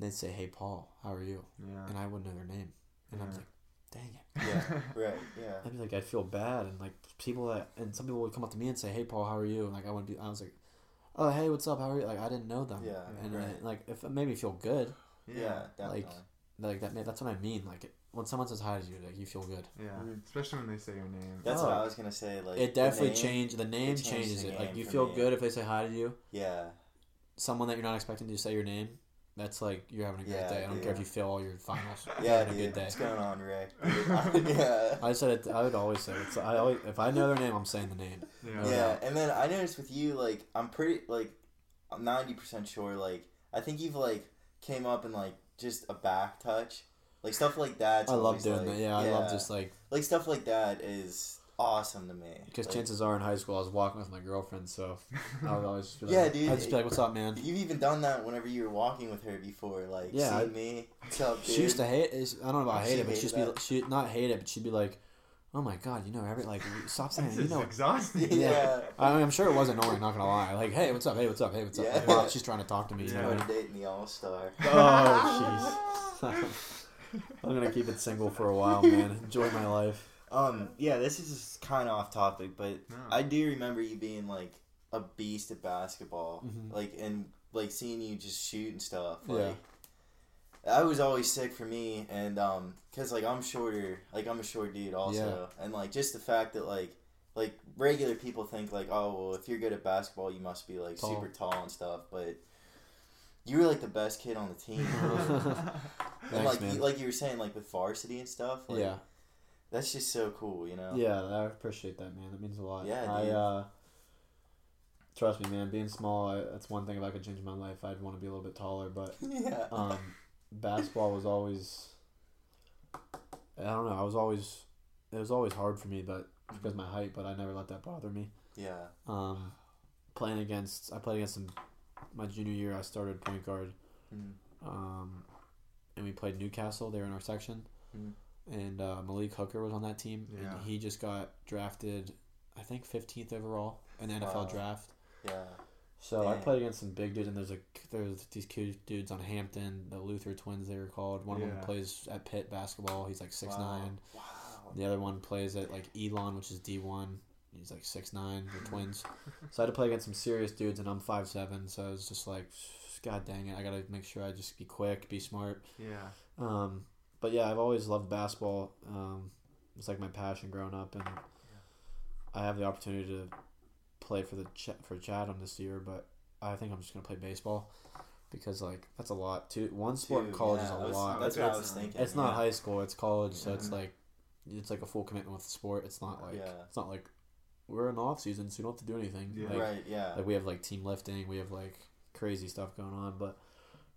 they'd say, "Hey, Paul, how are you?" Yeah. And I wouldn't know their name, and I'm like, "Dang it." Yeah. Right. Yeah. I'd be like, I'd feel bad, and like people that, and some people would come up to me and say, "Hey, Paul, how are you?" And like I wouldn't be, I was like, "Oh, hey, what's up? How are you?" Like I didn't know them, Yeah. and right. it, like if it made me feel good, yeah. Definitely. like that, ma- that's what I mean. Like it, when someone says hi to you, like you feel good. Yeah. Mhm. Especially when they say your name. That's Oh. what I was gonna say. Like it definitely name- changed. The name changed changes the it. Like you feel me. good if they say hi to you. Yeah. Someone that you're not expecting to say your name, that's like you're having a great Yeah, day. I don't care if you fail all your finals. You're Yeah, having a good day. What's going on, Ray? yeah. I said it. I would always say it. So I always, if I know their name, I'm saying the name. Yeah. Yeah, and then I noticed with you, like, I'm pretty, like, I'm ninety percent sure, like, I think you've like came up in like just a back touch, like stuff like that. I love doing that. Yeah, I love just like like stuff like that is awesome to me. because Like, chances are in high school I was walking with my girlfriend, so I would always just be like, Yeah, dude. I'd just be like, "What's up, man?" You've even done that whenever you were walking with her before, like, Yeah, see I- me, what's up, dude? She used to hate. Is I don't know about She hate it, but she'd be that. she not hate it, but she'd be like, "Oh my god, you know every like stop saying This you is know." exhausting. yeah. I mean, I'm sure it was annoying. Not gonna lie. Like, hey, what's up? Hey, what's up? Hey, what's up? Yeah. Like, while she's trying to talk to me. You Yeah. know what I Started mean? dating the All Star. Oh, jeez. I'm gonna keep it single for a while, man. Enjoy my life. Um, yeah, this is kind of off topic, but No. I do remember you being like a beast at basketball, Mhm. like and like seeing you just shoot and stuff. Yeah. Like, that was always sick for me, and um, cause like I'm shorter, like I'm a short dude also, and like just the fact that like like regular people think like oh well if you're good at basketball you must be like Tall. super tall and stuff, but you were like the best kid on the team. and Thanks, like you, like you were saying like with varsity and stuff, like, yeah, that's just so cool, you know. yeah. I appreciate that, man. That means a lot. Yeah, I uh, trust me, man. Being small, I, that's one thing. If I could change my life, I'd want to be a little bit taller. But yeah. um, basketball was always. I don't know. I was always. It was always hard for me, but because my height. But I never let that bother me. yeah. Um, playing against, I played against some. My junior year, I started point guard. Mm. Um, and we played New Castle. They were in our section, Mhm. And uh, Malik Hooker was on that team, Yeah. and he just got drafted, I think fifteenth overall in the NFL Wow. draft. Yeah. So I played against some big dudes, and there's a there's these cute dudes on Hampton, the Luther twins they were called. One of them plays at Pitt basketball. He's like six Wow. nine. Wow. The other one plays at like Elon, which is D one. He's like six nine. The twins. So I had to play against some serious dudes, and I'm five seven. So it was just like, God dang it! I gotta make sure I just be quick, be smart. yeah. Um, but yeah, I've always loved basketball. Um, it's like my passion growing up, and I have the opportunity to play for the Ch- for Chatham this year. But I think I'm just gonna play baseball because like that's a lot. Two one sport in college yeah, is a I was- lot. That's It's, what I was thinking. it's not yeah. high school; it's college, so it's Mhm. like it's like a full commitment with the sport. It's not like Yeah. it's not like we're in the off season, so you don't have to do anything. Yeah. Like, right. Yeah. like we have like team lifting, we have like crazy stuff going on, but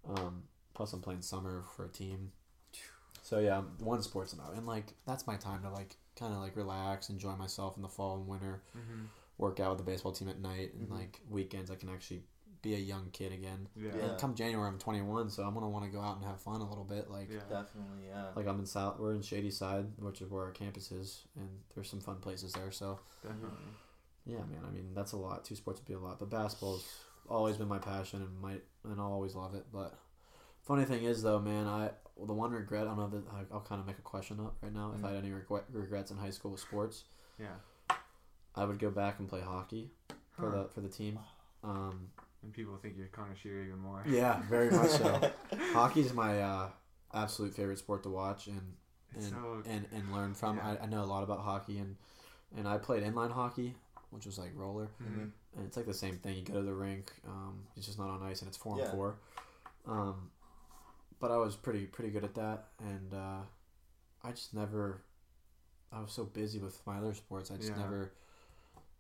um, plus I'm playing summer for a team. So yeah, one sport's enough, and like that's my time to like kind of like relax, enjoy myself in the fall and winter, Mm-hmm. work out with the baseball team at night, and Mhm. like weekends I can actually be a young kid again. Yeah. Yeah. Come January I'm 21, so I'm gonna want to go out and have fun a little bit. Like Yeah. Definitely. Yeah. like I'm in South, we're in Shadyside, which is where our campus is, and there's some fun places there. So Definitely. yeah, man. I mean, that's a lot. Two sports would be a lot, but basketball's always been my passion and might and I'll always love it. But funny thing is, though, man, I well, the one regret I don't know that I- I'll kind of make a question up right now. If I had any regret, regrets in high school with sports, Yeah. I would go back and play hockey for Huh. the for the team. Um, And people think you're kind of Sheary even more. yeah, very much so. Hockey is my uh, absolute favorite sport to watch and and, so and, and learn from. Yeah. I, I know a lot about hockey and and I played inline hockey, which was like roller. Mhm. and it's like the same thing. You go to the rink, um, it's just not on ice, and it's four Yeah. on four. Um, but I was pretty pretty good at that, and uh, I just never. I was so busy with my other sports. I just Yeah. never.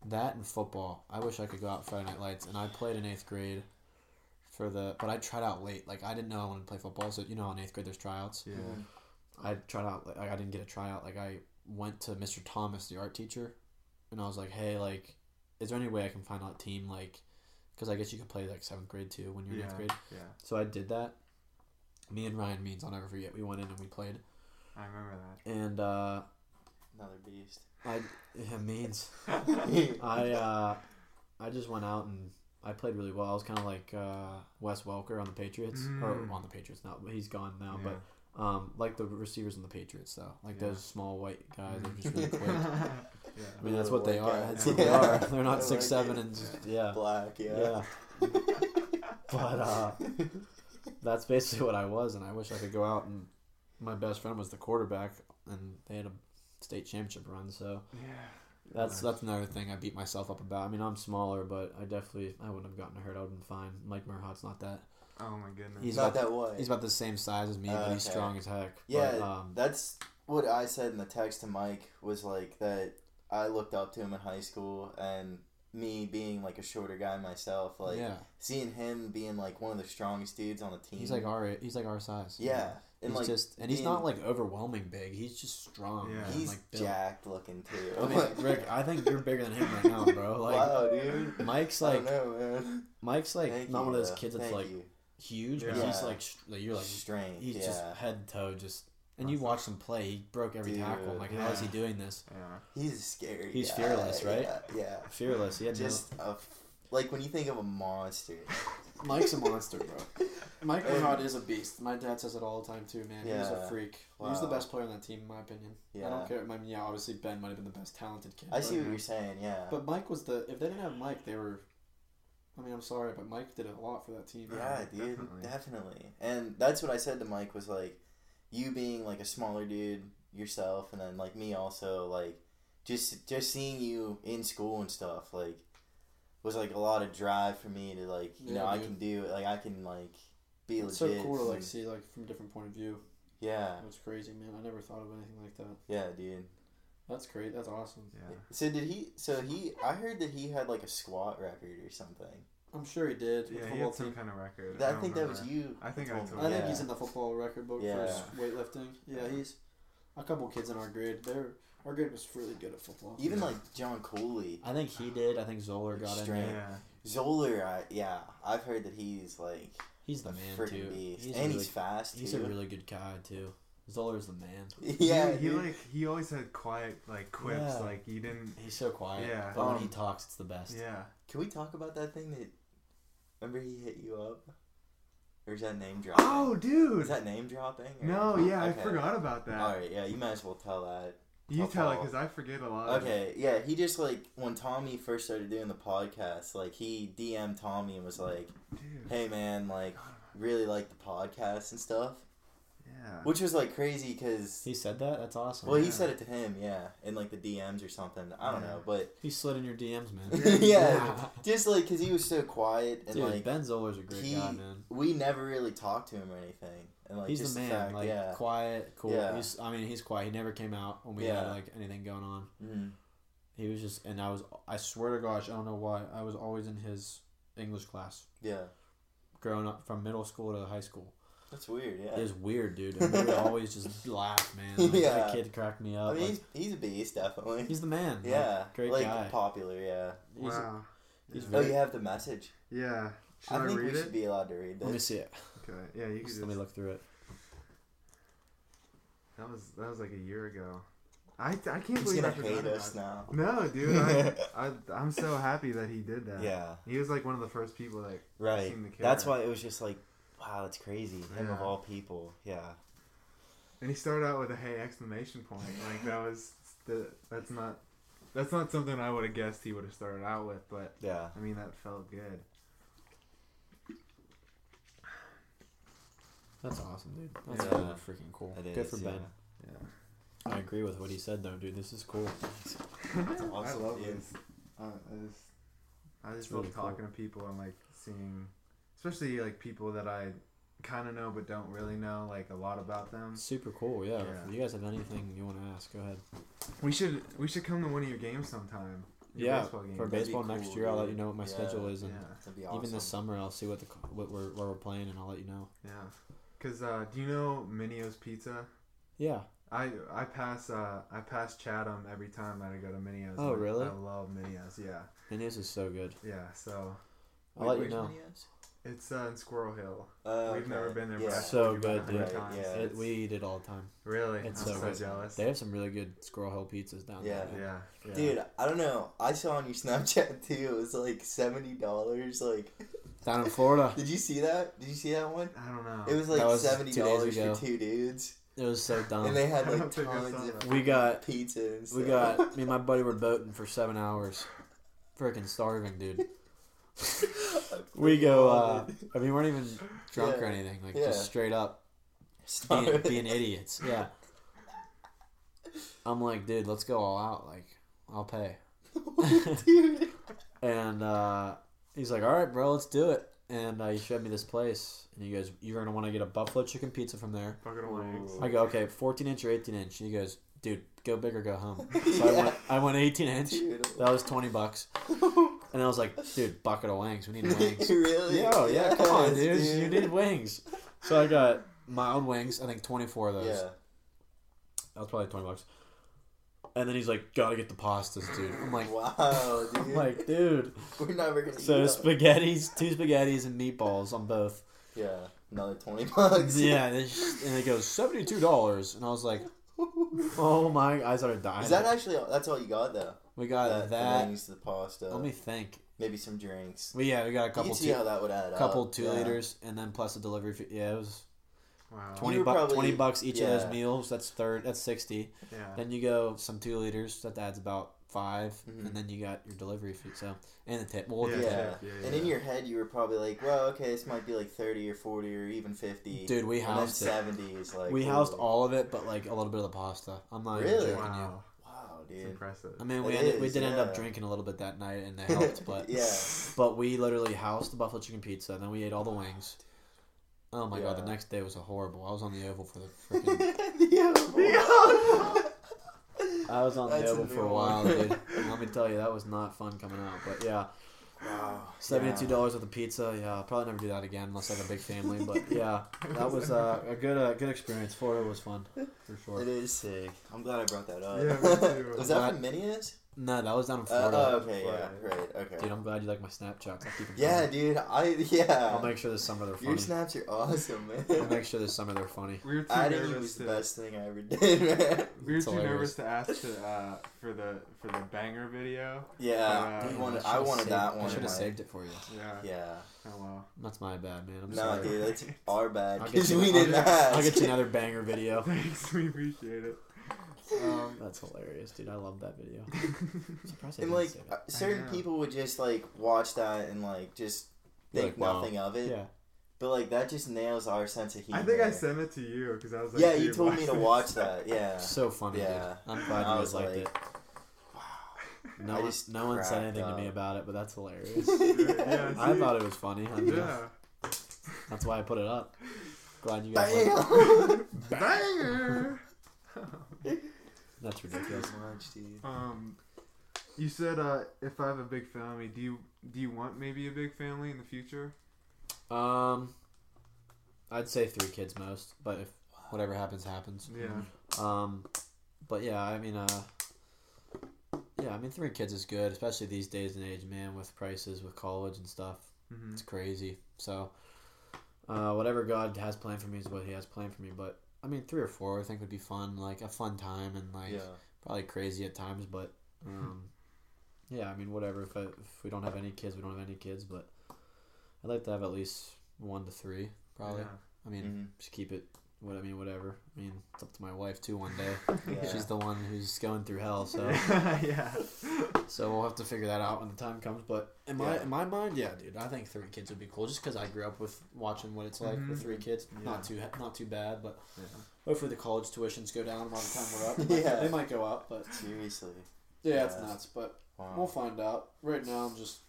That and football. I wish I could go out Friday Night Lights, and I played in eighth grade for the. But I tried out late. Like I didn't know I wanted to play football. So you know, in eighth grade there's tryouts. Yeah. I tried out. Like I didn't get a tryout. Like I went to Mr. Thomas, the art teacher, and I was like, "Hey, like, is there any way I can find out a team like?" Because I guess you could play like seventh grade too when you're in eighth grade. Yeah. So I did that. Me and Ryan Means, I'll never forget. We went in and we played, I remember that. and uh, Another beast. I yeah Means. I uh, I just went out and I played really well. I was kind of like uh, Wes Welker on the Patriots, or Mm. on the Patriots now. He's gone now, Yeah. but um, like the receivers on the Patriots though, like Yeah. those small white guys are just really quick. I mean, that's what they are. That's what they are. They're not six seven and just, yeah, Black, yeah. yeah. But uh, that's basically what I was, and I wish I could go out and my best friend was the quarterback, and they had a state championship run, so Yeah. that's Nice. that's another thing I beat myself up about. I mean, I'm smaller, but I definitely I wouldn't have gotten hurt. I would have been fine. Mike Murhaught's not that. Oh my goodness. He's not about that way. He's about the same size as me, but he's Okay. strong as heck. Yeah, but, um, That's what I said in the text to Mike was like that I looked up to him in high school and me being like a shorter guy myself, like yeah, seeing him being like one of the strongest dudes on the team. he's like our he's like our size. Yeah. And he's like just and he's being- not like overwhelming big. He's just strong. Yeah. man, he's like built. jacked looking too. I mean, Rick, I think you're bigger than him right now, bro. Like wow, dude. Mike's I like don't know, man. Mike's like Thank not you, one of those though. kids that's Thank like you. huge, but Yeah. he's like like you're like strength. he's yeah. just head to toe just. And you watch him play, he broke every Dude, tackle. I'm like, how is he doing this? Yeah. He's scary. He's guy. fearless, right? Yeah. yeah. Fearless. He had Just a f- like when you think of a monster. Mike's a monster, bro. Mike And- Murhaugh is a beast. My dad says it all the time too, man. He's a Yeah. freak. He's the best player on that team, in my opinion. Yeah. I don't care. I mean, yeah, obviously Ben might have been the best talented kid. I but- see what you're saying. Yeah. But Mike was the. If they didn't have Mike, they were. I mean, I'm sorry, but Mike did a lot for that team. Yeah, Yeah, dude, definitely. definitely. And that's what I said to Mike was like, you being like a smaller dude yourself, and then like me also, like, just just seeing you in school and stuff, like, was like a lot of drive for me to like, you know, Yeah, I can do it. Like, I can like be It's legit. so cool to like see like from a different point of view. yeah, That's crazy, man. I never thought of anything like that. yeah, dude. That's great. That's awesome. Yeah. So did he? So he? I heard that he had like a squat record or something. I'm sure he did. Yeah, he football had some team. kind of record. I, don't think that was you. I think I told I think Yeah. he's in the football record book for his Yeah. weightlifting. Yeah, he's a couple kids in our grade. They're our grade was really good at football. Even Yeah. like John Cooley, I think he did. I think Zoller got in there. Yeah. Zoller. I, yeah, I've heard that he's like He's the man freaking too. beast, He's and really, he's fast he's too. a really good guy too. Zoller's the man. yeah, he, he like he always had quiet like quips. Yeah. Like he didn't. He's so quiet. Yeah. But when he Um, talks, it's the best. Yeah. Can we talk about that thing that? Remember he hit you up, or is that name dropping? Oh, dude. is that name dropping? or- no, yeah, Okay. I forgot about that. All right, yeah, you might as well tell that. You I'll tell it because I forget a lot. of it. Okay, yeah, he just like when Tommy first started doing the podcast, like he DM'd Tommy and was like, Dude. "Hey man, like really like the podcast and stuff,". Which was like crazy because He said that. That's awesome. well he Yeah. said it to him, yeah, in like the DMs or something. I don't Yeah. know, but he slid in your DMs, man. yeah, just like because he was so quiet and Dude, like Ben Zoller's a great he- guy, man. we never really talked to him or anything, and like He's just the man, fact, like yeah, quiet, cool. Yeah. He's, I mean, he's quiet. He never came out when we had like anything going on. mm, He was just, and I was, I swear to gosh, I don't know why, I was always in his English class yeah, growing up from middle school to high school. That's weird, yeah. It was weird, dude. And we would always just laugh, man. Like, Yeah. That kid cracked me I up. mean, like, he's, he's a beast, definitely. he's the man. like, yeah, great like guy. popular, yeah. He's, wow. he's Oh, very- you have the message. Yeah. Should I, I think read we it? should be allowed to read this. Let me see it. Okay. Yeah, you could Just just. let me look through it. That was that was like a year ago. I, I can't He's believe gonna I forgot hate us now. No, dude. I, I I'm so happy that he did that. Yeah, He was like one of the first people that right. seemed to care. That's why it was just like, wow, that's crazy. Him of all people. Yeah. And he started out with a hey exclamation point. Like that was the that's not that's not something I would have guessed he would have started out with, but Yeah. I mean that felt good. That's awesome, dude. That's Yeah. really freaking cool. It Good is, for yeah. Ben. Yeah. I agree with what he said, though, dude. This is cool. awesome, I love dude. this. Uh, I just I just It's love really cool. talking to people and like seeing, especially like people that I kind of know but don't really know like a lot about them. Super cool, yeah. Yeah. If you guys have anything you want to ask, go ahead. We should we should come to one of your games sometime. your yeah, baseball game. for That'd be baseball next cool, year, I'll let you know what my Yeah. schedule is, and yeah, That'd be awesome. even this summer, I'll see what the what we're where we're playing, and I'll let you know. yeah. Cause uh, do you know Mineo's Pizza? Yeah. I I pass uh I pass Chatham every time that I go to Mineo's. Oh, and really? I love Mineo's. Yeah, Mineo's is so good. yeah. So I'll let you know. Mineo's? It's uh, in Squirrel Hill. Uh, We've never been there, Yeah. but I've So told you about good, dude. times. Right, yeah. It, we eat it all the time. really. It's I'm so so, good. jealous. They have some really good Squirrel Hill pizzas down Yeah. there. yeah, yeah. Dude, I don't know. I saw on your Snapchat too. It was like seventy dollars. Like, Down in Florida, did you see that? Did you see that one? I don't know. It was like was seventy two dollars days for two dudes, it was so dumb. and they had like don't think tons of we got pizza. And stuff. we got me and my buddy were boating for seven hours, freaking starving, dude. We go. uh I mean, we weren't even drunk or anything. Like Yeah. just straight up being, being idiots. Yeah. I'm like, dude, let's go all out. Like, I'll pay. dude. And uh, he's like, all right, bro, let's do it. And uh, he showed me this place, and he goes, "You're gonna want to get a buffalo chicken pizza from there." Bucket wings. I go, "Okay, 14 inch or 18 inch." And he goes, "Dude, go big or go home." So I went, I went 18 inch. Dude. That was 20 bucks, and I was like, "Dude, bucket of wings. We need wings." really? Yo, yeah, come on, Yes, dude. You need wings. So I got my own wings. I think 24 of those. Yeah. That was probably 20 bucks. And then he's like, "Gotta get the pastas, dude." I'm like, Wow, dude. I'm like, dude. We're never gonna So spaghettis, two spaghettis and meatballs on both. Yeah, another twenty bucks. Yeah, and it, and it goes seventy two dollars, and I was like, "Oh my!" I started dying. Is that actually that's all you got though? We got that, that. the wings, the pasta, let me think. maybe some drinks. We yeah, we got a You couple can see two, how that would add couple up. two yeah. liters, and then plus the delivery fee. Yeah, it was Wow. twenty were bucks. probably- Twenty bucks each of those meals. That's third. That's sixty. Yeah. Then you go some two liters. That adds about 5 Mhm. and then you got your delivery fee. So and the tip. Well, Yeah, the Yeah. tip. yeah, And in your head, you were probably like, "Well, okay, this might be like thirty or forty or even 50. dude, we and then housed it. seventy is like We housed all of it, but like a little bit of the pasta. I'm not even Really? joking you. Wow. Wow, It's impressive. I mean, we It ended, we is, did end up drinking a little bit that night, and it helped. But yeah, but we literally housed the buffalo chicken pizza, and then we ate all the ah, wings. Oh my god, the next day was a horrible. I was on the oval for the freaking. yeah. I was on the That's a oval for a while, dude. Let me tell you, that was not fun coming out. But yeah, Wow. seventy-two dollars with a pizza. Yeah, I'll probably never do that again unless I have a big family. But yeah, that was uh, a good uh, good experience. Florida was fun for sure. is sick. I'm glad I brought that up. Yeah, me too. was that from Mineo's? No, that was down in Uh, Florida. oh, okay, Florida. yeah, right, okay. Dude, I'm glad you like my Snapchats. I'll keep them yeah, coming. dude, I yeah. I'll make sure this summer they're funny. Your snaps are awesome, man. I'll make sure this summer they're funny. We were too Adding you nervous was the to. best thing I ever did, man. We were It's too hilarious. nervous to ask to, uh, for the for the banger video. Yeah, Uh, I wanted, should've I wanted saved- that one. I should have like- saved it for you. Yeah. Yeah. Oh well. That's my bad, man. I'm No, sorry. dude, that's our bad because we didn't ask. I'll get you another banger video. Thanks, we appreciate it. Um, That's hilarious, dude. I love that video. Surprised I And didn't like save uh, it. certain know. people would just like watch that and like just You're think like, wow. nothing of it. Yeah. But like that just nails our sense of humor. I think I sent it to you because I was like, yeah, dude, you told me to this. watch that. Yeah. So funny, Yeah. dude. I'm glad I you was guys liked like, it. No, I one, just no one said cracked anything to me up. about it, but that's hilarious. Yeah, I see? thought it was funny. I mean, Yeah. That's why I put it up. Glad you guys liked it. Bam! Banger. That's ridiculous. Much, dude. um, you said uh, if I have a big family, do you do you want maybe a big family in the future? Um, I'd say three kids most, but if whatever happens, happens. Yeah. Um, but yeah, I mean, uh, yeah, I mean, three kids is good, especially these days and age, man, with prices, with college and stuff. hmm It's crazy. So, uh, whatever God has planned for me is what He has planned for me. But I mean, three or four, I think would be fun, like a fun time, and like Yeah. probably crazy at times. But um, yeah, I mean, whatever. If I, if we don't have any kids, we don't have any kids. But I'd like to have at least one to three, probably. I mean, Mhm. just keep it. What I mean, whatever. I mean, it's up to my wife too. One day, Yeah. she's the one who's going through hell. So, yeah. so we'll have to figure that out when the time comes. But in my Yeah. in my mind, yeah, dude, I think three kids would be cool. Just because I grew up with watching what it's like Mhm. with three kids. Not too not too bad, but Yeah. hopefully the college tuitions go down by the time we're up. Yeah. they might go up, but Seriously. yeah, it's nuts. But Wow. we'll find out. Right now, I'm just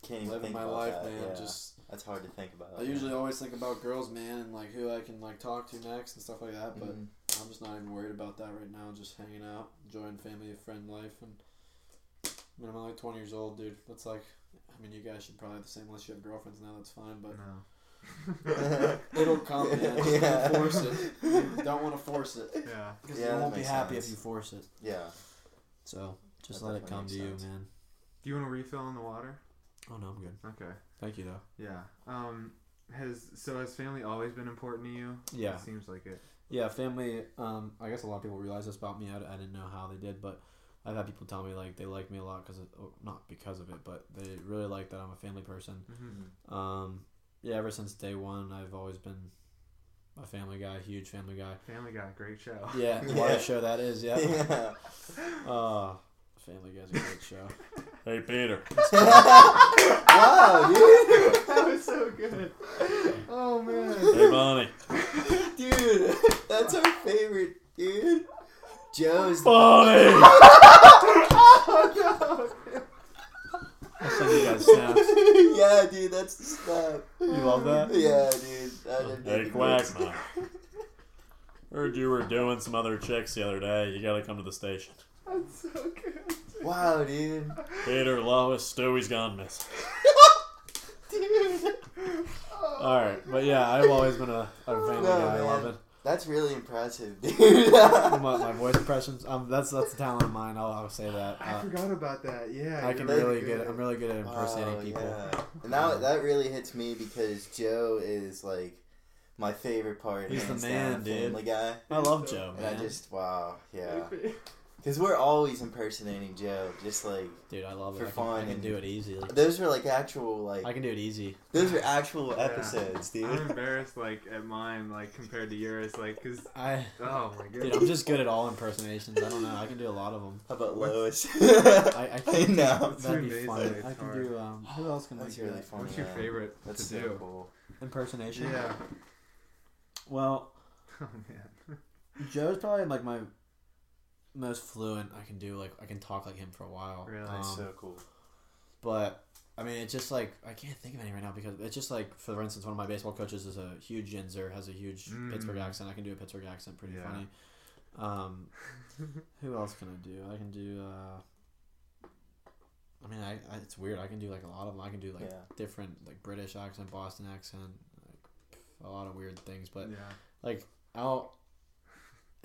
Can't even living my life, that. man. Yeah. Just That's hard to think about. I usually always think about girls, man, and like who I can like talk to next and stuff like that. But Mhm. I'm just not even worried about that right now. Just hanging out, enjoying family and friend life, and I mean, I'm only 20 years old, dude. That's like, I mean, you guys should probably have the same unless you have girlfriends now. That's fine, but No. it'll come. Man. Just Yeah. don't force it. You don't want to force it yeah. because Yeah, you won't be happy sense. if you force it. Yeah. So just That let it come makes to you, man. Do you want to refill on the water? Oh no, I'm good. Okay. Thank you though. Yeah. Um. Has so has family always been important to you? Yeah. It seems like it. Yeah, family. Um, I guess a lot of people realize this about me. I, I didn't know how they did, but I've had people tell me like they like me a lot because not because of it, but they really like that I'm a family person. Mm-hmm. Um, yeah, ever since day one, I've always been a family guy, huge family guy. Family Guy, great show. Yeah, Yeah. what a show that is. Yeah. Yeah. Uh, family Guy's a great show. hey Peter. wow, dude. that was so good. Oh man. Hey Bonnie. Dude, that's our favorite, dude. Joe's. Bonnie. oh no. I'll send you guys snaps. yeah, dude, that's the snap. You love that? Yeah, dude. That'd Hey, be Quagmire. Heard you were doing some other chicks the other day. You gotta come to the station. No. That's so good. Wow, dude. Peter, Lois, Stewie's gone miss. Dude. All right, but yeah, I've always been a, a family No, guy. I love it. That's really impressive, dude. my, my voice impressions. Um, that's that's a talent of mine. I'll, I'll say that. I Uh, forgot about that. Yeah. I can That's really good. I'm really good at impersonating Wow, people. Yeah. And that, that really hits me because Joe is like my favorite part. He's the hands man, dude. Family Guy. I love Joe, And I just wow, yeah. Maybe. Because we're always impersonating Joe, just like Dude, I love it. For I can, I fun can and- do it easy. Those are like actual like I can do it easy. those are actual Yeah. episodes, dude. I'm embarrassed, like at mine, like compared to yours, like, cause I, oh my god, dude. I'm just good at all impersonations. I don't know. I can do a lot of them. How about What's- Lois? I, I can. know. That'd be amazing. fun. It's I can hard. do. Um, who else can That's I do? really funny. What's your yeah. favorite That's to so do? cool. Impersonation. Yeah. Well, Oh man. Joe's probably like my most fluent. I can do like I can talk like him for a while. Really? Um, so cool. But I mean, it's just like I can't think of any right now because it's just like, for instance, one of my baseball coaches is a huge Yinzer, has a huge Mm. Pittsburgh accent. I can do a Pittsburgh accent pretty Yeah. funny. Um, who else can I do? I can do. Uh, I mean, I, I it's weird. I can do like a lot of them. I can do like Yeah. different like British accent, Boston accent, like a lot of weird things. But yeah. like I'll.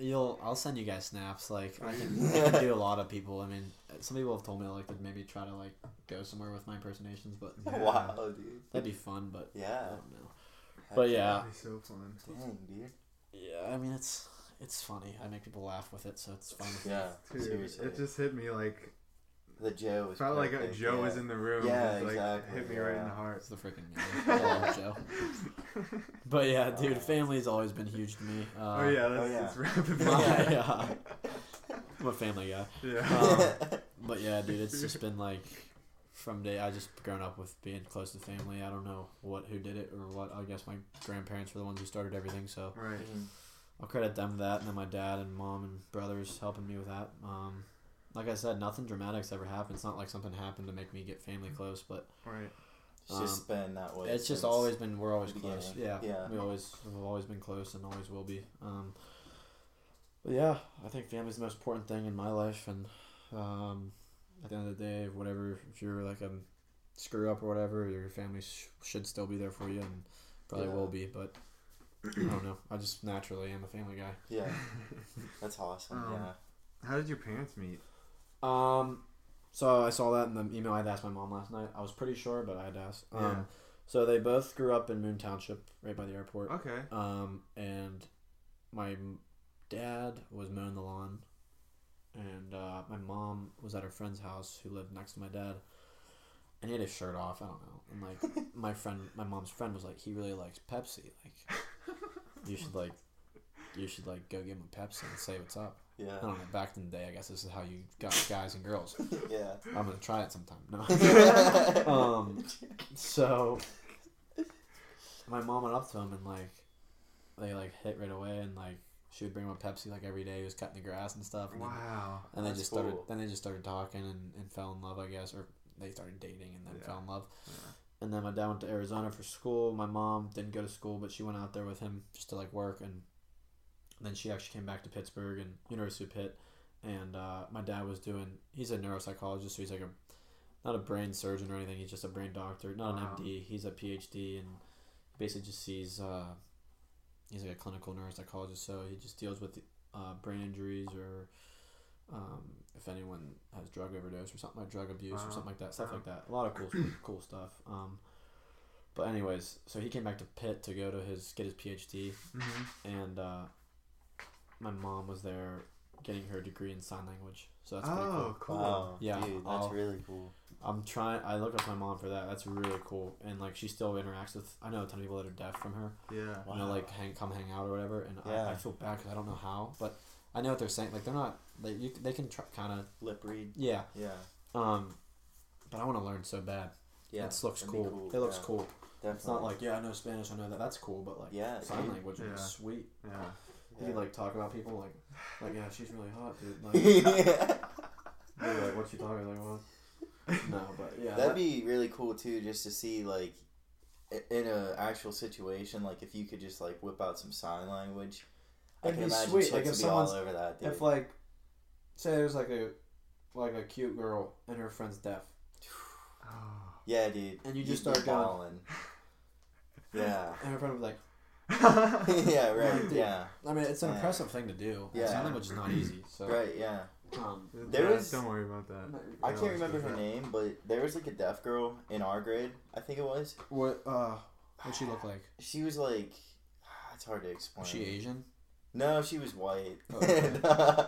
You'll. I'll send you guys snaps. Like I can, I can do a lot of people. I mean, some people have told me like to maybe try to like go somewhere with my impersonations, but Yeah. Wow, dude. That'd be fun, but I Yeah. don't know. But yeah, That'd be so fun. Dang, dude. yeah. I mean, it's it's funny. I make people laugh with it, so it's fun. Yeah. Dude, seriously. it just hit me like the Joe was felt like a Joe yeah. was in the room. Yeah, Just, like, exactly, Hit me right in the heart. It's the freaking man. I love Joe. But yeah, dude, Wow. family's always been huge to me. Uh, oh yeah, let's, yeah. let's wrap it my, uh, I'm a family guy. Yeah. Um, But yeah, dude, it's just been like from day I just grown up with being close to family. I don't know what who did it or what. I guess my grandparents were the ones who started everything, so right. Mhm. I'll credit them that, and then my dad and mom and brothers helping me with that. Um, like I said, nothing dramatic's ever happened. It's not like something happened to make me get family close, but Right. It's just been that way. it's just always been we're always close. Yeah, Yeah. we always we've always been close and always will be. Um, but yeah, I think family's the most important thing in my life, and um, at the end of the day, whatever if you're like a screw up or whatever, your family sh- should still be there for you, and probably Yeah. will be. But I don't know. I just naturally am a family guy. Yeah. That's awesome. Um, yeah. How did your parents meet? Um, so I saw that in the email I had asked my mom last night. I was pretty sure, but I had to ask. Um, Yeah. so they both grew up in Moon Township, right by the airport. Okay. Um, and my dad was mowing the lawn, and uh, my mom was at her friend's house who lived next to my dad, and he had his shirt off. I don't know, and like my friend, my mom's friend was like, he really likes Pepsi. Like, you should like, you should like go give him a Pepsi and say what's up. I Yeah. don't know. Back in the day, I guess this is how you got guys and girls. yeah. I'm gonna try it sometime. No. um. So my mom went up to him and like they like hit right away and like she would bring him a Pepsi like every day. He was cutting the grass and stuff. And, then, Wow. and they That's just started. Then they just started talking and, and fell in love, I guess, or they started dating and then Yeah. fell in love. Yeah. And then my dad went to Arizona for school. My mom didn't go to school, but she went out there with him just to like work. And then she actually came back to Pittsburgh and University of Pitt, and uh, my dad was doing. He's a neuropsychologist, so he's like a not a brain surgeon or anything. He's just a brain doctor, not Wow. an MD. He's a PhD and basically just sees. Uh, he's like a clinical neuropsychologist, so he just deals with uh, brain injuries or um, if anyone has drug overdose or something like drug abuse Wow. or something like that, stuff Wow. like that. A lot of cool, cool stuff. Um, but anyways, so he came back to Pitt to go to his get his PhD, Mm-hmm. and uh, my mom was there getting her degree in sign language. So that's pretty Oh, cool. cool. Wow, Yeah, dude, that's I'll- really cool. I'm trying. I look up my mom for that. That's really cool. And like she still interacts with. I know a ton of people that are deaf from her. Yeah. You know, like hang come hang out or whatever. And Yeah. I, I feel bad because I don't know how, but I know what they're saying. Like they're not. Like you, they can try, kind of. Lip read. Yeah. Yeah. Um, but I want to learn so bad. Yeah. it looks that'd cool. It looks yeah, cool. Definitely. It's not like yeah, I know Spanish. I know that. That's cool. But like Yeah, sign dude. language would be sweet. Yeah. You Yeah. could like talk about people like, like yeah, she's really hot, dude. Like, yeah. you're like what you talking like what? No, but yeah, That'd that- be really cool too, just to see like in a actual situation, like if you could just like whip out some sign language. I That'd can be imagine sweet, like, if be all someone's- over that, dude. if like, say there's like a, like a cute girl and her friend's deaf. Yeah, dude. And you you'd just be start going- Yeah. And her friend would be like, yeah. Right. dude. Yeah. I mean, it's an Yeah. impressive thing to do. Yeah. Sign language is not easy. So, Right. Yeah. um, There Yeah, was- Don't worry about that. I can't remember her name, but there was like a deaf girl in our grade. I think it was. what, uh, what'd she look like? She was like, it's hard to explain. Was she Asian? No, she was white. Oh, okay.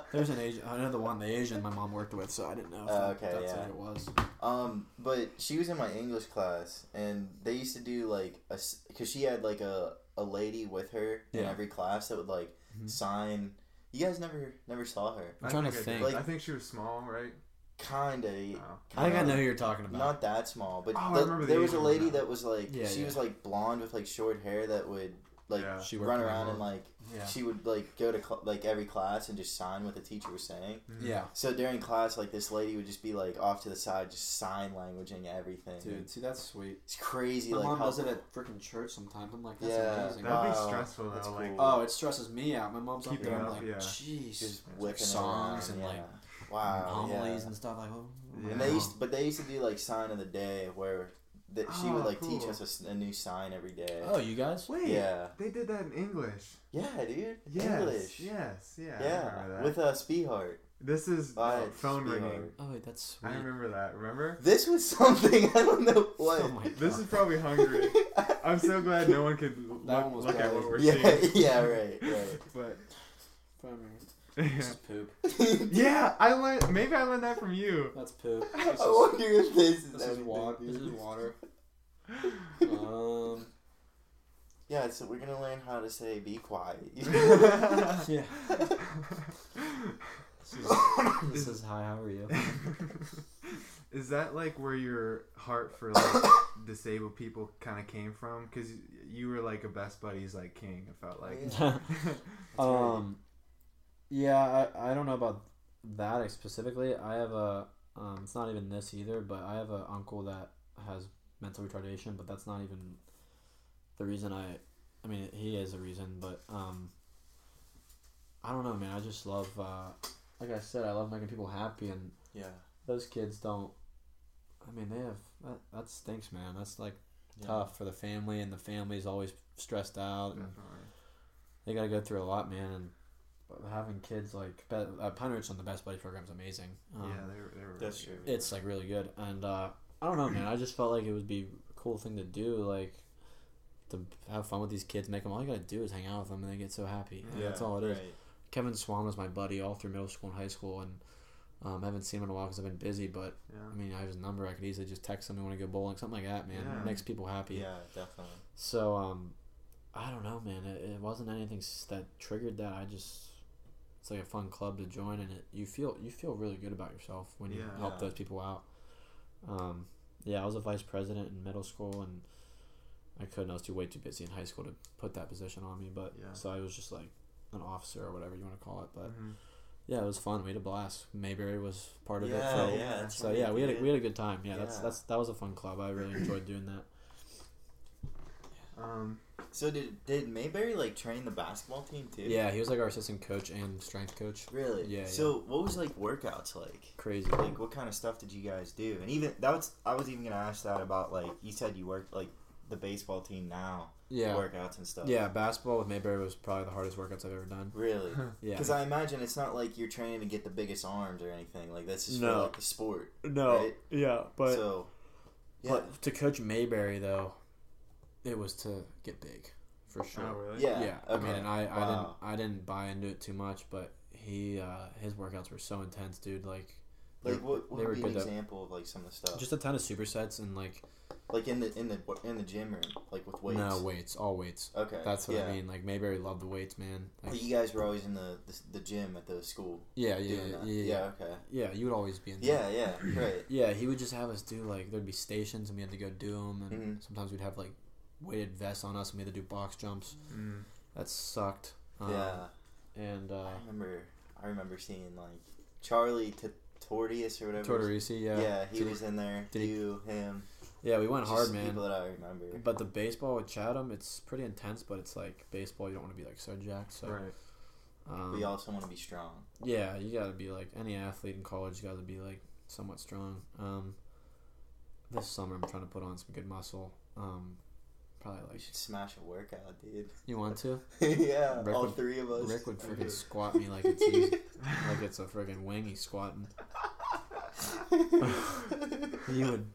There's an Asian. I know the one, the Asian my mom worked with, so I didn't know if Oh, okay, that's yeah. who it was. Um, but she was in my English class, and they used to do like a because she had like a a lady with her in Yeah. every class that would like Mhm. sign. You guys never never saw her. I'm trying to think I think. Like- I think she was small, right? Kinda. Oh. I think I know who you're talking about. Not that small, but Oh, I the- remember the there was a lady that was like Yeah, she yeah. was like blonde with like short hair that would like Yeah. She worked run around and like yeah. she would like go to cl- like every class and just sign what the teacher was saying. Mhm. yeah. So during class, like this lady would just be like off to the side, just sign languaging everything. Dude, see, that's sweet. It's crazy. My like mom does it at freaking church sometimes. I'm like, that's Yeah. amazing. That'd be stressful That's though. Like. Oh, it stresses me out. My mom's up there. it I'm up, like, yeah. jeez. just It's whipping like songs around, and yeah. like wow, homilies yeah. and stuff. Like, oh, Yeah. And they used, but they used to do like sign of the day where that she would Oh, like teach cool. us a, new sign every day. oh, you guys? wait. Yeah. They did that in English. Yeah, dude. Yes. English. Yes. Yeah. Yeah, remember that. with uh, Speehart. this is uh, phone Speehart. ringing. Oh, wait, that's sweet. I remember that. Remember? This was something I don't know what. Oh my god. This is probably hungry. I'm so glad no one could look, one look at what we're yeah, seeing. yeah, right, right. But This yeah. is poop. yeah, I learned. Maybe I learned that from you. That's poop. This is, wonder if this is this is water. This is water. Um. Yeah, so we're gonna learn how to say "be quiet." Yeah. This is, this is hi. How are you? Is that like where your heart for like disabled people kind of came from? Because you were like a best buddies like king. It felt like. Yeah. um. Yeah, I, I don't know about that specifically. I have a um. It's not even this either, but I have a uncle that has mental retardation, but that's not even the reason I. I mean, he is a reason, but um. I don't know, man. I just love. Uh, like I said, I love making people happy, and yeah, those kids don't. I mean, they have that. That stinks, man. That's like yeah. tough for the family, and the family's always stressed out, and they got to go through a lot, man. And having kids like Be- uh, Pine-Richland on the Best Buddy program is amazing. Um, yeah, they were. They were That's really true. good. it's like really good, and uh, I don't know, man. I just felt like it would be a cool thing to do, like to have fun with these kids. Make them all you gotta do is hang out with them, and they get so happy. And that's all it is. right. Kevin Swan was my buddy all through middle school and high school, and um, I haven't seen him in a while because I've been busy. But Yeah. I mean, I have his number. I could easily just text him and want to go bowling, something like that, man. Yeah. It makes people happy. Yeah, definitely. So, um, I don't know, man. It, it wasn't anything that triggered that. I just, it's like a fun club to join, and it you feel you feel really good about yourself when you Yeah. help Yeah. those people out. Um, yeah, I was a vice president in middle school, and I couldn't. I was too way too busy in high school to put that position on me. But Yeah. so I was just like an officer or whatever you want to call it. But Mhm. yeah, it was fun. We had a blast. Mayberry was part of it. Yeah, yeah, so right, yeah, we had a, we had a good time. Yeah, that's that's that was a fun club. I really enjoyed doing that. Um, So did did Mayberry like train the basketball team too? Yeah, he was like our assistant coach and strength coach. Really? Yeah, So what was like workouts like? Crazy. Like what kind of stuff did you guys do? And even that was I was even gonna ask that about like you said you worked like the baseball team now Yeah. workouts and stuff. Yeah, basketball with Mayberry was probably the hardest workouts I've ever done. Really? Yeah. Because I imagine it's not like you're training to get the biggest arms or anything. Like that's just for like the sport. no. right? Yeah, but so yeah, but to coach Mayberry though, it was to get big, for sure. Oh, really? yeah, Yeah, Okay. I mean, and I, I didn't I didn't buy into it too much, but he uh, his workouts were so intense, dude. Like, Like they- what, what were would be an good. to- example of like some of the stuff? just a ton of supersets and like like in the in the in the gym room, like with weights. no weights, all weights. Okay. That's what yeah. I mean. Like Mayberry loved the weights, man. Like, But you guys were always in the, the the gym at the school yeah, yeah, yeah, yeah, yeah. Okay. Yeah, you would always be in. there. Yeah. Yeah. Right. Yeah, he would just have us do like there'd be stations and we had to go do them, and Mhm. sometimes we'd have like weighted vests on us and we had to do box jumps. Mm. That sucked. Um, yeah. And uh, I remember. I remember seeing like Charlie T- Tortius or whatever. Tortorisi, yeah, Yeah. he Did was in there. did he- him. Yeah, we went just hard, man. People that I remember. But the baseball with Chatham, it's pretty intense, but it's like baseball. You don't want to be like so jacked. So, Right. um, we also want to be strong. yeah, you got to be like any athlete in college. You got to be like somewhat strong. Um, this summer, I'm trying to put on some good muscle. Um, probably We like should smash a workout, dude. you want to. yeah, Rick all would- three of us. Rick would freaking squat me like it's easy, like it's a friggin' wingy He's squatting. You would,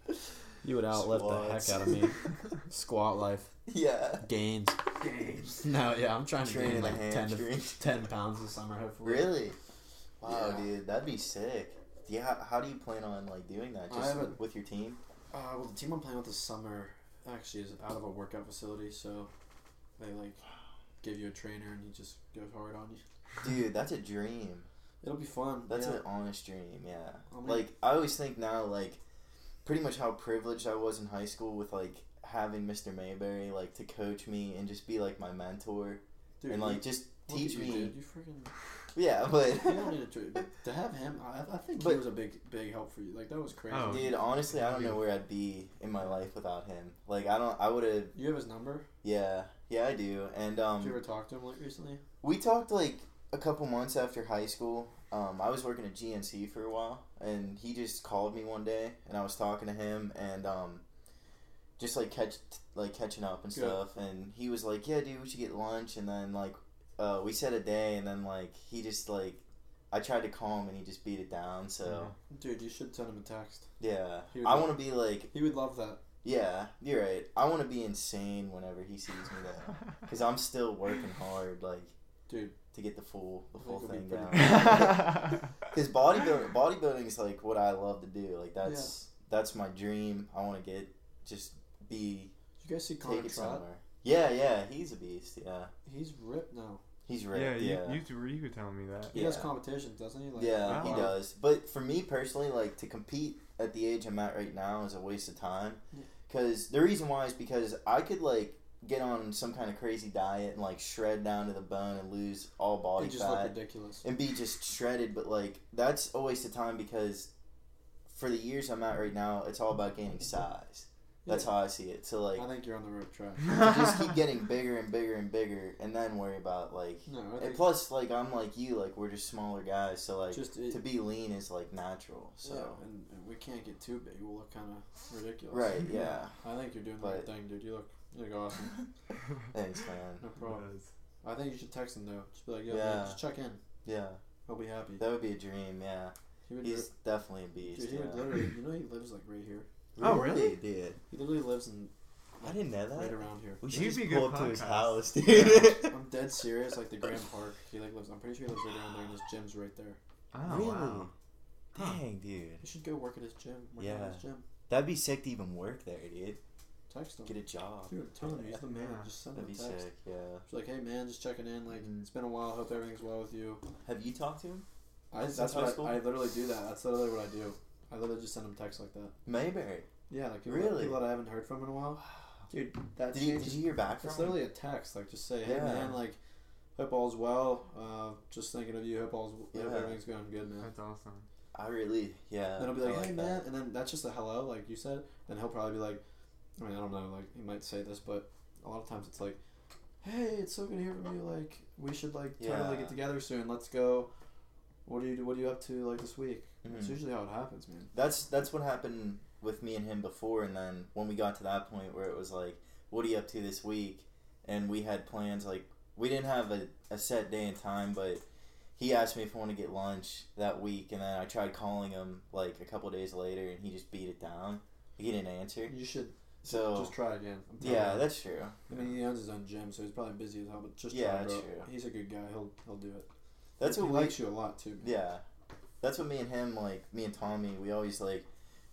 you would outlift the heck out of me. Squat life yeah. gains. Gains. No, yeah, I'm trying to Training gain like 10 to 10 pounds this summer, hopefully. Really? Wow, Yeah. dude, that'd be sick. Yeah, how, how do you plan on like doing that? I Just with your team? Uh, well, the team I'm playing with this summer actually is out of a workout facility, so they like give you a trainer and he just goes hard on you. Dude, that's a dream. It'll be fun. That's yeah. an honest dream. Yeah. I mean- Like I always think now, like pretty much how privileged I was in high school with like having Mr. Mayberry like to coach me and just be like my mentor Dude, and like just teach you, me. Dude. You freaking. Yeah, but You don't need a tra- but to have him, I, I think he was a big, big help for you. Like that was crazy. Oh. dude, honestly, I don't know where I'd be in my life without him. Like I don't, I would have. You have his number. Yeah, yeah, I do. And um, Did you ever talk to him like recently? We talked like a couple months after high school. Um, I was working at GNC for a while, and he just called me one day, and I was talking to him, and um, just like catch like catching up and Good. stuff. And he was like, "Yeah, dude, we should get lunch." And then like, uh, we set a day, and then like he just like, I tried to call him, and he just beat it down. So Dude, you should send him a text. yeah, He would I love- want to be like, He would love that. yeah, you're right. I want to be insane whenever he sees me though, because I'm still working hard, like Dude, to get the full the I full think thing it'll down. be Because bodybuilding, bodybuilding is like what I love to do. Like that's that's my dream. I want to get just be Did you guys see Connor take it Trot? somewhere. Yeah, yeah, he's a beast. Yeah, He's ripped now. He's yeah, ripped. you, Yeah, you, you, you were telling me that. He does Yeah. competitions, doesn't he? Like, yeah, he does. But for me personally, like to compete at the age I'm at right now is a waste of time. Yeah. Because the reason why is because I could like get on some kind of crazy diet and like shred down to the bone and lose all he body just looked fat. ridiculous. and be just shredded. But like that's a waste of time because for the years I'm at right now, it's all about gaining mm-hmm. size. That's Yeah. how I see it. So like I think you're on the right track. just keep getting bigger and bigger and bigger, and then worry about like. No, I And think plus, like I'm like you, like we're just smaller guys, so like just it, to be lean is like natural. So yeah, and, and we can't get too big. We'll look kind of ridiculous. right, yeah. I think you're doing the right thing, dude. You look, you look awesome. Thanks, man. No problem. Does. I think you should text him though. Just be like, yeah, Yeah. man, just check in. Yeah, He'll be happy. that would be a dream. Yeah, He would, he's definitely a beast. dude, he would yeah. literally. You know, he lives like right here. Oh, really? dude? He literally lives in I didn't know that. right around here. We should He'd just be a pull good up to his house, dude. I'm dead serious. Like the Grand Park. He like lives. I'm pretty sure he lives right around there, and his gym's right there. Oh, really? wow. Huh. Dang, dude. You should go work at his gym. Work Yeah. at his gym. That'd be sick to even work there, dude. Text him. Get a job. Dude, tell him he's the man. Yeah. Just send him That'd a be text. sick, yeah. Just like, hey man, just checking in. Like Mhm. it's been a while. Hope everything's well with you. Have you talked to him? I, Since that's high what school? I, I literally do that. That's literally what I do. I literally just send him texts like that. Mayberry. Yeah, like people, Really? people that I haven't heard from in a while. Dude, that Did you, did just- you hear back from It's him? literally a text. Like just say, hey Yeah. man, like hope all's well. Uh, just thinking of you. Hope all's hope Yeah. everything's going good, man. That's awesome. I really, yeah. then I'll be I like, hey that. man, and then that's just a hello, like you said. Then he'll probably be like, I mean, I don't know, like he might say this, but a lot of times it's like, hey, it's so good to hear from you. Like, we should like Yeah. totally get together soon. Let's go. What do you What are you up to like this week? That's Mhm. usually how it happens, man. That's that's what happened with me and him before, and then when we got to that point where it was like, "What are you up to this week?" and we had plans like we didn't have a, a set day and time, but he asked me if I want to get lunch that week, and then I tried calling him like a couple days later, and he just beat it down. He didn't answer. You should So just try again. I'm telling yeah, you. that's true. I mean, he owns his own gym, so he's probably busy as hell. But just Yeah, try, that's bro. true. He's a good guy. He'll He'll do it. That's he what we likes you a lot too. man. Yeah, that's what me and him like. Me and Tommy, we always like.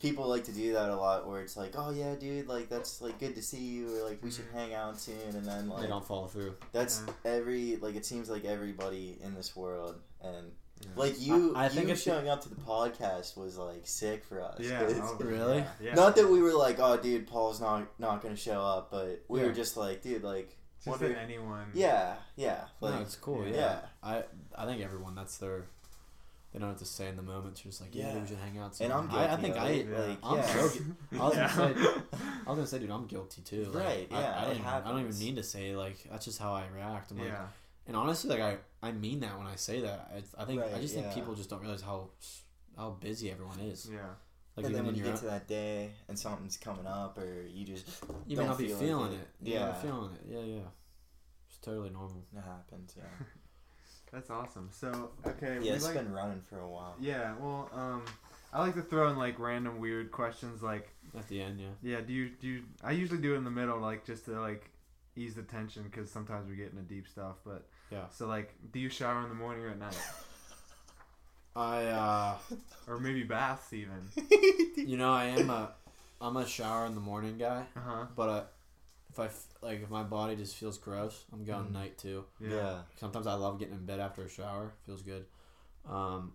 People like to do that a lot, where it's like, "Oh yeah, dude, like that's like good to see you," or like we should Mhm. hang out soon, and then They like don't follow through. that's Yeah. every like it seems like everybody in this world, and Yeah. like you, I- I think you it's- showing up to the podcast was like sick for us. Yeah, 'cause- oh, Really? Yeah, yeah. Not that we were like, "Oh, dude, Paul's not not gonna show up," but we Yeah. were just like, "Dude, like, Just wonder- that anyone. yeah, yeah, no, like, it's cool. yeah. Yeah. yeah." I I think everyone that's their. They don't have to say in the moment. It's just like, yeah, Yeah. we should hang out. And I'm somewhere. guilty. I, I think I. it, Yeah. like, I'm yeah. so gu- I was Yeah. gonna say. I was gonna say, dude, I'm guilty too. Like, Right, I, yeah, I, it don't even, I don't even need to say like that's just how I react. I'm like, yeah. and honestly, like I, I mean that when I say that. I, I think I just yeah. think people just don't realize how how busy everyone is. Yeah. Like and then when you get to that day and something's coming up, or you just you may don't not be feel like feeling it. it. You yeah, Yeah. feeling it. Yeah, yeah. It's totally normal. it happens. Yeah, That's awesome. So okay, yeah. we It's like, been running for a while. yeah. Well, um, I like to throw in like random weird questions, like At the end, yeah. yeah. Do you do? You, I usually do it in the middle, like just to like ease the tension, because sometimes we get into deep stuff. But Yeah. So like, do you shower in the morning or at night, I uh or maybe baths even? you know, I am a I'm a shower in the morning guy, Uh huh. but uh, if I f- like if my body just feels gross, I'm going Mhm. night too. Yeah. yeah. Sometimes I love getting in bed after a shower. Feels good. Um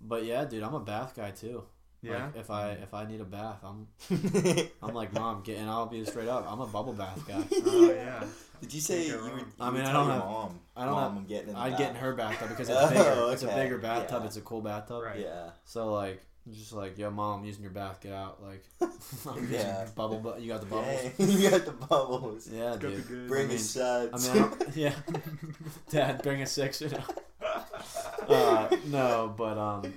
but yeah, dude, I'm a bath guy too. Yeah. Like if I if I need a bath, I'm I'm like, "Mom, get and I'll be straight up. I'm a bubble bath guy. Oh yeah. Did you say you Can't You. I mean, would I don't have- Mom, I don't Mom, have- I'm getting in the I'd get in her bathtub because it's Oh, bigger. It's a bigger bathtub. Yeah. It's a cool bathtub. Right. Yeah. So like, just like, yo, mom, I'm using your bath. Get out. Like, I'm using Yeah. bubble. Bu- you got the bubbles. Dang, you got the bubbles. Yeah, Got dude. good- Bring I mean- us suds. I mean, I yeah. Dad, bring a six. You know. Uh, no, but um,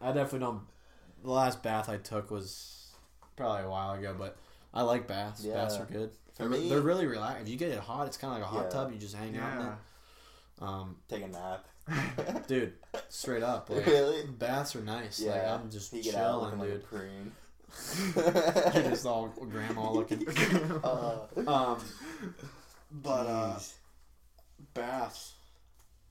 I definitely don't. The last bath I took was probably a while ago, but I like baths. Baths are good. For they're, me- they're really relaxed. If you get it hot, it's kind of like a hot Yeah. tub. You just hang out in it. Um, Take a nap. dude, straight up, like really? baths are nice. Like Yeah. I'm just You get out chilling, looking dude. like a prune. You're just all grandma looking. Uh, Um, but uh, baths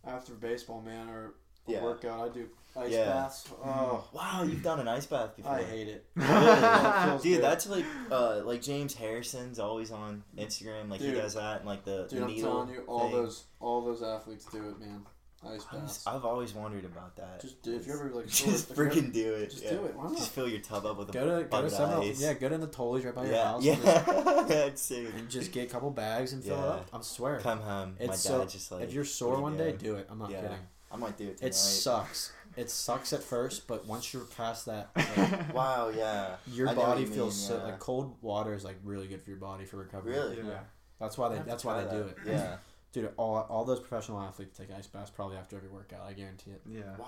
after baseball, man, or Yeah. workout. I do ice Yeah. baths. Oh, wow, you've done an ice bath before. I hate it. Really? Feels Dude, good. that's like uh like James Harrison's always on Instagram. Like he does that and like the, Dude, the I'm telling you, all thing. those all those athletes do it, man. Ice I was- baths. I've always wondered about that. Just do if you ever like just it- if you ever- freaking do it. just yeah. do it. Why not? Just fill your tub up with a Go to go to bucket of seven. ice. Yeah, go to the Tollies right by your yeah, house. and yeah. That's sick. just- And just get a couple bags and fill it up. I swear. Come home. It's My so- dad just like. if you're sore what one you day, do it. I'm not Yeah. kidding. I might do it tonight. It sucks. It sucks at first, but once you're past that, like, Wow. Yeah. your I body you feels mean, so yeah. like cold water is like really good for your body for recovery. Really? Yeah. That's why they. That's why try they do it. Yeah. Dude, all all those professional athletes take ice baths probably after every workout. I guarantee it. Yeah. Wow.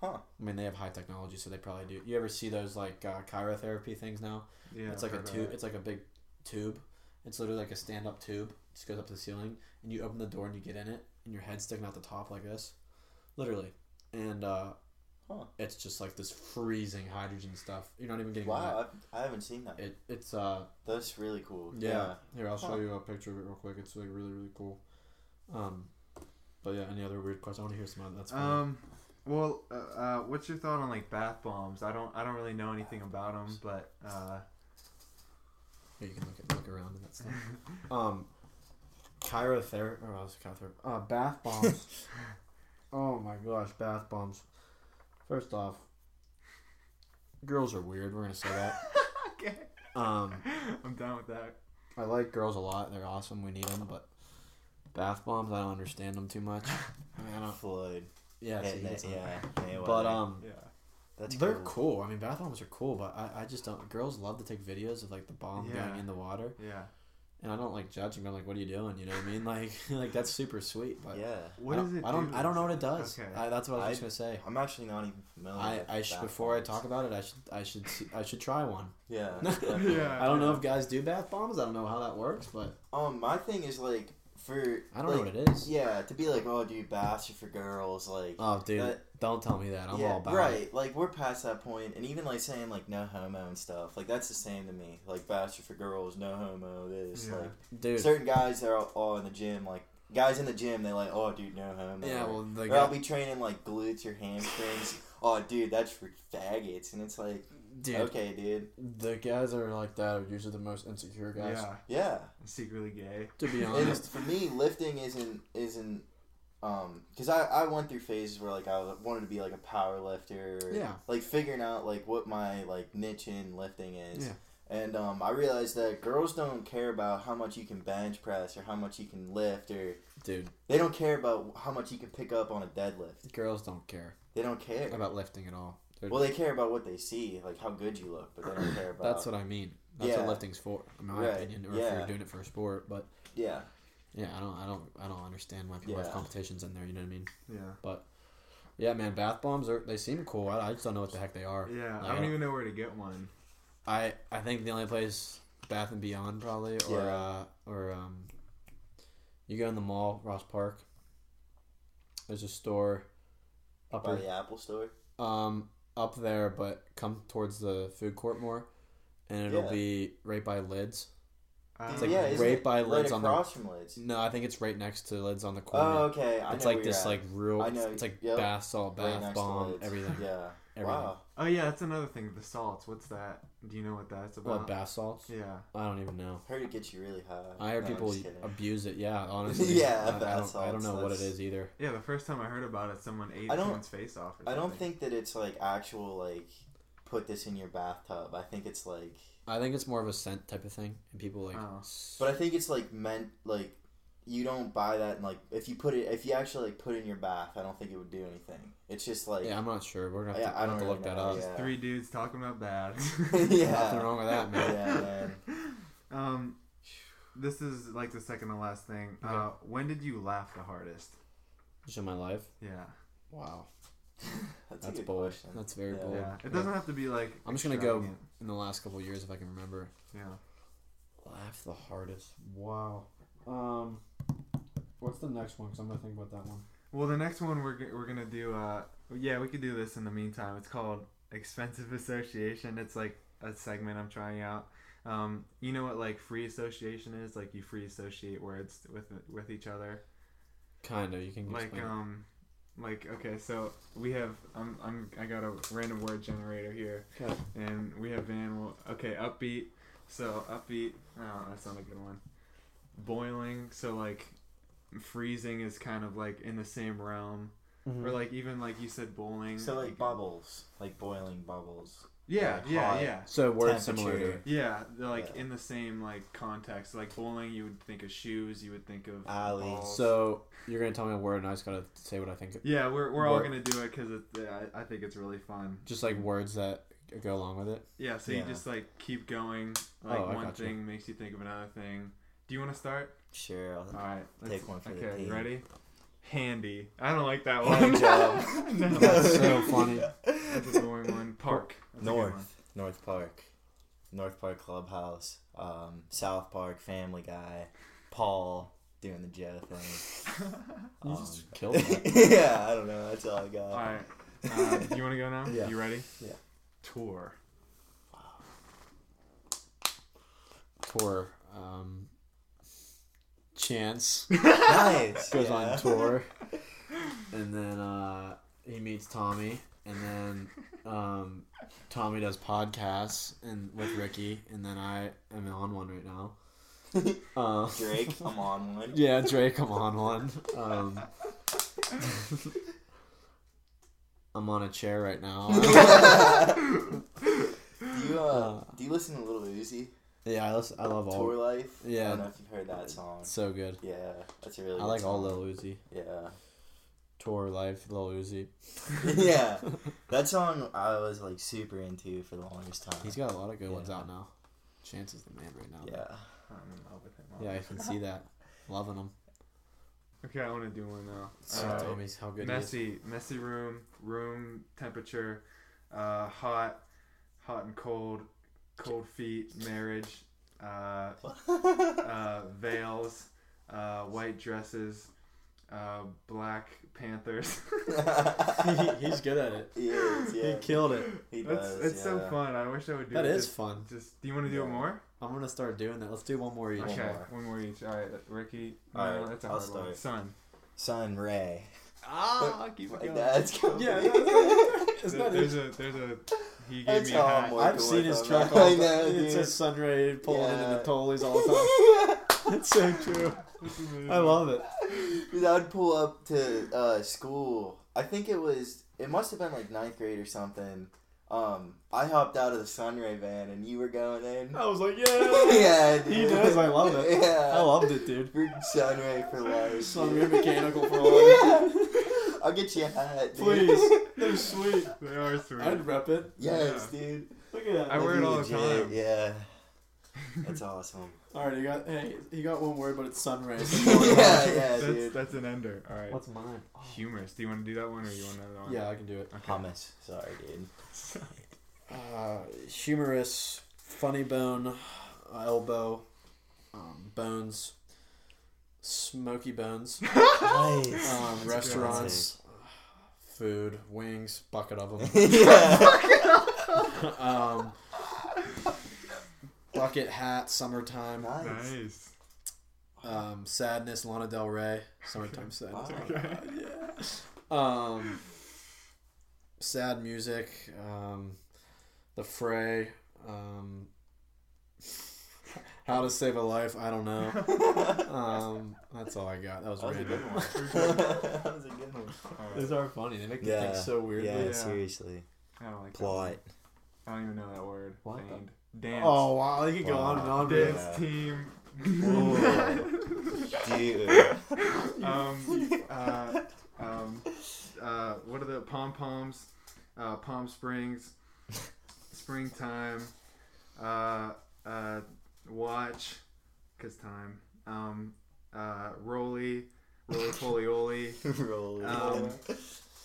Huh. I mean, they have high technology, so they probably do. You ever see those like uh, cryotherapy things now? Yeah. it's like a I've heard tube. It's like a big tube. It's literally like a stand-up tube. It just goes up to the ceiling, and you open the door and you get in it, and your head's sticking out the top like this, literally. And uh, Huh. it's just like this freezing hydrogen stuff. You're not even getting Wow. wet. I, I haven't seen that. It it's uh That's really cool. yeah. Here I'll show you a picture of it real quick. It's like really really cool. Um, but yeah, any other weird questions? I want to hear some. other- That's it. funny. Um. Well, uh, uh, what's your thought on like bath bombs? I don't. I don't really know anything about them, but uh, Yeah, you can look at, look around and that stuff. um, cryotherapy. Oh, I was cryotherapy. Uh, bath bombs. oh my gosh, bath bombs. First off, girls are weird. We're gonna say that. okay. Um, I'm down with that. I like girls a lot. They're awesome. We need them, but bath bombs, I don't understand them too much. I mean, I don't. Floyd. Yeah, Yeah. see, yeah. But um, Yeah. that's they're cool. cool. I mean, bath bombs are cool, but I, I just don't. Girls love to take videos of like the bomb Yeah. going in the water, Yeah. And I don't like judging. I'm like, what are you doing? You know what I mean? Like, like that's super sweet. But yeah. What I does don't, it I don't. do I don't know what it does. Okay. I, that's what I was just I- gonna say. I'm actually not even familiar. I, I should bath before I talk about it, I should I should see, I should try one. Yeah. Yeah. I don't know if guys do bath bombs. I don't know how that works, but Um, my thing is like for I don't know what it is. Yeah, to be like, oh, dude, baths are for girls. Like, Oh, dude, That- don't tell me that. I'm yeah, all about right. it. Like we're past that point, and even like saying like no homo and stuff. Like that's the same to me. Like baths are for girls, no homo. This Yeah. like Dude. certain guys they're all, all in the gym. Like guys in the gym, they like, oh, dude, no homo. Yeah, well, the or I'll be training like glutes or hamstrings. oh, dude, that's for faggots, and it's like, dude, okay, dude, the guys that are like that are usually the most insecure guys. Yeah. yeah. Secretly gay. To be And honest, for me, lifting isn't isn't um because I, I went through phases where like I wanted to be like a power lifter Yeah. like figuring out like what my like niche in lifting is Yeah. and um I realized that girls don't care about how much you can bench press or how much you can lift or dude, they don't care about how much you can pick up on a deadlift girls don't care they don't care about lifting at all. They're- well they care about what they see like how good you look but they don't care about that's what I mean. That's Yeah. what lifting's for, in my Right, opinion. Or if yeah. you're doing it for a sport, but yeah yeah, I don't, I don't, I don't understand why people Yeah. have competitions in there. You know what I mean? Yeah. But yeah, man, bath bombs are they seem cool. I, I just don't know what the heck they are. Yeah. Like, I don't even know where to get one. I I think the only place Bath and Beyond probably or Yeah. uh, or um you go in the mall Ross Park. There's a store up by the Apple store um up there, but come towards the food court more, and it'll Yeah. be right by Lids. Uh, It's like yeah isn't right it by right lids on the- across from lids No, I think it's right next to Lids on the corner. oh okay I it's know like where this you're at. like real. I know, It's like yep. bath salt, Right bath next to bomb, Lids. everything. yeah everything. wow Oh yeah, that's another thing. The salts. What's that? Do you know what that's about? What bath salts? Yeah. I don't even know. Heard it gets you really high. I heard No, I'm people just kidding. abuse it. Yeah, honestly. Yeah, I, I bath don't. I don't salts, know what it that's- is either. Yeah. The first time I heard about it, someone ate I don't- someone's face off. Or I don't something. think that it's like actual like put this in your bathtub. I think it's like, I think it's more of a scent type of thing, and people like. Oh. s- but I think it's like meant like you don't buy that and like if you put it if you actually like put it in your bath, I don't think it would do anything. It's just like yeah, I'm not sure. We're gonna have Yeah, to, I we'll don't have to really look that up. yeah. Three dudes talking about baths. yeah, Nothing wrong with that, man. yeah, man. Um, this is like the second to last thing. Okay. Uh, when did you laugh the hardest? Just in my life. Yeah. Wow, That's, that's a good bold. question. That's very Yeah. bold. Yeah. It doesn't have to be like. I'm just gonna go in the last couple of years if I can remember. Yeah. Laugh the hardest. Wow. Um, what's the next one? Cause I'm gonna think about that one. Well, the next one we're g- we're gonna do. Uh, yeah, we could do this in the meantime. It's called expensive association. It's like a segment I'm trying out. Um, you know what like free association is? Like you free associate words with with each other. Kinda. You can Like explain. um, like okay, so we have I'm I'm I got a random word generator here, Okay. and we have Van. Well, okay, upbeat. So upbeat. Oh, that's not a good one. Boiling. So like, freezing is kind of like in the same realm. Mm-hmm. Or like even like you said bowling. So like you- bubbles, like boiling bubbles. Yeah, like yeah, hot yeah. So words similar to. Yeah, they're like Yeah. in the same like context. Like bowling, you would think of shoes. You would think of alley. balls. So you're gonna tell me a word, and I just gotta say what I think. yeah, we're, we're all gonna do it because yeah, I, I think it's really fun. Just like words that go along with it. Yeah, so you just like keep going. Like Oh, I one gotcha. thing makes you think of another thing. Do you want to start? Sure. I'll, All right, Take one for the okay. team. ready? Handy. I don't like that Hand one. job. no, That's so funny. That's a boring one. Park. That's a good one. North. North Park. North Park Clubhouse. Um, South Park Family Guy. Paul doing the Joe thing. You Um, just killed that. yeah, I don't know. That's all I got. All right. Uh, do you want to go now? Yeah. You ready? Yeah. Tour. Tour. Um, Chance Nice. goes yeah. on tour, and then uh, he meets Tommy, and then um, Tommy does podcasts and with Ricky, and then I am on one right now. Uh, Drake, I'm on one. Yeah, Drake, I'm on one. Um, I'm on a chair right now. do you uh, Uh, do you listen to Lil Uzi? Yeah, I listen, I love all. Tour Life. Yeah. I don't know if you've heard that song. So good. Yeah, that's a really. I good like all. Lil Uzi. Yeah. Tour life, Lil Uzi. yeah, that song I was like super into for the longest time. He's got a lot of good ones out now. Chance is the man right now. Yeah. I'm in love with him. Yeah, I can see that. Loving him. Okay, I want to do one now. So Uh, tell me how good he is. messy, messy room, room temperature, uh, hot, hot and cold, cold feet, marriage, uh, uh, veils, uh, white dresses, uh, black panthers. He- he's good at it. He is, yeah. He killed it. He That's does, it's so fun. I wish I would do That it. is just, fun. Just do you want to do it more? I'm gonna start doing that. Let's do one more each. One okay, more. one more each. All right, Ricky. All no, right, that's a I'll hard one. start. Sun. Sun Ray. Ah, keep My it going. dad's coming. Yeah, that's There- not there's it. a there's a he gave That's me a how I'm hat. working I've seen with his him. truck I all the know, time. It dude. says Sunray pulling in in Yeah. the Tollies all the time. That's so true. I love it. Dude, I would pull up to uh, school. I think it was. It must have been like ninth grade or something. Um, I hopped out of the Sunray van and you were going in. I was like, yeah. yeah, dude. He knows I love it. Yeah. I loved it, dude. Freaking Sunray for life. Sunray dude. mechanical for life. I'll get you a hat, dude. Please. They're sweet. They are sweet. I'd rep it. yes, dude. Look at that. I wear it all the Legit, time. Yeah. That's awesome. All right, you got. Hey, he got one word, but it's sunrise. yeah, yeah, that's dude. that's an ender. All right. What's mine? Humorous. Do you want to do that one or you want another one? Yeah, I can do it. Okay. Hummus. Sorry, dude. Uh, humorous, funny bone, elbow, um, bones, smoky bones, Nice. um, restaurants, food, wings, bucket of them. yeah. um, bucket hat, summertime. Nice. Nice. Um, sadness, Lana Del Rey, summertime sadness. Wow. Yeah. Um, sad music. Um, the Fray. Um, how to save a life? I don't know. Um, that's all I got. That was That was a good one. that was a good one. All right. These are funny. They make me Yeah. think so weirdly. Yeah, Yeah. seriously. I don't like Plot. one. I don't even know that word. What Feigned. Dance. Oh wow, they could go on and on. Dance man. team. Dude. um, uh, um, uh, what are the pom poms? Uh, Palm Springs, springtime, uh, uh, watch, cause time. Um, uh, Roly, Roly Poly Oly, Roll. Um,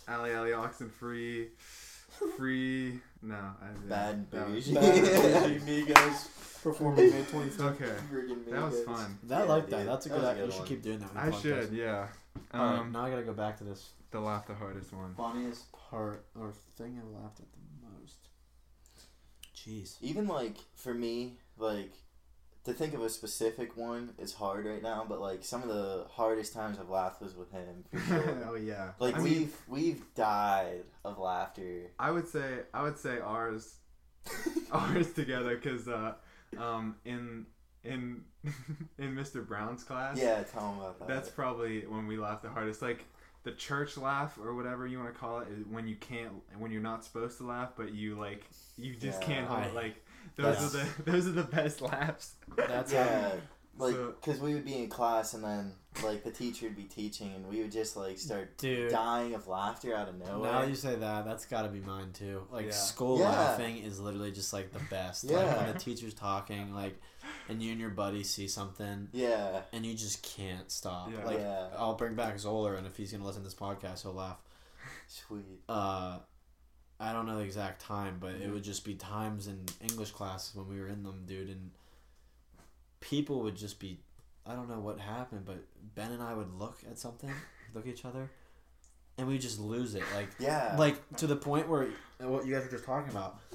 Ali Ali Oxen Free, Free. No, I Bad that was- bougie. Bad Migos performing May twenty fifth. Okay, that was Migos. fun. I Yeah, like that. dude. That's a good. was a act- good you should keep doing that. on I the podcast. should, yeah. Alright, Um, now I gotta go back to this the laugh the hardest one. funniest part or thing I laughed at the most. Jeez. Even like for me, like to think of a specific one is hard right now. But like some of the hardest times I've laughed was with him. For sure. oh yeah. like I we've mean, we've died of laughter. I would say I would say ours ours together because uh, um, in in in Mr. Brown's class. yeah, tell him about that. That's probably when we laughed the hardest. Like the church laugh or whatever you want to call it is when you can't when you're not supposed to laugh but you like you just Yeah. can't I- Like those That's- are the those are the best laughs. That's yeah. how. Like, So- cause we would be in class and then like the teacher would be teaching and we would just like start Dude. dying of laughter out of nowhere. Now you say that, that's got to be mine too. Like Yeah. school Yeah. laughing is literally just like the best. Like Yeah. when the teacher's talking, like, and you and your buddy see something, yeah, and you just can't stop. Yeah. Like, yeah, I'll bring back Zoller, and if he's gonna listen to this podcast, he'll laugh. sweet. Uh, I don't know the exact time, but it would just be times in English classes when we were in them, dude, and people would just be. I don't know what happened, but Ben and I would look at something, look at each other, and we just lose it. Like Yeah, like to the point where uh, what you guys were just talking about.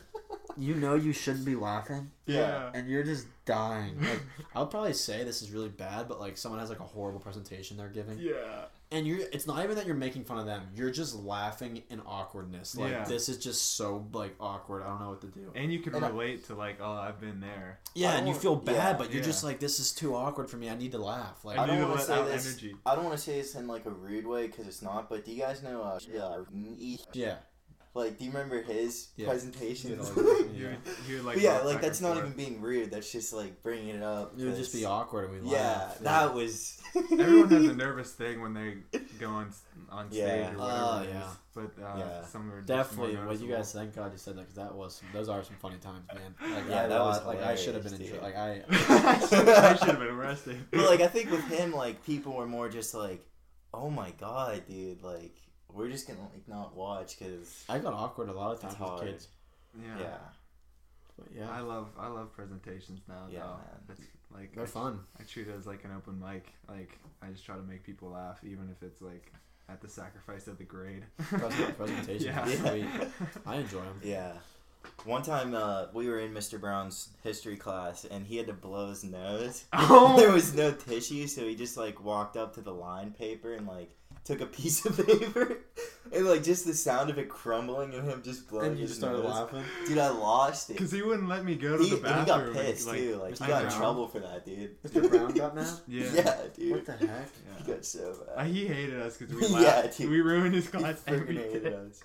You know you shouldn't be laughing, yeah, and you're just dying. Like I would probably say this is really bad, but like someone has like a horrible presentation they're giving, Yeah. And you're it's not even that you're making fun of them. You're just laughing in awkwardness. Like Yeah. this is just so like awkward. I don't know what to do. And you can And I- relate to like, oh, I've been there. Yeah, and you feel bad, yeah. but you're Yeah. just like this is too awkward for me. I need to laugh. Like I I don't wanna let say this- energy. I don't want to say this in like a rude way because it's not. But do you guys know? Uh, yeah, yeah, Like, do you remember his Yeah. presentation? Yeah, like- You would, you would, like, But yeah, like that's not even being rude. That's just like bringing it up. It would just be awkward and we Yeah, laugh. that was. Everyone has a nervous thing when they go on on stage Yeah. or whatever Oh, it is. yeah. But uh, Yeah. some are just Definitely, more what you noticeable. guys thank God you said that because that was those are some funny times, man. Like, Yeah, I, that was like I should have been in jail. Like I, I should have been arrested. But like I think with him, like people were more just like, "Oh my god, dude! Like we're just gonna like not watch because I got awkward a lot of times with kids. yeah. yeah, But yeah, I love I love presentations now. Yeah, though. man. It's like they're I, fun. I treat it as like an open mic. Like I just try to make people laugh, even if it's like at the sacrifice of the grade. Present- presentations yeah. Yeah. sweet. I enjoy them. yeah. One time uh, we were in Mr. Brown's history class and he had to blow his nose. Oh. there was no tissue, so he just like walked up to the line paper and like took a piece of paper and like just the sound of it crumbling and him just blowing And you his just started nose. laughing. Dude, I lost it. Because he wouldn't let me go to He, the and he got pissed like, too. Like he I got in trouble for that, dude. Mr. Brown got mad. Yeah. Yeah, dude. What the heck? He got so Uh, bad. he hated us because we Yeah, laughed. dude. we ruined his class freaking every hated day. us.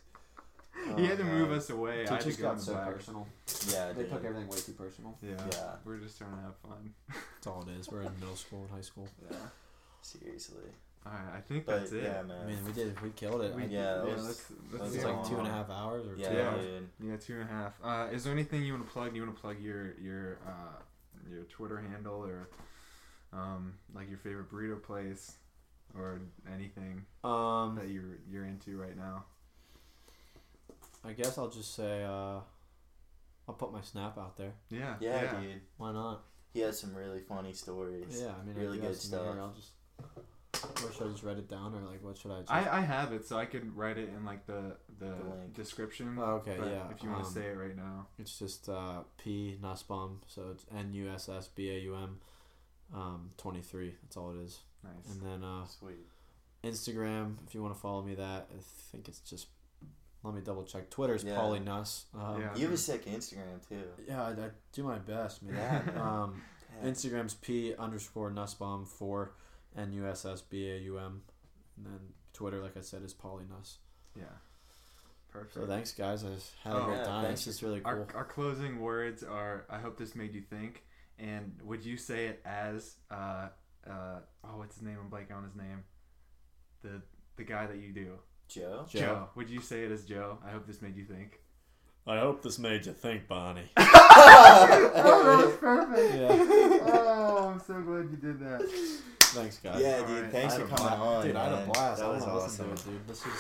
He had to Oh, move us away. I had to Teachers go in got so back. personal. Yeah, They dude. took everything way too personal. Yeah. Yeah. We're just trying to have fun. That's all it is. We're in middle school and high school. Yeah. Seriously. All right. I think But that's it. yeah, I mean, we did. We killed it. We- I- Yeah, that yeah, was- let's, that it was was like long. two and a half hours or yeah, two Yeah. hours. dude. Yeah, two and a half. Uh, is there anything you want to plug? Do You want to plug your your uh, your Twitter handle or um, like your favorite burrito place or anything Um, that you're you're into right now? I guess I'll just say uh, I'll put my snap out there. Yeah. Yeah, dude. Why not? He has some really funny stories. Yeah, I mean, really I do have good stuff. Here. I'll just. Or should I just write it down, or like, what should I? Just... I, I have it, so I could write it in like the the, The description. Oh, okay, but yeah. If you want to um, say it right now. It's just uh, P Nussbaum, so it's N U S S B A U M, um, twenty three. That's all it is. Nice. And then uh, Sweet. Instagram, if you want to follow me, that I think it's just. Let me double check. Twitter's Yeah. Paulie Nuss. Um, Yeah. You have a sick Instagram too. yeah, I, I do my best, man. Yeah. um, Instagram's P underscore Nussbaum four, N U S S B A U M, and then Twitter, like I said, is Paulie Nuss. Yeah. Perfect. So thanks, guys. I just had a Oh, great yeah, time. thanks It's just really Our, cool. our closing words are I hope this made you think. And would you say it as uh uh oh what's his name? I'm blanking on his name. The the guy that you do. Joe. Joe. Would you say it as Joe? I hope this made you think. I hope this made you think, Bonnie. oh, that was perfect. Yeah. Oh, I'm so glad you did that. Thanks, guys. Yeah, All dude. right. Thanks I for had coming blast. on. Dude, I had a blast. That I was wanna listen awesome. to it, dude. This is